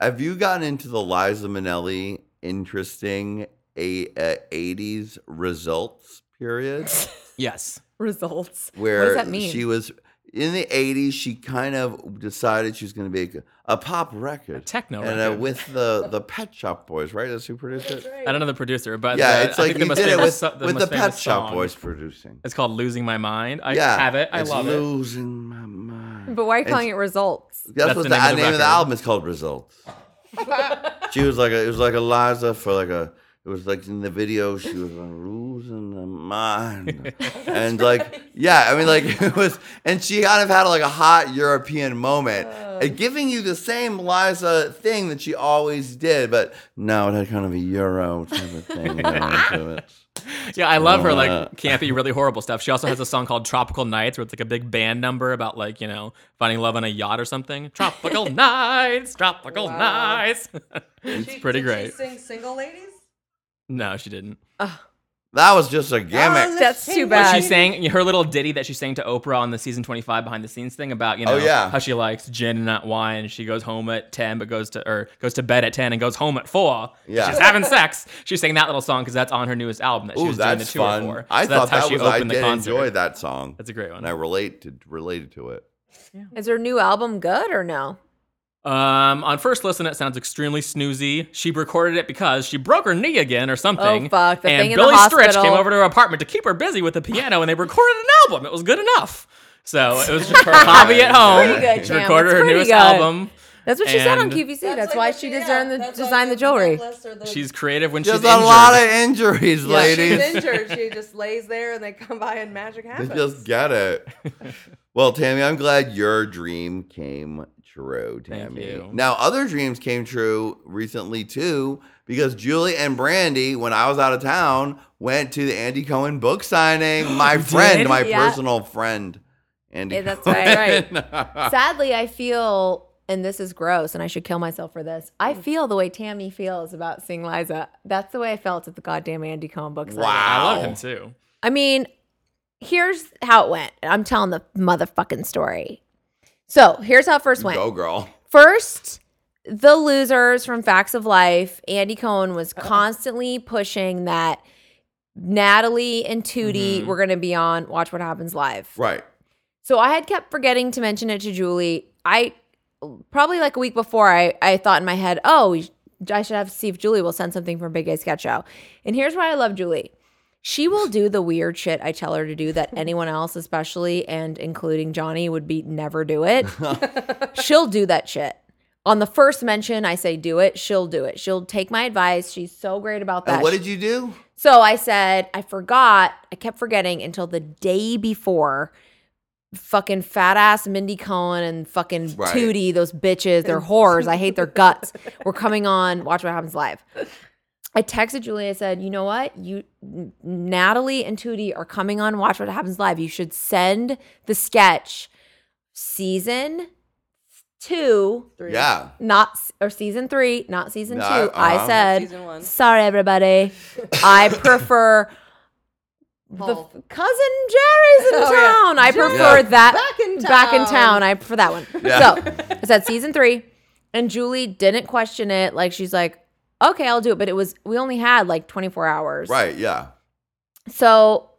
have you gotten into the Liza Minnelli interesting a, uh, 80s results period? Yes. Results. Where what does that mean? she was in the 80s, she kind of decided she was going to make a, a pop record. techno and, Uh, record. with the, the Pet Shop Boys, right? That's who produced it? I don't know the producer, but Yeah, the- it's I like think you most did it with, so- with the Pet famous Shop. Boys producing. It's called "Losing My Mind." I yeah, have it. I it's love it. losing my mind. but why are you And calling it results? That's, That's what the the, name of the name of the album is called. Results. she was like a, it was like Eliza for like a. It was like in the video she was like, losing the mind, and like yeah, I mean like it was, and she kind of had like a hot European moment, and giving you the same Liza thing that she always did, but now it had kind of a Euro type of thing to it. Yeah, I love her like Uh, campy, really horrible stuff. She also has a song called "Tropical Nights," where it's like a big band number about like you know finding love on a yacht or something. Tropical nights, tropical Wow. nights. it's She- pretty did great. She sing single ladies. No, she didn't. That was just a oh, gimmick. That's too But bad. she sang her little ditty that she sang to Oprah on the season 25 behind the scenes thing about, you oh, know, Oh, yeah. how she likes gin and not wine. She goes home at 10 but goes to or goes to bed at 10 and goes home at 4. Yeah. She's having sex. She sang that little song cuz that's on her newest album that she Ooh, was doing the that's tour fun. for. I So that's thought how that she was. I opened the did concert. enjoy that song. That's a great one. and I relate to related to it. Is her new album good or no? Um, on first listen, it sounds extremely snoozy. She recorded it because she broke her knee again or something. Oh, fuck, the and thing in the Billy Stritch came over to her apartment to keep her busy with the piano, and they recorded an album. It was good enough. So it was just her hobby at home. Good, she recorded her newest good. album. That's what she said on QVC. That's, like why what she yeah, designed the that's designed the the jewelry. the- She's creative when There's she's a injured. lot of injuries, She's ladies. injured. She just lays there and they come by and magic They happens. just get it. well, Tammy, I'm glad your dream came true, Thank Tammy. you. Now, other dreams came true recently too, because Julie and Brandy, when I was out of town, went to the Andy Cohen book signing. My friend, my Yeah. personal friend, Andy. Yeah, that's Cohen. right. Sadly, I feel, and this is gross, and I should kill myself for this. I Mm. feel the way Tammy feels about seeing Liza. That's the way I felt at the goddamn Andy Cohen book signing. Wow. I love him too. I mean, here's how it went. I'm telling the motherfucking story. So here's how it first went. Go, girl. First, the losers from Facts of Life, Andy Cohen was constantly pushing that Natalie and Tootie mm-hmm. were going to be on Watch What Happens Live. Right. So I had kept forgetting to mention it to Julie. I probably like a week before I, I thought in my head, oh, I should have to see if Julie will send something from Big Gay Sketch Show. And here's why I love Julie. She will do the weird shit I tell her to do that anyone else, especially and including Johnny, would be never do it. She'll do that shit. On the first mention, I say do it. She'll do it. She'll take my advice. She's so great about that. And what did you do? So I said, I forgot. I kept forgetting until the day before. Fucking fat ass Mindy Cohn and fucking Right. Tootie, those bitches, they're whores. I hate their guts. We're coming on. Watch what happens live. I texted Julie. I said, you know what? You, Natalie and Tootie are coming on. Watch what happens live. You should send the sketch season two, Three. Yeah. not or season three, not season No, two. I uh-huh. said, Season one. sorry everybody. I prefer the f- cousin Jerry's in Oh, yeah. town. I Jerry prefer is that back in back in town. town. I prefer that one. Yeah. So I said season three, and Julie didn't question it. Like she's like, okay, I'll do it. But it was we only had like 24 hours. Right, yeah. So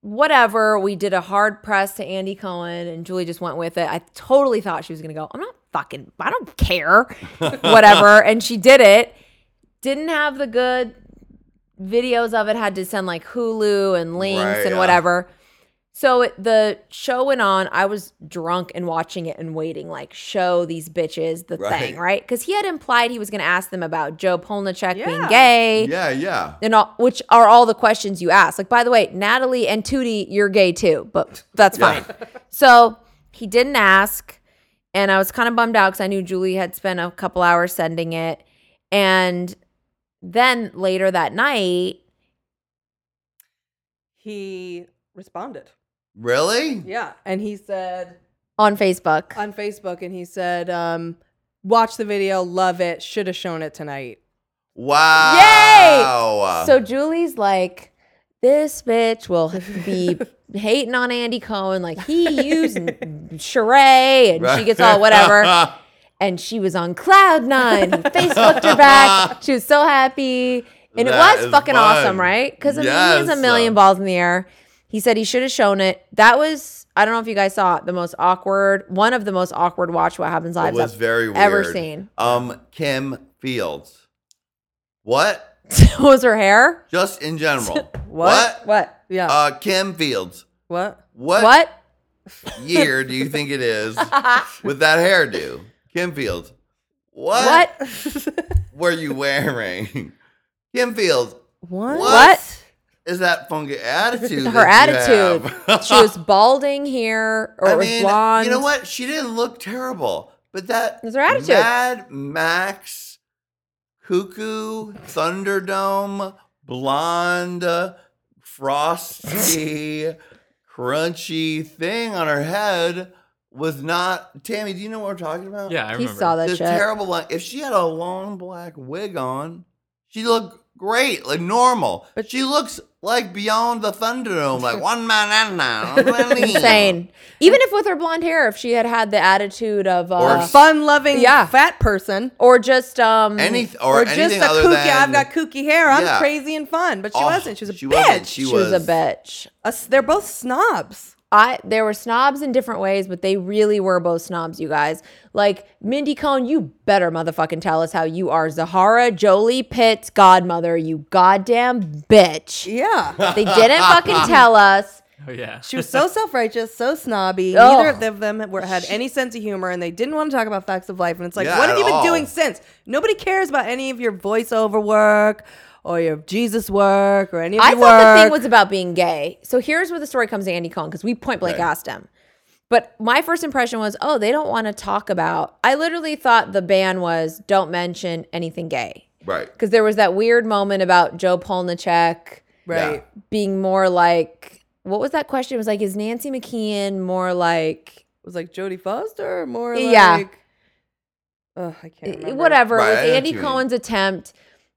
whatever, we did a hard press to Andy Cohen, and Julie just went with it. I totally thought she was gonna go. I'm not fucking. I don't care. whatever, and she did it. Didn't have the good videos of it. Had to send like Hulu and links Right, and yeah. whatever. So the show went on. I was drunk and watching it and waiting, like, show these bitches the thing, Right. right? Because he had implied he was going to ask them about Jo Polniaczek being gay Yeah, yeah. and all, which are all the questions you ask. Like, by the way, Natalie and Tootie, you're gay too, but that's Yeah. fine. So he didn't ask, and I was kind of bummed out because I knew Julie had spent a couple hours sending it, and then later that night, He responded. Really? Yeah, and he said on Facebook, on Facebook, and he said, um, "Watch the video, love it. Should have shown it tonight." Wow. Yay. So Julie's like, this bitch will be hating on Andy Cohen, like he used Sheree, and she gets all whatever. and she was on cloud nine. He Facebooked her back. She was so happy. And That it was is fucking fun. awesome, right? Because I mean, he has a million balls in the air. He said he should have shown it. That was, I don't know if you guys saw it, the most awkward, one of the most awkward watch what happens It was I've very weird. ever seen. Um, Kim Fields. What? was her hair? Just in general. What? What? Yeah. Uh, Kim Fields. what? What, What? year do you think it is with that hairdo? Kim Fields. What, What? were you wearing? Kim Fields. What? What? Is that funky attitude? Her that you attitude. have? she was balding here or I was mean, blonde. you know what? She didn't look terrible, but that was her attitude. Mad Max, Cuckoo, Thunderdome, blonde, frosty, crunchy thing on her head was not. Tammy, do you know what we're talking about? Yeah, I He remember. saw that the shit. terrible one. If she had a long black wig on, she looked great, like normal. But she looks like beyond the Thunderdome, like one man and now. Insane. Even if with her blonde hair, if she had had the attitude of uh, Or Fun-loving, Yeah. fat person. or just um Any or, or just a other kooky. than I've got kooky hair. I'm Yeah. crazy and fun, but she Oh, wasn't. She was a she bitch. wasn't. She she was a bitch. Us- they're both snobs. I there were snobs in different ways, but they really were both snobs, you guys. Like Mindy Cohn, you better motherfucking tell us how you are Zahara Jolie Pitt's godmother, you goddamn bitch. Yeah. They didn't fucking tell us. Oh yeah. She was so self-righteous, so snobby. Oh. Neither of them were, had any sense of humor, and they didn't want to talk about facts of life. And it's like, Yeah, what have at you been all. doing since? Nobody cares about any of your voiceover work or your Jesus work or any of I your thought the thing was about being gay. So here's where the story comes to Andy Cohen because we point blank Right. asked him. But my first impression was, oh, they don't want to talk about. I literally thought the ban was don't mention anything gay right. because there was that weird moment about Jo Polniaczek right. being more like what was that question? It was like, is Nancy McKeon more like It was like Jodie Foster, or more Yeah. like. Ugh, I can't remember. whatever? Right, it was Andy. Cohen's attempt.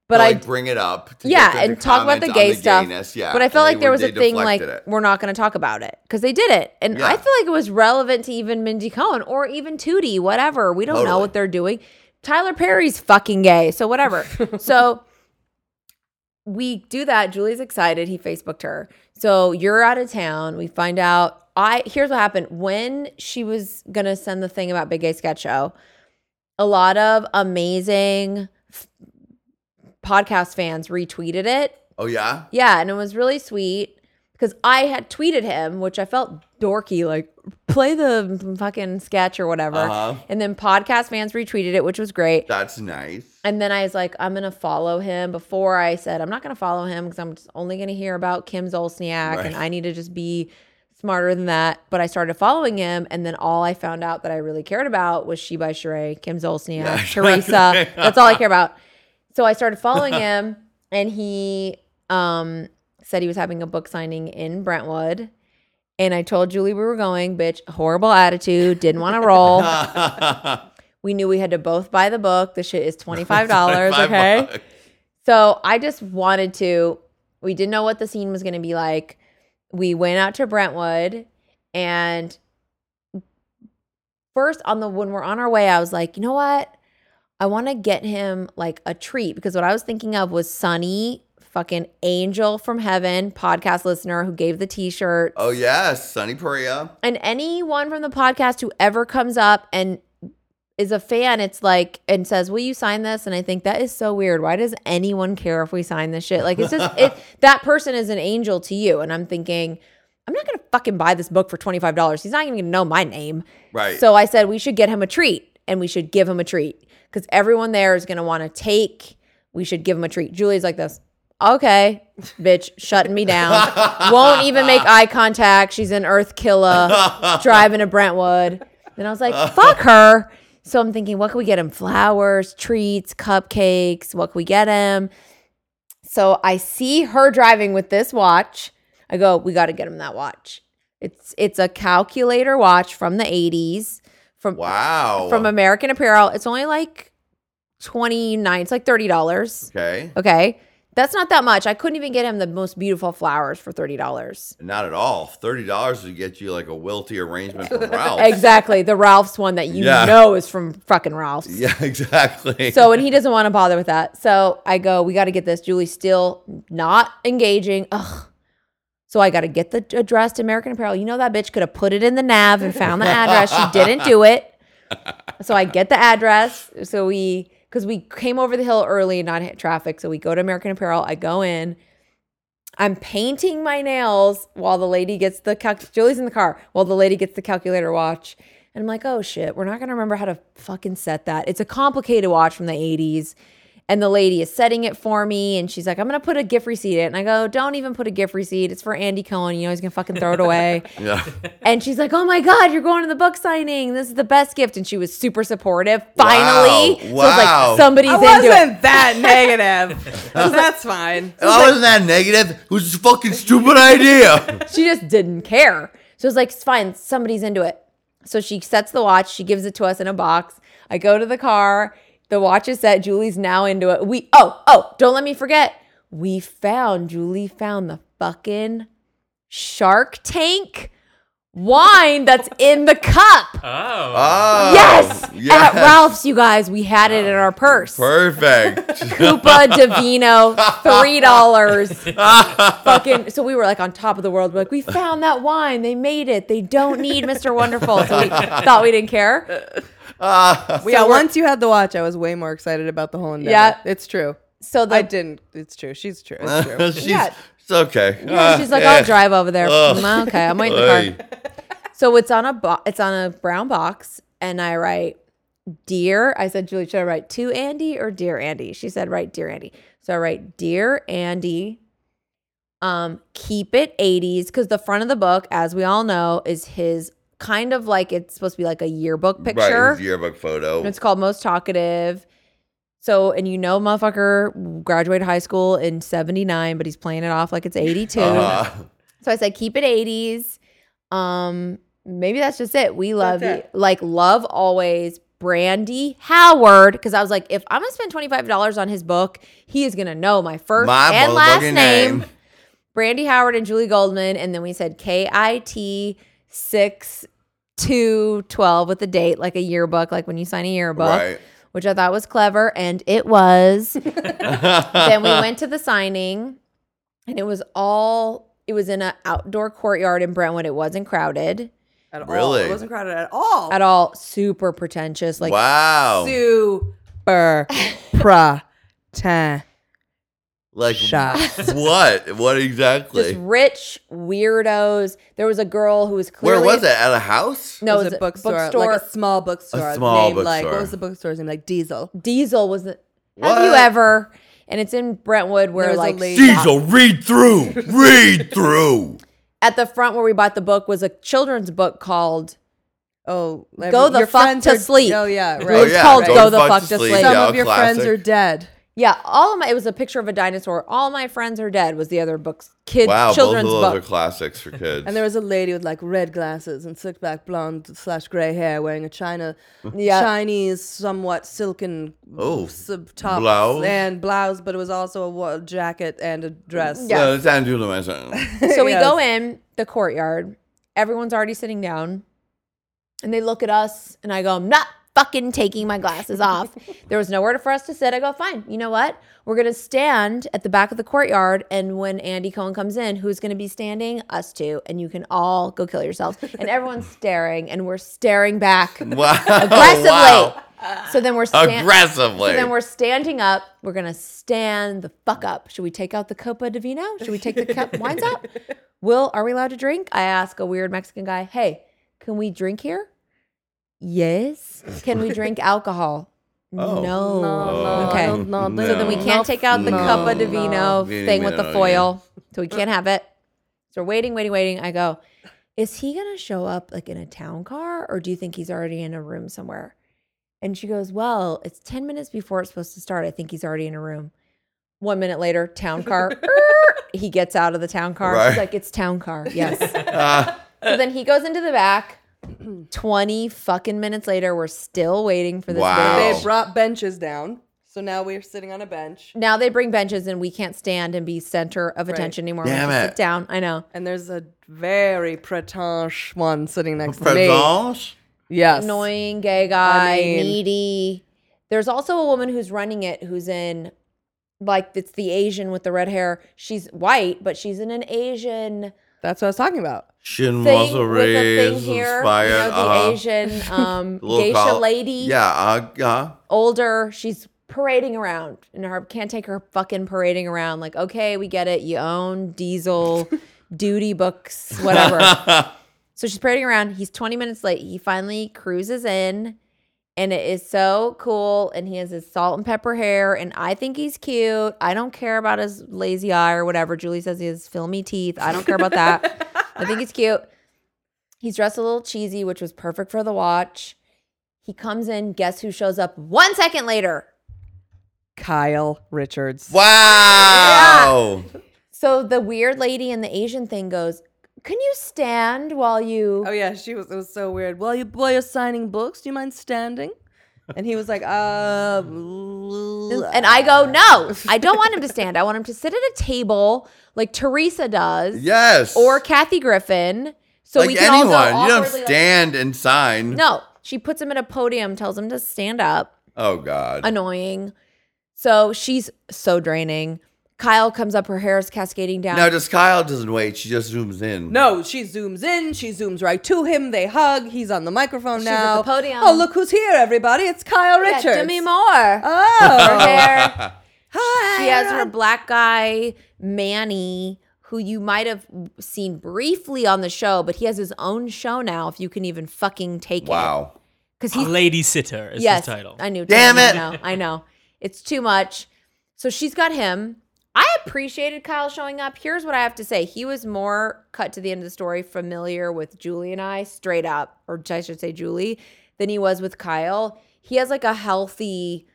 But But I bring it up. to yeah, and talk about the gay on stuff. gayness, Yeah, but I felt like there was a thing like it. we're not going to talk about it because they did it, and I feel like it was relevant to even Mindy Cohn or even Tootie, whatever. We don't know what they're doing. Tyler Perry's fucking gay, so whatever. so we do that. Julie's excited. He Facebooked her. So you're out of town. We find out. I here's what happened when she was gonna send the thing about Big Gay Sketch Show. A lot of amazing podcast fans retweeted it. Oh yeah. Yeah, and it was really sweet because I had tweeted him, which I felt dorky, like play the fucking sketch or whatever. Uh-huh. And then podcast fans retweeted it, which was great. That's nice. And then I was like, I'm gonna follow him. Before I said I'm not gonna follow him because I'm just only gonna hear about Kim Zolciak, Right. and I need to just be smarter than that. But I started following him, and then all I found out that I really cared about was She by Sheree, Kim Zolciak, Teresa. That's all I care about. So I started following him, and he um, said he was having a book signing in Brentwood. And I told Julie we were going, bitch, horrible attitude, didn't want to roll. we knew we had to both buy the book. The shit is $25, okay? bucks. So I just wanted to, we didn't know what the scene was going to be like. we went out to Brentwood and first on the when we're on our way, I was like, you know what? I want to get him like a treat because what I was thinking of was Sunny, fucking angel from heaven, podcast listener who gave the t-shirt. Oh yes, Sunny Perea. And anyone from the podcast who ever comes up and is a fan, it's like and says, "Will you sign this?" And I think that is so weird. Why does anyone care if we sign this shit? Like it's just it that person is an angel to you, and I'm thinking. I'm not gonna fucking buy this book for twenty five dollars. He's not even gonna know my name. Right. So I said we should get him a treat, and we should give him a treat because everyone there is gonna want to take. We should give him a treat. Julie's like this. Okay, bitch, shutting me down. Won't even make eye contact. She's an Earth killer, driving to Brentwood. Then I was like, fuck her. So I'm thinking, what can we get him? Flowers, treats, cupcakes. What can we get him? So I see her driving with this watch. I go, we got to get him that watch. It's it's a calculator watch from the 80s from Wow. from American Apparel. It's only like 29, it's like $30. okay. Okay. That's not that much. I couldn't even get him the most beautiful flowers for $30. Not at all. Thirty dollars would get you like a wilty arrangement from Ralph. Exactly. The Ralph's one that you Yeah. know is from fucking Ralph's. Yeah, exactly. So, and he doesn't want to bother with that. So I go, we got to get this. Julie's still not engaging. Ugh. So I got to get the address to American Apparel. You know, that bitch could have put it in the nav and found the address. She didn't do it. So I get the address. So we, because we came over the hill early and not hit traffic. So we go to American Apparel. I go in. I'm painting my nails while the lady gets the cal- Julie's in the car while the lady gets the calculator watch. And I'm like, oh shit, we're not gonna remember how to fucking set that. It's a complicated watch from the 80s. And the lady is setting it for me, and she's like, I'm gonna put a gift receipt in. And I go, Don't even put a gift receipt. It's for Andy Cohen. You know he's gonna fucking throw it away. yeah. And she's like, "Oh my god, you're going to the book signing! This is the best gift." And she was super supportive. Finally, Wow. so it was like, somebody's I into wasn't it. that negative. So that's fine. That wasn't that negative. It was a fucking stupid idea. She just didn't care. So it's like, "It's fine. Somebody's into it." So she sets the watch. She gives it to us in a box. I go to the car. The watch is set. Julie's now into it. We oh oh, don't let me forget. We found Julie found the fucking Shark Tank wine that's in the cup. Oh. Oh. Yes! yes. At Ralph's, you guys, we had it in our purse. Perfect. Copa di Vino, three dollars. Fucking. So we were like on top of the world. We're like, we found that wine. They made it. They don't need Mr. Wonderful. So we thought we didn't care. yeah, once you had the watch, I was way more excited about the whole endeavor. Yeah. it's true. So the I didn't. It's true. She's true. It's true. she's, Yeah. it's okay. Yeah, she's like, I'll drive over there. Ugh. Mm, okay, I'm waiting in the car. So it's on a bo- it's on a brown box, and I write dear. I said, Julie, should I write to Andy or dear Andy? She said, write dear Andy. So I write dear Andy. Um, keep it 80s because the front of the book, as we all know, is his kind of like it's supposed to be like a yearbook picture. Right, yearbook photo. And it's called Most Talkative. So, and you know, motherfucker graduated high school in 79, but he's playing it off like it's 82. Uh, So I said, keep it 80s. Um, maybe that's just it. We love That's you. Like, love always. Brandy Howard, because I was like, if I'm gonna spend twenty five dollars on his book, he is gonna know my first My and last name. name. Brandy Howard and Julie Goldman, and then we said K I T six two twelve with the date, like a yearbook, like when you sign a yearbook right. which I thought was clever, and it was. then we went to the signing, and it was all. It was in an outdoor courtyard in Brentwood. It wasn't crowded At all. Really? It wasn't crowded at all. at all. Super pretentious. Like wow. Super pretentious. Like Shots. what? What exactly? just rich weirdos. There was a girl who was clear. Where was it? At a house? No, it it was was a bookstore, like a small bookstore. A small named, Like bookstore. what was the bookstore's name? Like Diesel. Diesel was the. Have you ever? And it's in Brentwood, where There was a like lady- Diesel, read through. read through. at the front where we bought the book was a children's book called Oh, Go the fuck to are- sleep. Oh yeah, It right. was yeah, called Go Go the the Fuck Fuck to to Sleep. Sleep. Some Yeah, of your friends are dead. Yeah, all of my it was a picture of a dinosaur. All my friends are dead was the other books. kids, Wow, both children's of those book. are classics for kids. And there was a lady with like red glasses and slick back blonde slash gray hair wearing a China Yeah. Chinese somewhat silken Oh, sub top blouse? and blouse, but it was also a wa- jacket and a dress. Yeah. No, it's Andrew Lemon. So we Yes. go in the courtyard. Everyone's already sitting down. And they look at us and I go, I'm not fucking taking my glasses off. there was nowhere for us to sit. I go, fine. You know what? We're gonna stand at the back of the courtyard and when Andy Cohen comes in, who's gonna be standing? Us two. And you can all go kill yourselves. And everyone's staring and we're staring back Wow. aggressively. Wow. So then we're stand- Aggressively. So then we're standing up. We're gonna stand the fuck up. Should we take out the Copa di Vino? Should we take the cup wines out? Will, are we allowed to drink? I ask a weird Mexican guy, hey, can we drink here? Yes. Can we drink alcohol? Oh. No. no, okay. no, no, So then we can't take out the No. Copa di Vino Vino, thing with the Vino, foil. So we can't have it. So we're waiting, waiting, waiting. I go, is he going to show up like in a town car or do you think he's already in a room somewhere? And she goes, well, it's 10 minutes before it's supposed to start. I think he's already in a room. One minute later, town car. er, he gets out of the town car. Right. She's like, it's town car. Yes. Ah, so then he goes into the back. 20 fucking minutes later, we're still waiting for this Wow. baby. They brought benches down. So now we're sitting on a bench. Now they bring benches and we can't stand and be center of attention anymore. we Damn have to it. sit down. I know. And there's a very pretense one sitting next to me. Presence? Yes. Annoying gay guy, mean- needy. There's also a woman who's running it who's in like it's the Asian with the red hair. She's white, but she's in an Asian That's what I was talking about. Shin thing was with a thing raised, here. inspired. You know, the uh-huh. Asian um, geisha lady. Yeah, uh, yeah. older. She's parading around and her can't take her fucking parading around. Like, okay, we get it. You own diesel, duty books, whatever. so she's parading around. He's 20 minutes late. He finally cruises in and it is so cool. And he has his salt and pepper hair. And I think he's cute. I don't care about his lazy eye or whatever. Julie says he has filmy teeth. I don't care about that. I think he's cute. He's dressed a little cheesy, which was perfect for the watch. He comes in. Guess who shows up one second later? Kyle Richards. Wow. Yeah. So the weird lady in the Asian thing goes, "Can you stand while you?" Oh yeah, she was. It was so weird. While you while you're signing books, do you mind standing? And he was like, uh. And I go, "No, I don't want him to stand. I want him to sit at a table like Teresa does, Yes. or Kathy Griffin, so like we can all anyone. go you don't awkwardly, like- stand and sign. no, she puts him at a podium, tells him to stand up. Oh God. Annoying. So she's so draining. Kyle comes up, her hair is cascading down. Now, just Kyle doesn't wait? She just zooms in. No, she zooms in. She zooms right to him. They hug. He's on the microphone She's at now. the podium. Oh, look who's here, everybody! It's Kyle Yeah, Richards. do me more. Oh, her hair. hi. She has her black guy, Manny, who you might have seen briefly on the show, but he has his own show now, if you can even fucking take it. Wow. Because he's Lady Sitter is yes, his title. I knew. Damn I it. know. I know. It's too much. So she's got him. I appreciated Kyle showing up. Here's what I have to say. He was more cut to the end of the story familiar with Julie and I, straight up, or I should say Julie, than he was with Kyle. He has like a healthy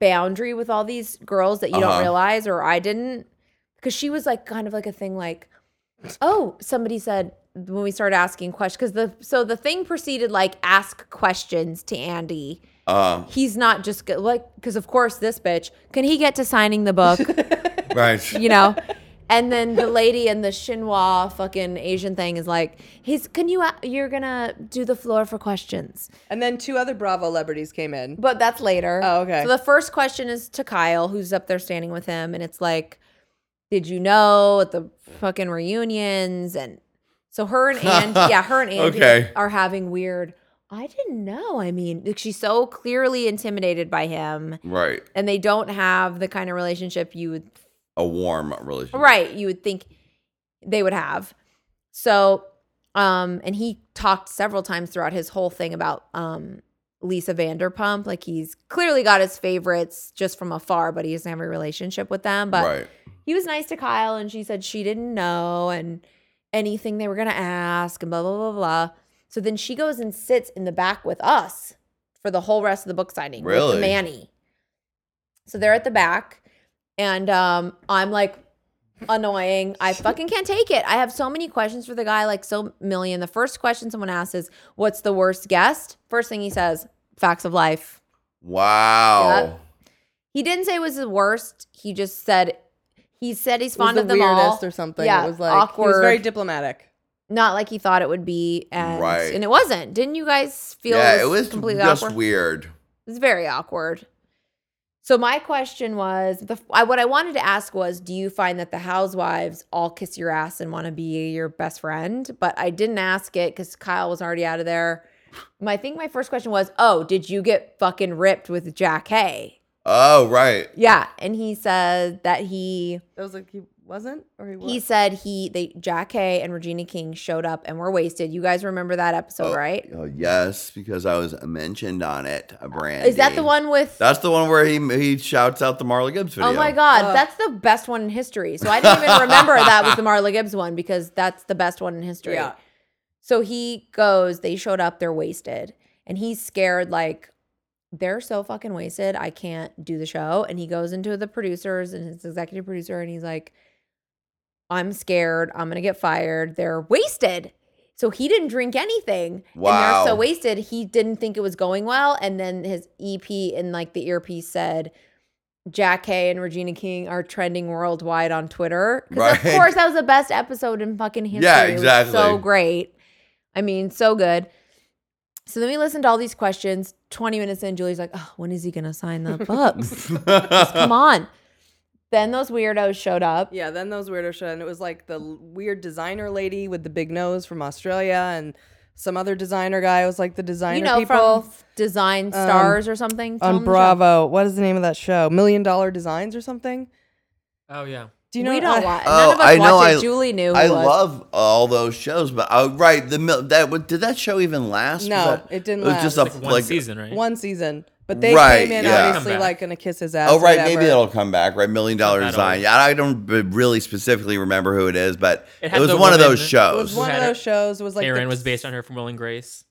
boundary with all these girls that you don't Uh-huh. realize, or I didn't. Because she was like kind of like a thing like, oh, somebody said when we started asking questions, because the so the thing proceeded like ask questions to Andy Uh, he's not just go- like because of course this bitch can he get to signing the book right. you know and then the lady in the chinois fucking asian thing is like he's can you you're gonna do the floor for questions And then two other Bravo celebrities came in. but that's later Oh, okay. so the first question is to kyle who's up there standing with him and it's like did you know at the fucking reunions and so her and Andy, yeah, her and Andy Okay. are having weird. I didn't know. I mean, like, she's so clearly intimidated by him, Right. and they don't have the kind of relationship you would A warm relationship. right you would think they would have. So, um, and he talked several times throughout his whole thing about um Lisa Vanderpump. Like he's clearly got his favorites just from afar, but he doesn't have a relationship with them. But right. he was nice to Kyle and she said she didn't know and anything they were gonna ask and blah blah blah blah. So then she goes and sits in the back with us for the whole rest of the book signing Really? the Manny. So they're at the back And um, I'm like annoying. I fucking can't take it. I have so many questions for the guy, like so million. The first question someone asks is, "What's the worst guest?" First thing he says, "Facts of life." Wow. Yep. He didn't say it was the worst. He just said he said he's It was fond the of them all. weirdest or something. Yeah, it was like awkward. He was very diplomatic. Not like he thought it would be, and Right. and it wasn't. Didn't you guys feel? yeah, it was completely just awkward? weird. It was very awkward. So my question was, the I, what I wanted to ask was, do you find that the housewives all kiss your ass and want to be your best friend? But I didn't ask it because Kyle was already out of there. My, I think my first question was, oh, did you get fucking ripped with Jackée? Oh, right. Yeah, and he said that he It was like he wasn't, or he was. he said he they Jackée and Regina King showed up and were wasted. You guys remember that episode, oh, right? Oh, yes, because I was mentioned on it. A brand. Is that the one with That's the one where he he shouts out the Marla Gibbs oh video. Oh my god, that's the best one in history. So I didn't even remember that was the Marla Gibbs one because that's the best one in history. Yeah. So he goes, they showed up, they're wasted. And he's scared, like, they're so fucking wasted. I can't do the show. And he goes into the producers and his executive producer and he's like, I'm scared. I'm going to get fired. They're wasted. So he didn't drink anything. And Wow. they're so wasted. He didn't think it was going well. And then his EP in like the earpiece said, Jackée and Regina King are trending worldwide on Twitter. Because of course that was the best episode in fucking history. Yeah, exactly. so great. I mean, so good. So then we listened to all these questions. 20 minutes in, Julie's like, oh, when is he going to sign the books? Just come on. Then those weirdos showed up. Yeah, then those weirdo shit, and it was like the weird designer lady with the big nose from Australia, and some other designer guy was like the designer You know, people from Design Stars or something. Tell on them the show. Bravo. What is the name of that show? Million Dollar Designs or something? Oh yeah. Do you know? we don't I- watch. Oh, None of us I know. it. I Julie knew. I was. love all those shows, but uh, right the mil- that did that show even last? No, that- it didn't It was just a Like one like season, right? one season, but they Right, came in yeah. obviously Come back. like gonna kiss his ass. Oh right, whatever. maybe it'll come back. Right, Million Dollar That'll- Design. Yeah, I don't b- really specifically remember who it is, but It it, had was the one of woman- those It was shows. one of had her- those shows. It was like Aaron the- was based on her from Will and Grace.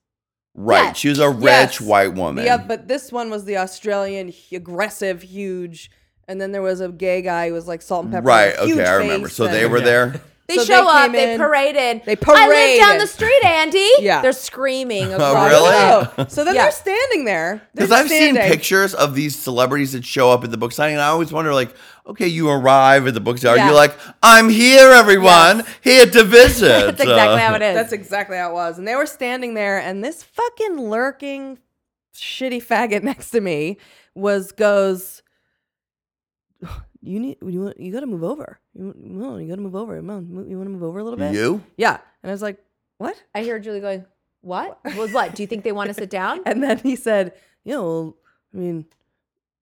Right, Yes. she was a rich Yes. white woman. Yeah, but this one was the Australian, hu- aggressive, huge, and then there was a gay guy who was like salt and pepper. right, huge okay, I remember. face So they and- were Yeah. there. They So show they up, came they in- paraded. they I live down the street, Andy. Yeah. They're screaming Oh, across really? the- Oh, so then Yeah. they're standing there. They're Because I've seen pictures of these celebrities that show up at the book signing, and I always wonder, like, okay, you arrive at the book signing, Yeah. you're like, I'm here, everyone, here to visit. That's exactly Uh, how it is. That's exactly how it was. And they were standing there, and this fucking lurking shitty faggot next to me was goes, "You need you want, you got to move over. You, no, you got to move over. Come on, you want to move over a little bit? You? Yeah." And I was like, "What?" I hear Julie going, "What? Was what? Do you think they want to sit down?" And then he said, "Yeah, well, I mean."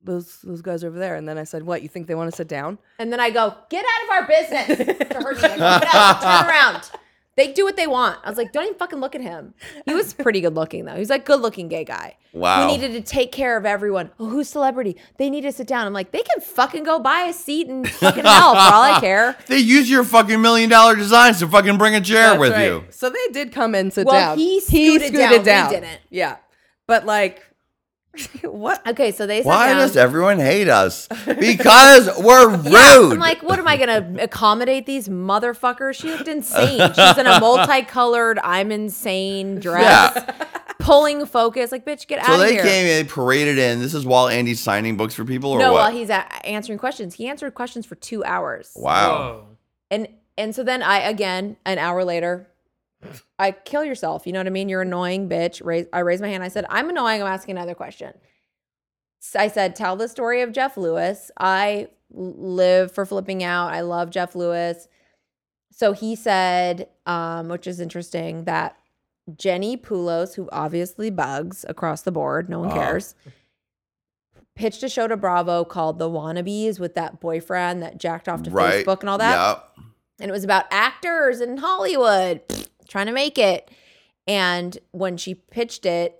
Those those guys over there, and then I said, "What? You think they want to sit down?" And then I go, "Get out of our business!" to her. Get out, turn around. They do what they want. I was like, "Don't even fucking look at him." He was pretty good looking though. He was like good looking gay guy. Wow. We needed to take care of everyone. Oh, who's celebrity? They need to sit down. I'm like, they can fucking go buy a seat in fucking hell for all I care. They use your fucking million dollar designs to fucking bring a chair That's with right. you. So they did come in, sit Well, down. he scooted down, we didn't. Yeah, but like, what? Okay, so they Why down. does um, everyone hate us? Because we're rude. Yeah, I'm like, what am I gonna accommodate these motherfuckers? She looked insane. She's in a multicolored, I'm insane dress, pulling focus. Like, bitch, get so out of they here. came in, paraded in. This is while Andy's signing books for people, or no, what? while he's a- answering questions, he answered questions for two hours. wow. Whoa. And and so then I again an hour later, I kill yourself. You know what I mean? You're annoying, bitch. Raise, I raised my hand. I said, I'm annoying. I'm asking another question. I said, tell the story of Jeff Lewis. I live for flipping out. I love Jeff Lewis. So he said, um, which is interesting, that Jenny Pulos, who obviously bugs across the board, no one cares, pitched a show to Bravo called The Wannabes with that boyfriend that jacked off to Right. Facebook and all that Yep. and it was about actors in Hollywood trying to make it. And when she pitched it,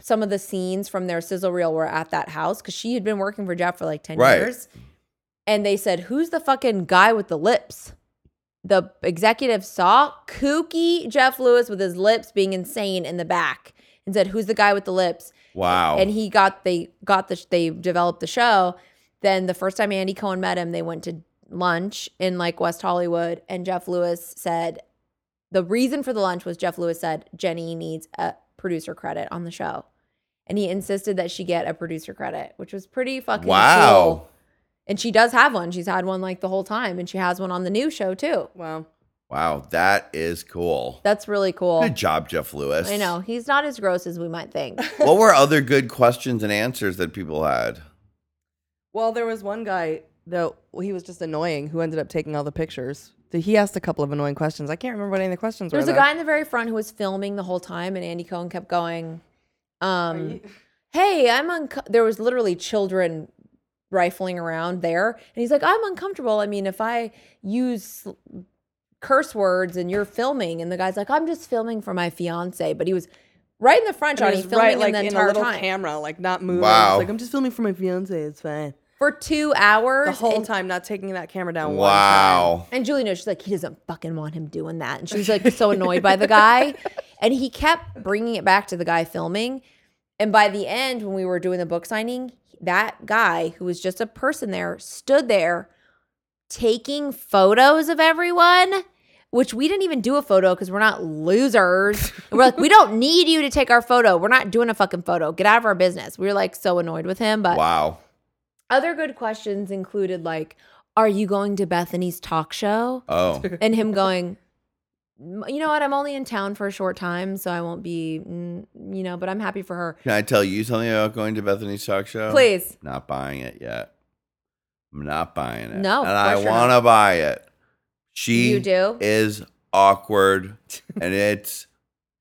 some of the scenes from their sizzle reel were at that house because she had been working for Jeff for like 10 Right. years. And they said, Who's the fucking guy with the lips? The executive saw kooky Jeff Lewis with his lips being insane in the back and said, Who's the guy with the lips? Wow. and he got they got the they developed the show then the first time Andy Cohen met him, they went to lunch in like West Hollywood, and Jeff Lewis said the reason for the lunch was Jeff Lewis said Jenny needs a producer credit on the show. And he insisted that she get a producer credit, which was pretty fucking Wow. cool. And she does have one. She's had one like the whole time, and she has one on the new show too. Wow. Wow, that is cool. That's really cool. Good job, Jeff Lewis. I know he's not as gross as we might think. what were other good questions and answers that people had? Well, there was one guy that he was just annoying who ended up taking all the pictures. He asked a couple of annoying questions. I can't remember what any of the questions There's were. Was a though. guy in the very front who was filming the whole time, and Andy Cohen kept going, um, "Hey, I'm unco-. There was literally children rifling around there, and he's like, "I'm uncomfortable. I mean, if I use curse words and you're filming, and the guy's like, I'm just filming for my fiance, but he was right in the front, And Johnny, filming right, him like the in a entire little time camera, like not moving. Wow. It's like I'm just filming for my fiance. It's fine. For two hours. The whole and- time, not taking that camera down. One time. Wow. And Julie knows she's like, he doesn't fucking want him doing that. And she's like so annoyed by the guy. And he kept bringing it back to the guy filming. And by the end, when we were doing the book signing, that guy who was just a person there stood there taking photos of everyone, which we didn't even do a photo because we're not losers. And we're like, we don't need you to take our photo. We're not doing a fucking photo. Get out of our business. We were like so annoyed with him. But Wow. Other good questions included like, are you going to Bethenny's talk show? Oh. and him going, you know what? I'm only in town for a short time, so I won't be, mm, you know, but I'm happy for her. Can I tell you something about going to Bethenny's talk show? Please. Not buying it yet. I'm not buying it. No, And of I course you're want to buy it. She You do? is awkward and it's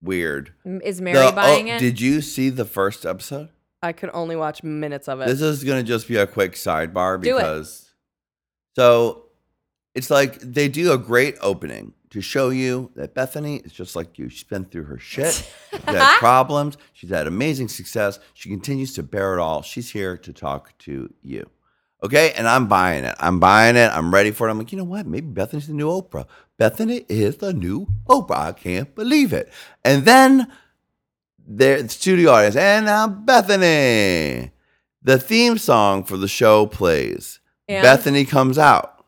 weird. M- Is Mary The- oh, buying it? Did you see the first episode? I could only watch minutes of it. This is going to just be a quick sidebar Do it. because so it's like they do a great opening to show you that Bethenny is just like you. She's been through her shit. She's had problems. She's had amazing success. She continues to bear it all. She's here to talk to you. Okay. And I'm buying it. I'm buying it. I'm ready for it. I'm like, you know what? Maybe Bethenny's the new Oprah. Bethenny is the new Oprah. I can't believe it. And then there, the studio audience, and now Bethenny. The theme song for the show plays. And? Bethenny comes out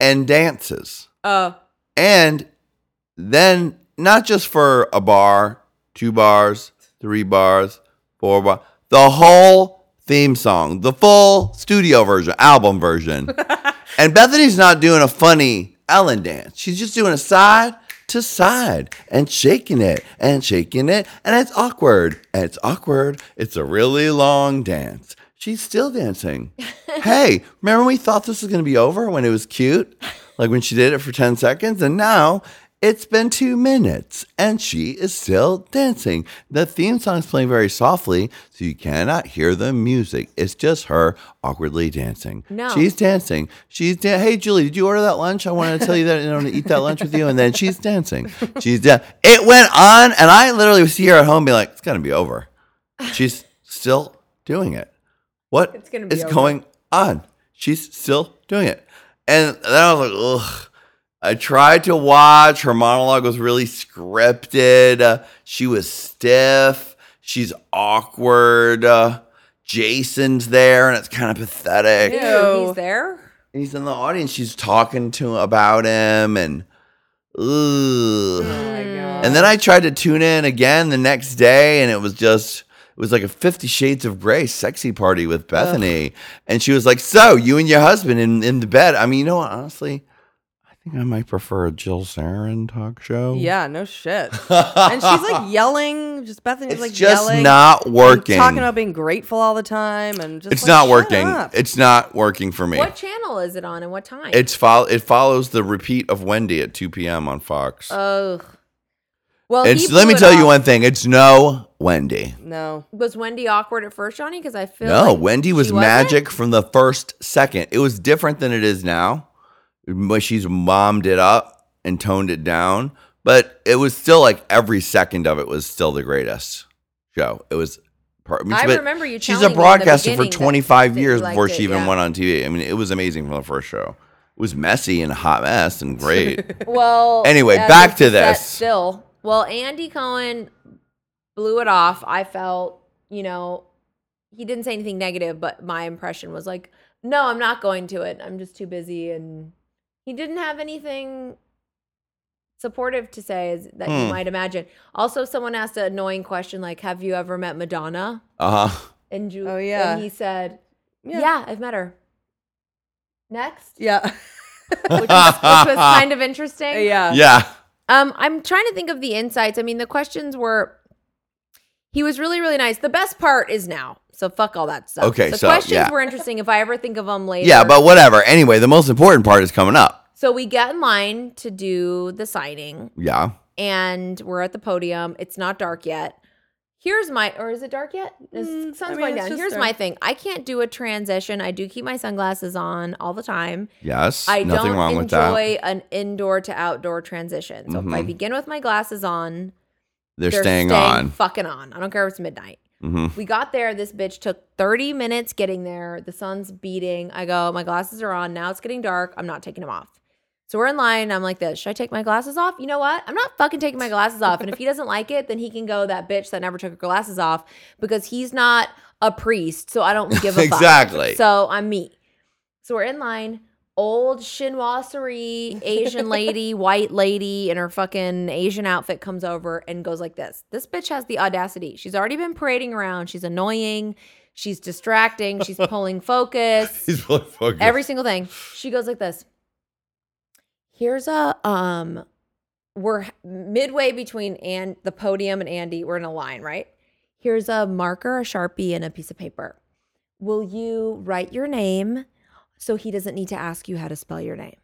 and dances. oh, And then, not just for a bar, two bars, three bars, four bars, the whole theme song, the full studio version, album version. and Bethenny's not doing a funny Ellen dance. She's just doing a side to side and shaking it and shaking it. And it's awkward. And it's awkward. It's a really long dance. She's still dancing. hey, remember when we thought this was going to be over when it was cute? Like when she did it for 10 seconds? And now it's been two minutes and she is still dancing. The theme song is playing very softly, so you cannot hear the music. It's just her awkwardly dancing. No. She's dancing. She's da- Hey, Julie, did you order that lunch? I wanted to tell you that I want to eat that lunch with you. And then she's dancing. She's da- It went on, and I literally was here at home being like, it's going to be over. She's still doing it. What It's gonna be is over. going on? She's still doing it. And then I was like, ugh. I tried to watch. Her monologue was really scripted. Uh, she was stiff. She's awkward. Uh, Jason's there, and it's kind of pathetic. ew, Ew. he's there. He's in the audience. She's talking to about him, and ugh. Oh. And then I tried to tune in again the next day, and it was just it was like a Fifty Shades of Grey sexy party with Bethenny, and she was like, "So you and your husband in in the bed?" I mean, you know what? Honestly, I think I might prefer a Jill Zarin talk show. Yeah, no shit. and she's like yelling. Just Bethenny's It's like just yelling, not working. Talking about being grateful all the time, and just it's like, not shut working. up. It's not working for me. What channel is it on and what time? It's fol- It follows the repeat of Wendy at two p.m. on Fox. Ugh. Well, it's he let me it tell you off. one thing. It's no Wendy. no. Was Wendy awkward at first, Johnny? Because I feel No, like Wendy was she wasn't? magic from the first second. It was different than it is now, but she's mommed it up and toned it down. But it was still like every second of it was still the greatest show. It was. mean, I remember you She's a me in the broadcaster for 25 that years before it, she even yeah. went on TV. I mean, it was amazing from the first show. It was messy and a hot mess and great. Well, Anyway, back to this. Still, well, Andy Cohen blew it off. I felt, you know, he didn't say anything negative, but my impression was like, No, I'm not going to it. I'm just too busy. And he didn't have anything supportive to say as, that you Hmm. might imagine. Also, someone asked an annoying question like, Have you ever met Madonna? Uh huh. And Ju- Oh, yeah. And he said, Yeah. yeah. I've met her. Next. Yeah. Which was, which was kind of interesting. yeah. Yeah. Um, I'm trying to think of the insights. I mean, the questions were he was really, really nice. The best part is now. So fuck all that stuff. Okay, The so, questions yeah. were interesting if I ever think of them later. Yeah, but whatever. Anyway, the most important part is coming up. So we get in line to do the signing Yeah. and we're at the podium. It's not dark yet. Here's my, or is it dark yet? The Mm, sun's I mean, going down. Here's dark. my thing. I can't do a transition. I do keep my sunglasses on all the time. Yes. I Nothing don't wrong with that. enjoy an indoor to outdoor transition. So if I Mhm. begin with my glasses on, They're, staying, on. fucking on. I don't care if it's midnight. hmm We got there. This bitch took 30 minutes getting there. The sun's beating. I go, my glasses are on. Now it's getting dark. I'm not taking them off. So we're in line. I'm like this. Should I take my glasses off? You know what? I'm not fucking taking my glasses off. And if he doesn't like it, then he can go that bitch that never took her glasses off because he's not a priest. So I don't give a fuck. Exactly. So I'm me. So we're in line. Old chinoiserie Asian lady, white lady in her fucking Asian outfit comes over and goes like this. This bitch has the audacity. She's already been parading around. She's annoying. She's distracting. She's pulling focus. He's really focused. Every single thing. She goes like this. Here's a um we're midway between and the podium and Andy. We're in a line, right? Here's a marker, a Sharpie, and a piece of paper. Will you write your name so he doesn't need to ask you how to spell your name?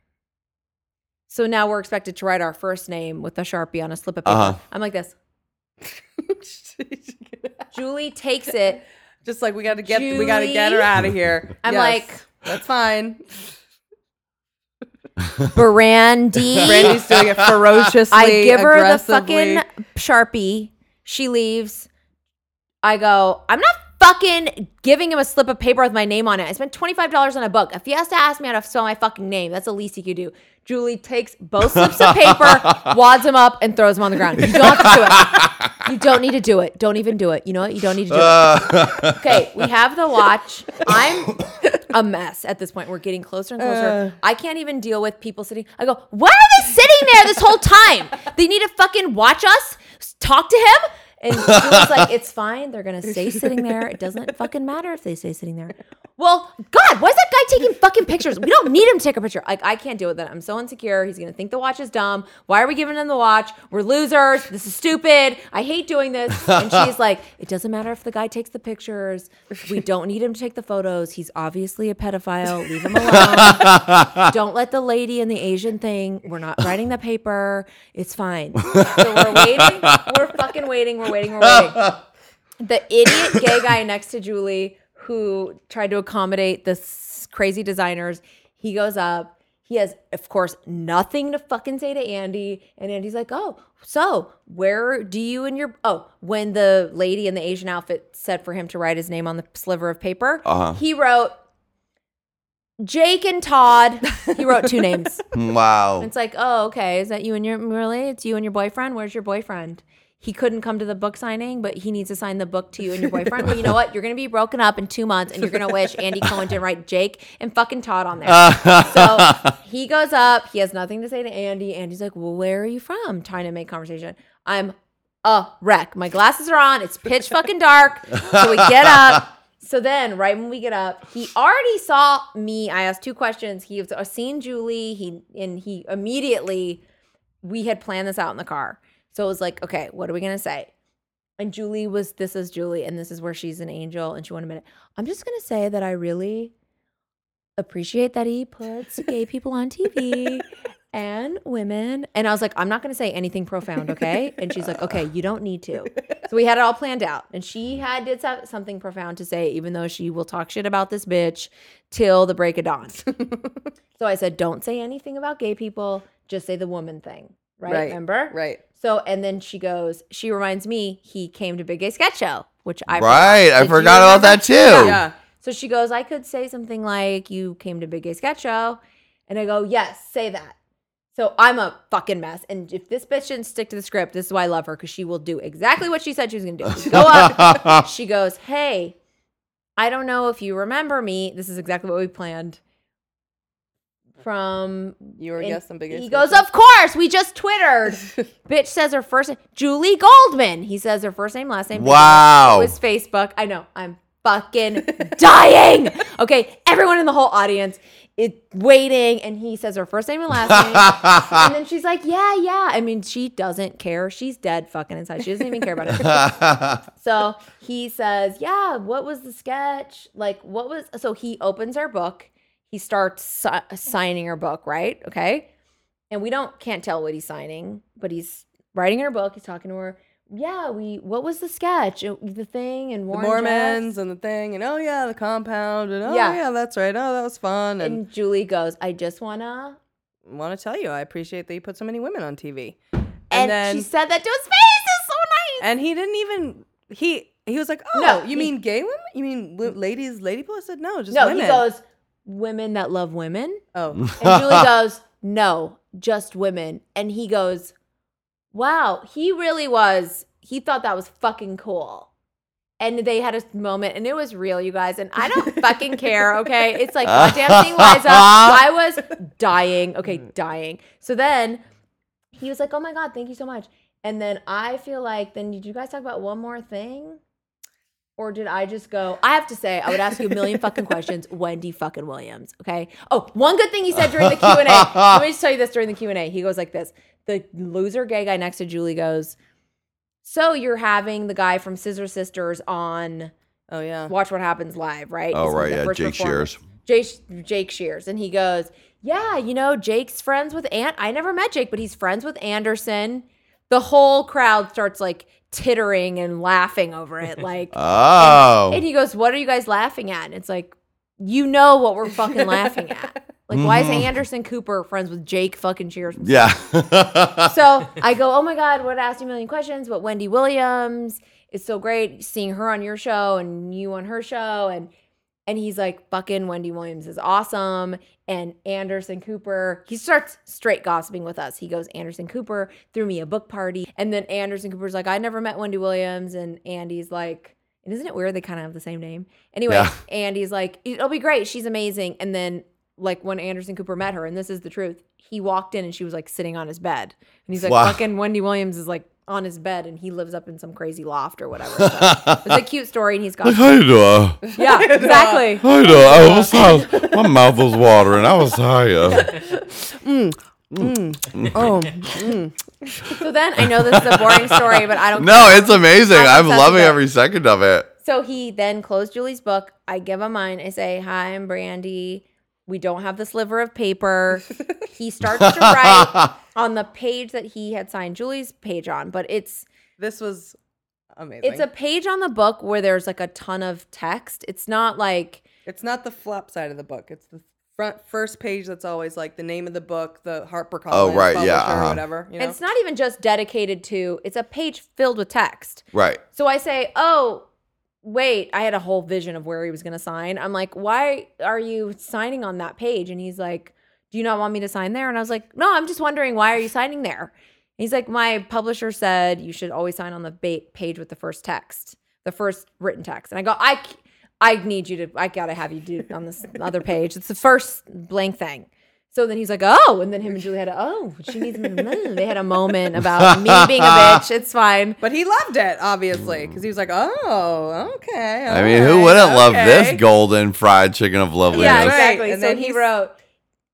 So now we're expected to write our first name with a Sharpie on a slip of paper. Uh-huh. I'm like this. Julie takes it. Just like we got to get we got to get her out of here. I'm Yes, like, that's fine. Brandy. Brandy's doing it ferociously. I give her the fucking Sharpie. She leaves. I go, I'm not fucking giving him a slip of paper with my name on it. I spent $25 on a book. If he has to ask me how to spell my fucking name, that's the least he could do. Julie takes both slips of paper, wads them up, and throws them on the ground. You don't have to do it. You don't need to do it. Don't even do it. You know what? You don't need to do it. Uh. Okay, we have the watch. I'm a mess at this point. We're getting closer and uh. closer. I can't even deal with people sitting. I go, why are they sitting there this whole time? They need to fucking watch us, talk to him. And Julie's like, it's fine. They're gonna stay sitting there. It doesn't fucking matter if they stay sitting there. Well, God, why is that guy taking fucking pictures? We don't need him to take a picture. Like, I can't deal with that. I'm so insecure. He's gonna think the watch is dumb. Why are we giving him the watch? We're losers. This is stupid. I hate doing this. And she's like, it doesn't matter if the guy takes the pictures. We don't need him to take the photos. He's obviously a pedophile. Leave him alone. don't let the lady and the Asian thing. We're not writing the paper. It's fine. So we're waiting. We're fucking waiting. We're waiting. We're waiting. The idiot gay guy next to Julie who tried to accommodate this crazy designers, he goes up. He has, of course, nothing to fucking say to Andy. And Andy's like, oh, so where do you and your. Oh, when the lady in the Asian outfit said for him to write his name on the sliver of paper, Uh-huh. he wrote Jake and Todd. He wrote two names. Wow. It's like, oh, okay. Is that you and your really? It's you and your boyfriend. Where's your boyfriend? He couldn't come to the book signing, but he needs to sign the book to you and your boyfriend. Well, you know what? You're gonna be broken up in two months, and you're gonna wish Andy Cohen didn't write Jake and fucking Todd on there. so he goes up. He has nothing to say to Andy. Andy's like, "Well, where are you from?" Trying to make conversation. I'm a wreck. My glasses are on. It's pitch fucking dark. So we get up. So then, right when we get up, he already saw me. I asked two questions. He was uh, seen Julie. He and he immediately we had planned this out in the car. So it was like, okay, what are we gonna say? And Julie was, this is Julie, and this is where she's an angel, and she wanted a minute. I'm just gonna say that I really appreciate that he puts gay people on TV and women. And I was like, I'm not gonna say anything profound, okay? And she's like, okay, you don't need to. So we had it all planned out, and she had did something profound to say, even though she will talk shit about this bitch till the break of dawn. so I said, don't say anything about gay people. Just say the woman thing, right? Right. Remember? Right. So and then she goes, she reminds me he came to Big Gay Sketch Show, which I Right, I forgot about that too. Yeah. Yeah. So she goes, I could say something like you came to Big Gay Sketch Show, and I go, yes, say that. So I'm a fucking mess, and if this bitch didn't stick to the script, this is why I love her because she will do exactly what she said she was gonna do. Go up. she goes, hey. I don't know if you remember me. This is exactly what we planned. From You were and guessing big. He goes, of course. We just twittered. Bitch says her first name, Julie Goldman. He says her first name, last name. Wow. It was Facebook. I know. I'm fucking dying. Okay, everyone in the whole audience is waiting, and he says her first name and last name, and then she's like, "Yeah, yeah." I mean, she doesn't care. She's dead, fucking inside. She doesn't even care about it. so he says, "Yeah, what was the sketch? Like, what was?" So he opens her book. He starts si- signing her book, right? Okay, and we don't can't tell what he's signing, but he's writing her book. He's talking to her. Yeah, we. What was the sketch? The thing and the Mormons Jeffs? and the thing, and oh yeah, the compound, and oh Yeah. yeah, that's right. Oh, that was fun. And, And Julie goes, "I just wanna." want to tell you, I appreciate that you put so many women on TV. And, then- she said that to his face. It's so nice. And he didn't even he he was like, oh, No, you he- mean gay women? You mean ladies, lady people? I said no, just no, women. he goes, "Women that love women." oh, And Julie goes, No, just women. And he goes, Wow, he really was. He thought that was fucking cool. And they had a moment, and it was real, you guys. And I don't fucking care, okay? It's like goddamn seeing Liza. I was dying, okay, dying. So then he was like, Oh my God, thank you so much. And then I feel like, then did you guys talk about one more thing? Or did I just go? I have to say, I would ask you a million fucking questions. Wendy fucking Williams. Okay. Oh, one good thing he said during the Q and A. Let me just tell you this during the Q and A. He goes like this: the loser gay guy next to Julie goes, "So you're having the guy from Scissor Sisters on oh yeah. Watch What Happens Live, right? Oh, He's right, yeah, Jake performers. Shears. Jake, Jake Shears, and he goes, "Yeah, you know, Jake's friends with Ant. I never met Jake, but he's friends with Anderson." The whole crowd starts like tittering and laughing over it, like. Oh. And he goes, What are you guys laughing at? And it's like, You know what we're fucking laughing at. Like, why is mm-hmm. Anderson Cooper friends with Jake fucking Shears? yeah. So I go, Oh my God, what asked you a million questions? But Wendy Williams is so great seeing her on your show and you on her show. And and he's like, fucking Wendy Williams is awesome. And Anderson Cooper, he starts straight gossiping with us. He goes, Anderson Cooper threw me a book party. And then Anderson Cooper's like, I never met Wendy Williams. And Andy's like, and isn't it weird? They kind of have the same name. Anyway, Yeah. Andy's like, it'll be great. She's amazing. And then, like, when Anderson Cooper met her, and this is the truth, he walked in and she was like sitting on his bed. And he's like, Wow. fucking Wendy Williams is like on his bed and he lives up in some crazy loft or whatever. So it's a cute story and he's got, How you doing? yeah, exactly. How you doing? I was tired. My mouth was watering. I was tired. Mm, mm, mm. Oh, So then I know this is a boring story, but I don't No, it's amazing. I'm I'm loving every second of it. So he then closed Julie's book. I give him mine. I say, Hi, I'm Brandy. We don't have the sliver of paper. he starts to write on the page that he had signed Julie's page on, but it's this was amazing. it's a page on the book where there's like a ton of text. It's not like It's not the flap side of the book. It's the front first page that's always like the name of the book, the HarperCollins Oh, right, yeah, uh-huh. whatever. You know? it's not even just dedicated to it's a page filled with text. Right. So I say, "Oh, wait, I had a whole vision of where he was going to sign." I'm like, "Why are you signing on that page?" And he's like, "Do you not want me to sign there?" And I was like, "No, I'm just wondering why are you signing there?" And he's like, "My publisher said you should always sign on the ba- page with the first text, the first written text." And I go, "I I need you to I got to have you do on this other page. It's the first blank thing." So then he's like, "Oh," and then him and Julie had a, "Oh, she needs." Me. they had a moment about me being a bitch. It's fine. but he loved it, obviously, because he was like, "Oh, okay." I mean, who alright, wouldn't love okay." this golden fried chicken of loveliness? Yeah, Right, exactly. and so then he wrote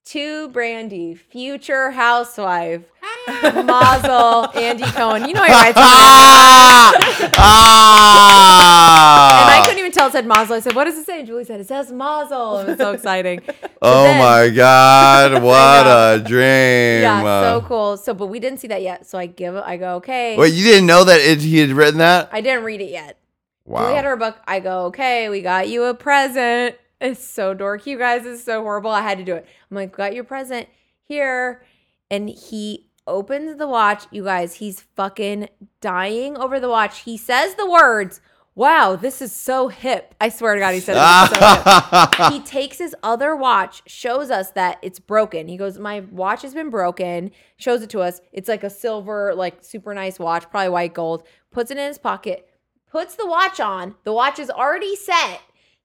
to Brandy, future housewife, Mazel, Andy Cohen. You know he writes. Ah! Ah! And I couldn't even tell it said Mazel. I said, "What does it say?" And Julie said, "It says Mazel." It was so exciting. Oh then- my God! What a dream! Yeah, so cool. So, but we didn't see that yet. So I give. I go, okay. Wait, you didn't know that it, he had written that? I didn't read it yet. Wow. Julie had her book. I go, okay, we got you a present. It's so dorky, you guys. It's so horrible. I had to do it. I'm like, got your present here. And he opens the watch. You guys, he's fucking dying over the watch. He says the words, wow, this is so hip. I swear to God, he said this is so hip. he takes his other watch, shows us that it's broken. He goes, My watch has been broken, shows it to us. It's like a silver, like super nice watch, probably white gold, puts it in his pocket, puts the watch on. The watch is already set.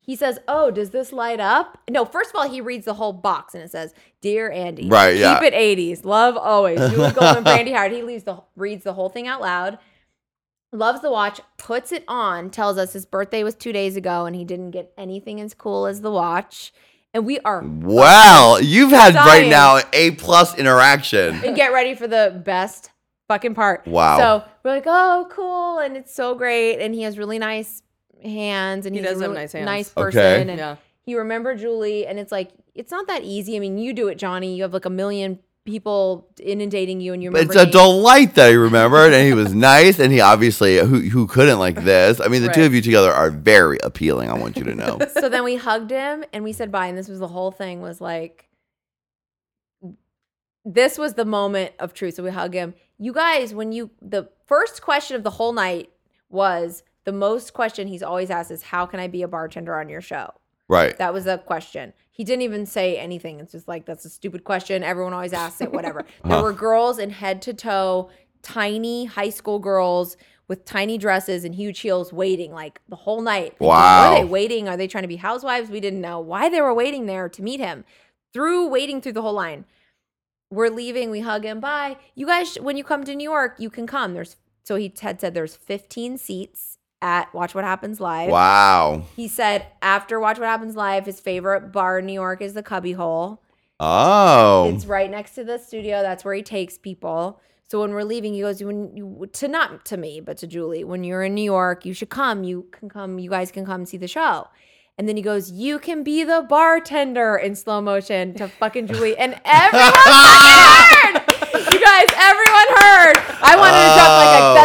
He says, "Oh, does this light up?" No, first of all, he reads the whole box and it says, "Dear Andy, Right, yeah. keep it 80s, love always." Julie Goldman, Brandy Howard. He leaves the reads the whole thing out loud. Loves the watch, puts it on, tells us his birthday was two days ago and he didn't get anything as cool as the watch. And we are Wow, you've had right now a plus interaction. and get ready for the best fucking part. Wow. So we're like, oh, cool, and it's so great, and he has really nice hands, and He he's does a have really nice hands. nice Okay. person, and Yeah. he remembered Julie, and it's like it's not that easy. I mean, you do it, Johnny. You have like a million people inundating you, and you remember It's a names. delight that he remembered, and he was nice, and he obviously who who couldn't like this. I mean, the two Right. of you together are very appealing. I want you to know. so then we hugged him and we said bye. And this was the whole thing was like, this was the moment of truth. So we hug him. You guys, when you, the first question of the whole night was the most question he's always asked is, How can I be a bartender on your show? Right. That was the question. He didn't even say anything. It's just like, that's a stupid question. Everyone always asks it, whatever. There uh-huh. were girls in head to toe, tiny high school girls with tiny dresses and huge heels waiting like the whole night. Wow. are they waiting? Are they trying to be housewives? We didn't know why they were waiting there to meet him. Through waiting through the whole line. We're leaving. We hug him. Bye. You guys, when you come to New York, you can come. There's so he had said there's 15 seats at Watch What Happens Live. Wow. He said after Watch What Happens Live, his favorite bar in New York is the Cubby Hole. Oh. It's right next to the studio. That's where he takes people. So when we're leaving, he goes, "When you to not to me, but to Julie, when you're in New York, you should come. You can come. You guys can come see the show." And then he goes, "You can be the bartender in slow motion to fucking Julie." And everyone heard. You guys, everyone heard. I wanted to jump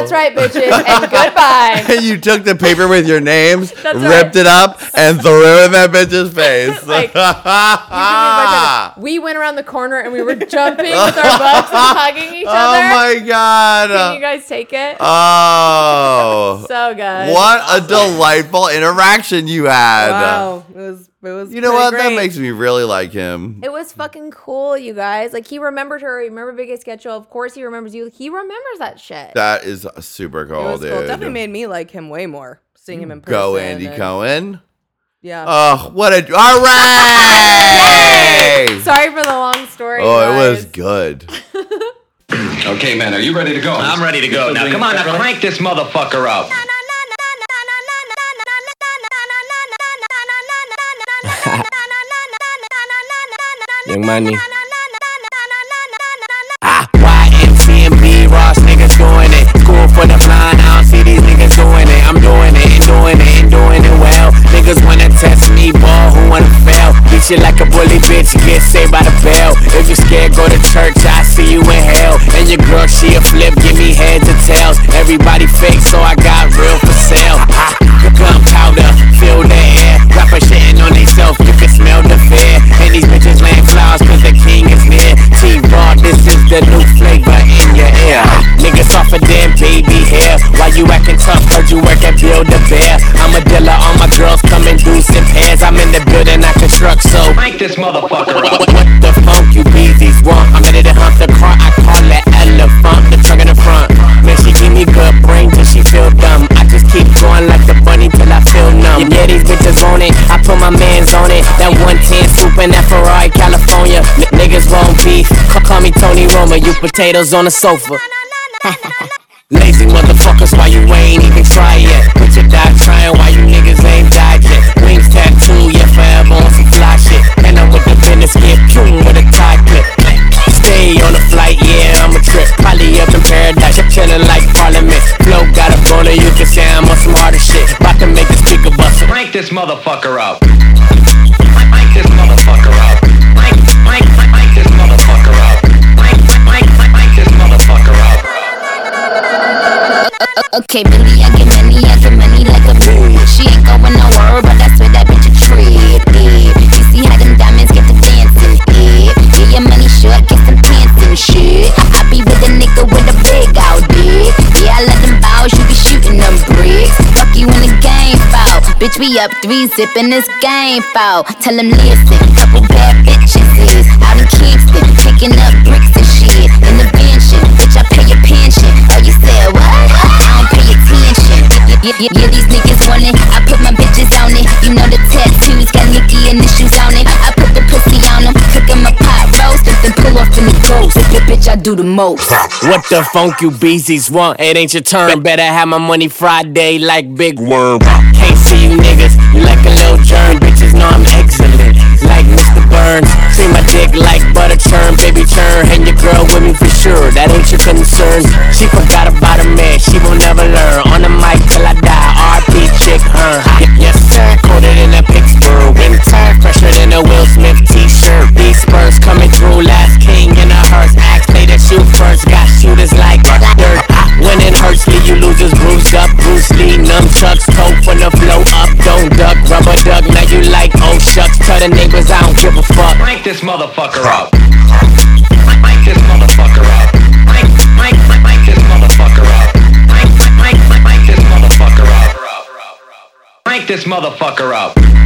"That's right, bitches," and goodbye. And you took the paper with your names, That's ripped right. it up, and threw it in that bitch's face. Like, We went around the corner and we were jumping with our butts and hugging each oh other. oh my god. Can you guys take it? oh. so good. what a delightful interaction you had. Wow, it was it was. You know pretty what? That makes me really like him. It was fucking cool, you guys. Like he remembered her. He remembered Big Gay Sketch Show. Of course, he remembers you. He remembers that shit. That is super It cool, was dude. cool. It definitely made me like him way more seeing him in person. Go Andy and- Cohen. Yeah. Oh, what a all right! Sorry for the long story. Oh, guys. it was good. Okay, man, are you ready to go? I'm ready to go. Now, come on, now crank this motherfucker up. Young money. Ah, YMCMB, Ross niggas doing it. For the I don't see these niggas doing it. I'm doing it and doing it and doing it well. Niggas wanna test me, ball, who wanna fail? Beat you like a bully bitch, get saved by the bell. If you scared, go to church, I see you in hell. And your girl, she a flip, give me heads or tails. Everybody fake, so I got real for sale. Gunpowder, fill the air. Rapper shitting on theyself, you can smell the fear. And these bitches laying flowers, cause the king is near. T-Raw, this is the new flavor in your ear. Niggas off a damn baby hair. Why you acting tough? Heard you work at Build a Bear. I'm a dealer, all my girls come in deuce and pairs. I'm in the building, I construct, so. Crank this motherfucker What, up. what, what the funk you beezies want? I'm ready to hump the car, I call that elephant. The trunk in the front. Man, she give me good brain till she feel dumb. I just keep going like the bunny till I feel numb. Yeah, these bitches on it. I put my mans on it. That 110 swoop in that Ferrari, California. N- niggas won't beef. Call, call me Tony Roma. You potatoes on the sofa. Lazy motherfuckers, why you ain't even try yet? Put your die trying why you niggas ain't died yet. Wings tattoo, yeah, forever on some fly shit. And I'm with the business, get pew with a tie clip. Stay on the flight, yeah, I'm a trip. Probably up in paradise, chillin' like Parliament. Flow got a roller, you can say I'm on some harder shit. About to make the speaker bust. Crank this motherfucker up. Okay, Billy, I get money, I get money like a bitch. She ain't going nowhere, but I swear that bitch a trip. You see how them diamonds get to dancing? Yeah. Yeah, your money short, get some pants and shit. I, I be with a nigga with a Bitch, we up three zipping this game foul. Tell them listen, couple bad bitches is out in Kingston, picking up bricks and shit. In the pension. bitch, I pay your pension. Oh, you said what? I don't pay attention. Yeah, yeah, yeah, these niggas want it. I put my bitches on it. You know the tattoos got Nicki issues on it. I put the pussy on them, cook them up pull off in the ghost. Bitch, I do the most. What the funk you beezies want? It ain't your turn. Better have my money Friday like Big Worm. Can't see you niggas. You like a little germ. Bitches know I'm excellent. Like Mr. Burns. See my dick like butter churn. Baby churn. And your girl with me for sure. That ain't your concern. She forgot about you like oh shucks. Tell the neighbors I don't give a fuck. Crank this motherfucker up. This motherfucker up. This motherfucker up. This motherfucker up. This motherfucker up.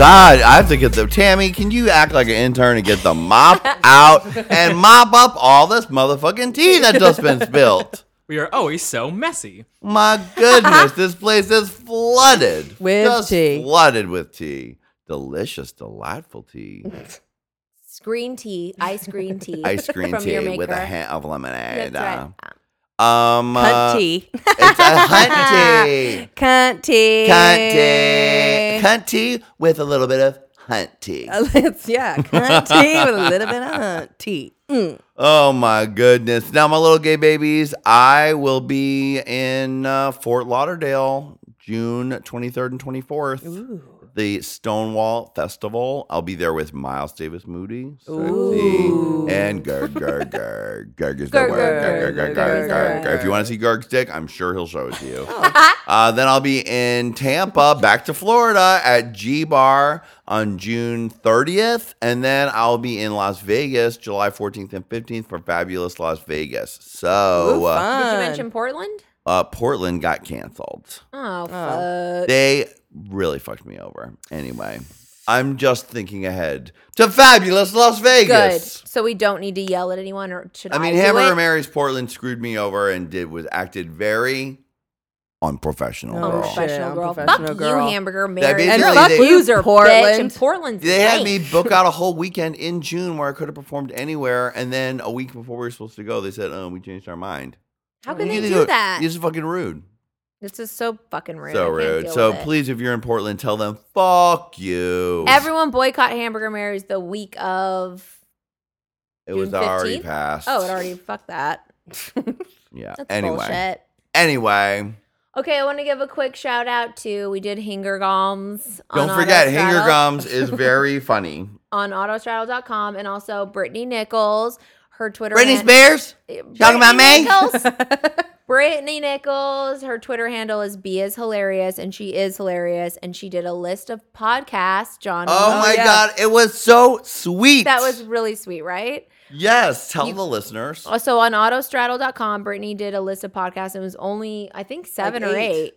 God, I have to get the Tammy. Can you act like an intern and get the mop out and mop up all this motherfucking tea that just been spilled? We are always so messy. My goodness, this place is flooded With just tea. Flooded with tea. Delicious, delightful tea. Green tea, ice green tea. Ice cream from your tea with a hint of lemonade. That's right. Um, uh, It's a hunt tea. Cunt tea. Cunt tea. Cunt tea with a little bit of hunt tea. It's, yeah, cunt tea with a little bit of hunt tea. Mm. Oh my goodness. Now, my little gay babies, I will be in uh, Fort Lauderdale June 23rd and 24th. The Stonewall Festival. I'll be there with Miles Davis Moody, Sexy, and Gerg, Gerg, Gerg. Gerg is the Gerg, word. Gerg, Gerg, Gerg, Gerg, Gerg, Gerg, Gerg. If you want to see Gerg's dick, I'm sure he'll show it to you. Uh, then I'll be in Tampa, back to Florida at G Bar on June 30th. And then I'll be in Las Vegas July 14th and 15th for Fabulous Las Vegas. So Ooh, uh. Did you mention Portland? uh, Portland got canceled. Oh, fuck. They really fucked me over. Anyway, I'm just thinking ahead to Fabulous Las Good. Vegas. So we don't need to yell at anyone, or should I? I mean, do Hamburger it? Mary's Portland screwed me over and did was acted very unprofessional. Oh, girl. shit. Professional girl. Unprofessional Fuck girl. you, hamburger That Mary. basically You're a they- fuck loser, Portland. bitch. And Portland's They had lame. me book out a whole weekend in June where I could have performed anywhere, and then a week before we were supposed to go, they said, "Oh, we changed our mind." How can You they need do go- that? This is fucking rude. This is so fucking rude. so rude. So please, if you're in Portland, tell them "fuck you." Everyone boycott Hamburger Mary's the week of. it was June already 15th? passed. Oh, it already. Fuck that. Yeah. That's anyway. bullshit. Anyway, Okay, I want to give a quick shout out to we did Hingergoms. don't forget, Autostraddle- Hanger Gums is very funny. on autostraddle.com and also Brittany Nichols. Her Twitter. Brittany hand- Spears, talking about me? Nichols. Brittany Nichols. Her Twitter handle is B is hilarious, and she is hilarious. And she did a list of podcasts. John. Oh, my oh, yeah. god, it was so sweet. that was really sweet, right? yes. Tell the listeners. Uh, also on autostraddle.com, Brittany did a list of podcasts. And it was only, I think, seven or eight. eight.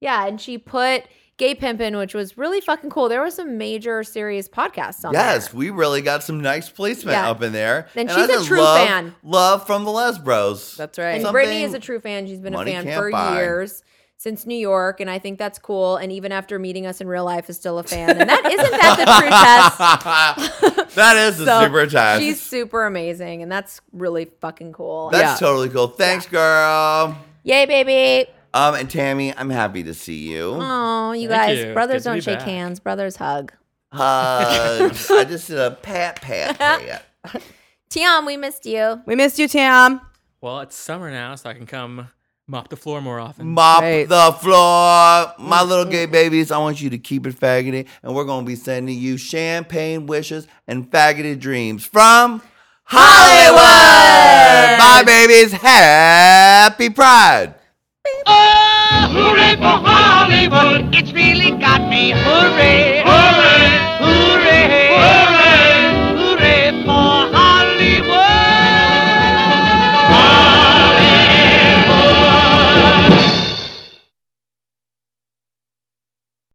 Yeah, and she put Gay Pimpin', which was really fucking cool. There were some major serious podcasts on Yes, there. we really got some nice placement Yeah. up in there. And I she's a just true love, fan. Love from the Lesbros. That's right. And Something Brittany is a true fan. She's been a fan for buy. years since New York, and I think that's cool. And even after meeting us in real life, is still a fan. And that isn't that the true test. that is the So, super test. She's super amazing, and that's really fucking cool. That's totally cool. Thanks, girl. Yay, baby! Um, and Tammy, I'm happy to see you. Oh, you Thank guys, you. Brothers good to don't be shake back. hands. Brothers hug. Hugs. I just did a pat, pat, pat. Tiam, we missed you. We missed you, Tam. Well, it's summer now, so I can come mop the floor more often. Mop Right. the floor. My little gay babies, I want you to keep it faggoty. And we're going to be sending you champagne wishes and faggoty dreams from Hollywood. Bye, babies. Happy Pride. Oh, hooray for Hollywood! It's really got me. Hooray! Hooray! Hooray! hooray.